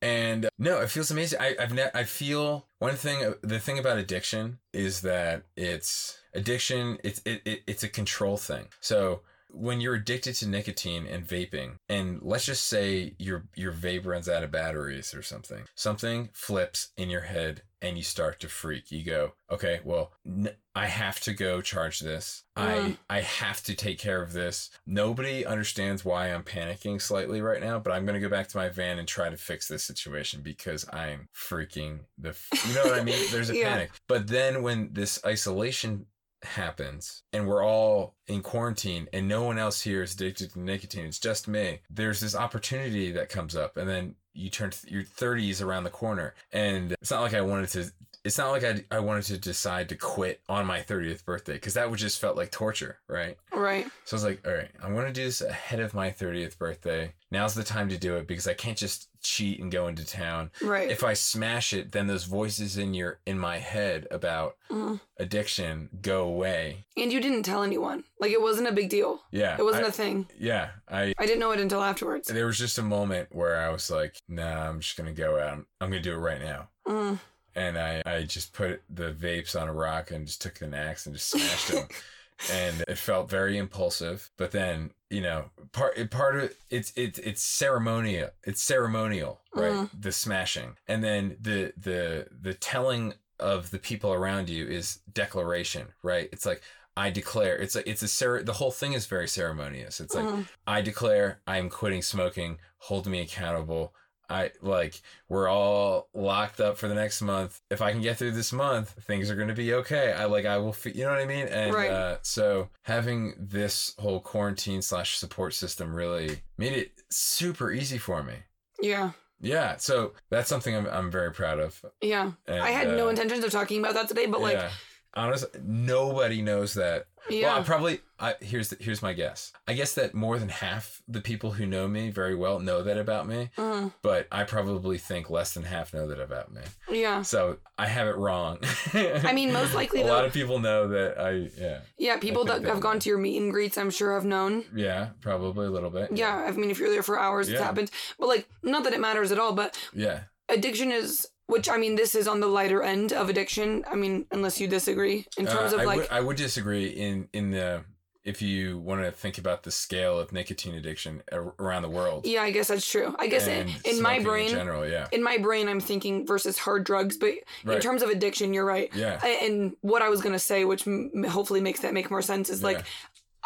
And uh, no, it feels amazing. I, I've ne- I feel one thing. The thing about addiction is that it's addiction. It's it, it it's a control thing. So when you're addicted to nicotine and vaping, and let's just say your your vape runs out of batteries or something, something flips in your head and you start to freak. You go, okay, well, n- I have to go charge this. I I have to take care of this. Nobody understands why I'm panicking slightly right now, but I'm gonna go back to my van and try to fix this situation because I'm freaking the. F- you know what I mean? There's a Yeah. panic. But then when this isolation happens and we're all in quarantine and no one else here is addicted to nicotine. It's just me. There's this opportunity that comes up and then you turn th- your 30s around the corner and it's not like i wanted to it's not like I, I wanted to decide to quit on my 30th birthday because that would just felt like torture right? Right. so i was like all right i'm going to do this ahead of my 30th birthday. Now's the time to do it because i can't just cheat and go into town Right. if i smash it then those voices in your in my head about Mhm. addiction go away And you didn't tell anyone. Like it wasn't a big deal. yeah It wasn't I- a thing. yeah i I didn't know it until afterwards. there was just a moment where i was like nah i'm just gonna go out i'm gonna do it right now Mm. and i i just put the vapes on a rock and just took an axe and just smashed them and it felt very impulsive but then you know part part of it's it's it's ceremonial it's ceremonial right Mhm. the smashing and then the the the telling of the people around you is declaration right it's like i declare it's like it's a cer- the whole thing is very ceremonious it's like Mhm. I declare I'm quitting smoking. Hold me accountable. I like we're all locked up for the next month. If I can get through this month, things are going to be okay. I like I will. fe- You know what I mean? And Right. uh, so having this whole quarantine slash support system really made it super easy for me. yeah. Yeah. So that's something I'm I'm very proud of. Yeah. And, I had no uh, intentions of talking about that today, but like, yeah. Honestly, nobody knows that yeah. well, I probably. I, here's the, here's my guess. I guess that more than half the people who know me very well know that about me, Mm, but I probably think less than half know that about me. yeah. So I have it wrong. I mean, most likely, a lot of people know that I. Yeah, Yeah. People that have gone to your meet and greets, I'm sure have known. yeah, probably a little bit. Yeah. I mean, if you're there for hours, it's Yeah. happened. But like, not that it matters at all, but yeah. addiction is, which I mean, this is on the lighter end of addiction. I mean, unless you disagree in terms Uh, of I like, would, I would disagree in in the if you want to think about the scale of nicotine addiction around the world. yeah, I guess that's true. I guess in, in my brain, in general, yeah, in my brain, I'm thinking versus hard drugs, but in terms of addiction, you're right. yeah, I- And what I was gonna say, which m- hopefully makes that make more sense, is like Yeah.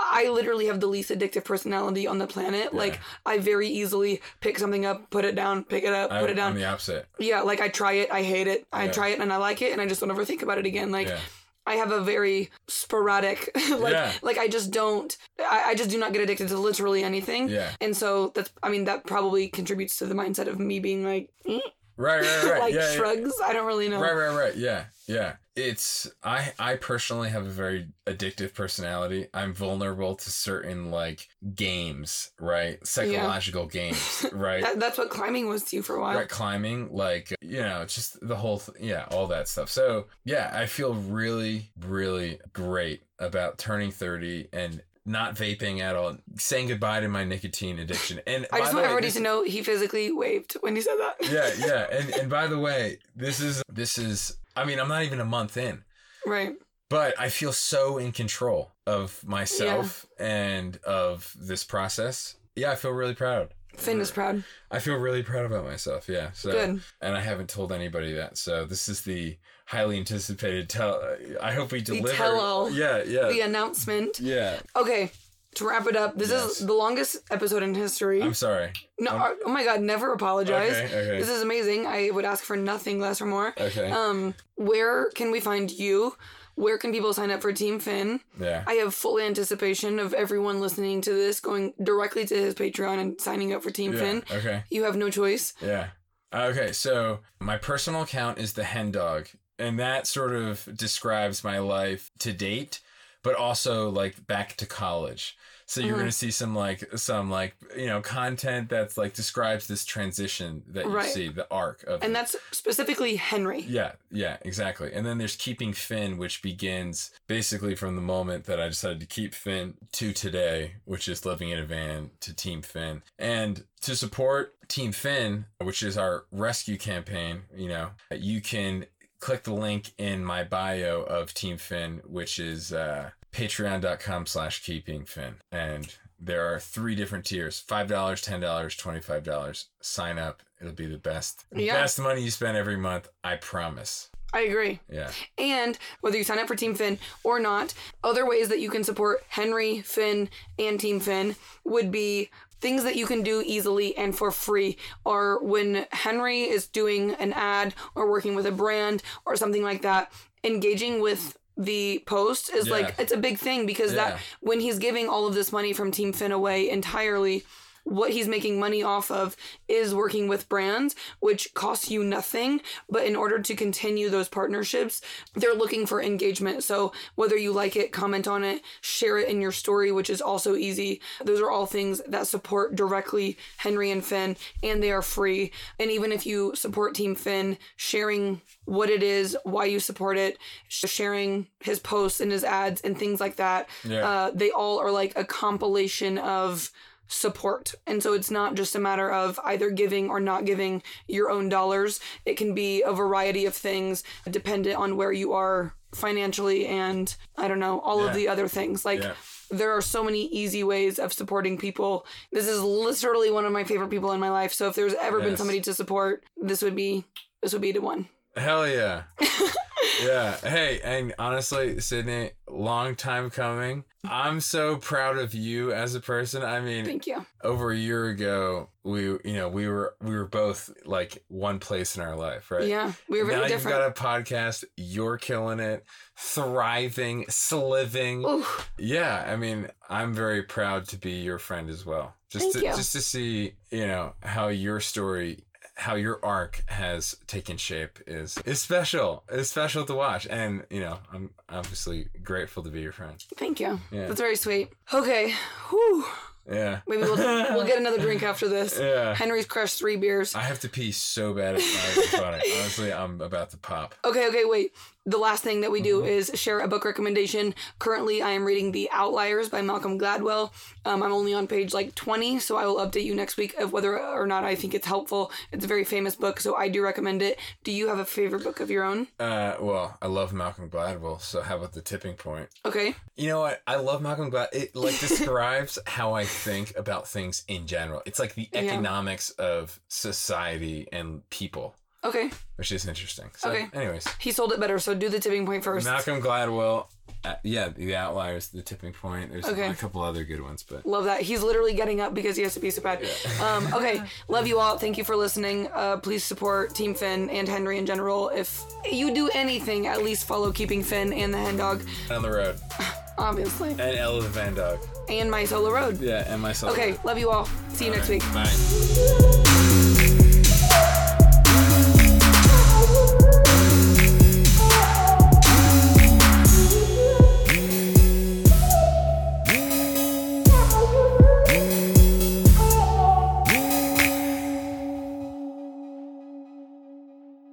I literally have the least addictive personality on the planet. Like I very easily pick something up, put it down, pick it up, I, put it down. I'm the opposite. yeah, like I try it, I hate it, I Yeah. try it and I like it, and I just don't ever think about it again. Like yeah, I have a very sporadic, like Yeah. like I just don't, I, I just do not get addicted to literally anything. yeah. And so that's, I mean, that probably contributes to the mindset of me being like, eh, Right, right, right. like yeah, yeah. shrugs. I don't really know. Right, right, right. Yeah, yeah. It's I I personally have a very addictive personality. I'm vulnerable to certain like games, right? Psychological games, right? That, that's what climbing was to you for a while. Right, climbing, like you know, just the whole, th- yeah, all that stuff. So yeah, I feel really, really great about turning thirty and not vaping at all, saying goodbye to my nicotine addiction. And I just want way, everybody this- to know he physically waved when he said that. yeah, yeah. And and by the way, this is this is. I mean, I'm not even a month in. right. but I feel so in control of myself and of this process. Yeah, I feel really proud. Finn is proud. I feel really proud about myself. Yeah. So, Good. and I haven't told anybody that. So this is the highly anticipated tell. I hope we deliver. The tell-all. Yeah. Yeah. The announcement. yeah. Okay. To wrap it up, this Yes. is the longest episode in history. I'm sorry. no, I'm- oh my god, never apologize. Okay. Okay. This is amazing. I would ask for nothing less or more. okay. Um, where can we find you? Where can people sign up for Team Finn? yeah. I have full anticipation of everyone listening to this going directly to his Patreon and signing up for Team yeah. Finn. Okay. You have no choice. Yeah. Okay, so my personal account is the hen dog, and that sort of describes my life to date, but also like back to college. So you're Mhm. gonna see some like some like you know content that's like describes this transition that you Right. see, the arc of And that's specifically Henry. yeah, yeah, exactly. And then there's keeping Finn, which begins basically from the moment that I decided to keep Finn to today, which is living in a van to Team Finn. And to support Team Finn, which is our rescue campaign, you know, you can click the link in my bio of Team Finn, which is uh, patreon.com slash keeping finn. And there are three different tiers $5, $10, $25. Sign up. It'll be the best, Yeah. best money you spend every month. I promise. I agree. Yeah. And whether you sign up for Team Finn or not, other ways that you can support Henry, Finn, and Team Finn would be things that you can do easily and for free are when Henry is doing an ad or working with a brand or something like that, engaging with the post is Yeah. like it's a big thing because Yeah. that when he's giving all of this money from Team Finn away entirely what he's making money off of is working with brands, which costs you nothing. But in order to continue those partnerships, they're looking for engagement. So whether you like it, comment on it, share it in your story, which is also easy. Those are all things that support directly Henry and Finn, and they are free. And even if you support Team Finn, sharing what it is, why you support it, sharing his posts and his ads and things like that, Yeah. uh, they all are like a compilation of support. And so it's not just a matter of either giving or not giving your own dollars. It can be a variety of things dependent on where you are financially and I don't know, all Yeah. of the other things. Like Yeah. there are so many easy ways of supporting people. This is literally one of my favorite people in my life. So if there's ever been somebody to support, this would be this would be the one. Hell yeah. yeah. Hey, and honestly, Sydney, long time coming. I'm so proud of you as a person. I mean, Thank you. over a year ago, we you know, we were we were both like one place in our life, right? Yeah. We were very now different. you've got a podcast, you're killing it, thriving, sliving. Ooh, Yeah, I mean, I'm very proud to be your friend as well. Just Thank to you. just to see, you know, how your story how your arc has taken shape is is special. It's special to watch. And, you know, I'm obviously grateful to be your friend. thank you. Yeah. That's very sweet. Okay. Whew. Yeah. Maybe we'll we'll get another drink after this. Yeah. Henry's crushed three beers. I have to pee so bad it's not even funny. Honestly, I'm about to pop. Okay, okay, wait. The last thing that we do Mm-hmm. is share a book recommendation. Currently, I am reading The Outliers by Malcolm Gladwell. Um, I'm only on page like 20, so I will update you next week of whether or not I think it's helpful. It's a very famous book, so I do recommend it. Do you have a favorite book of your own? Uh, well, I love Malcolm Gladwell. So how about the tipping point? Okay. You know what? I love Malcolm Gladwell. It like describes how I think about things in general. It's like the Yeah. economics of society and people, Okay. which is interesting. So, Okay. anyways, He sold it better, so do the tipping point first. Malcolm Gladwell. Uh, yeah, the outliers, the tipping point. There's Okay. a couple other good ones, but Love that. He's literally getting up because he has to be so bad. Um, okay. Love you all. Thank you for listening. Uh, please support Team Finn and Henry in general. If you do anything, at least follow Keeping Finn and the Hen Dog, on the road obviously, and Ella Van Dog. and my solo road. Yeah, and myself. Okay. Love you all. See you next week. Bye.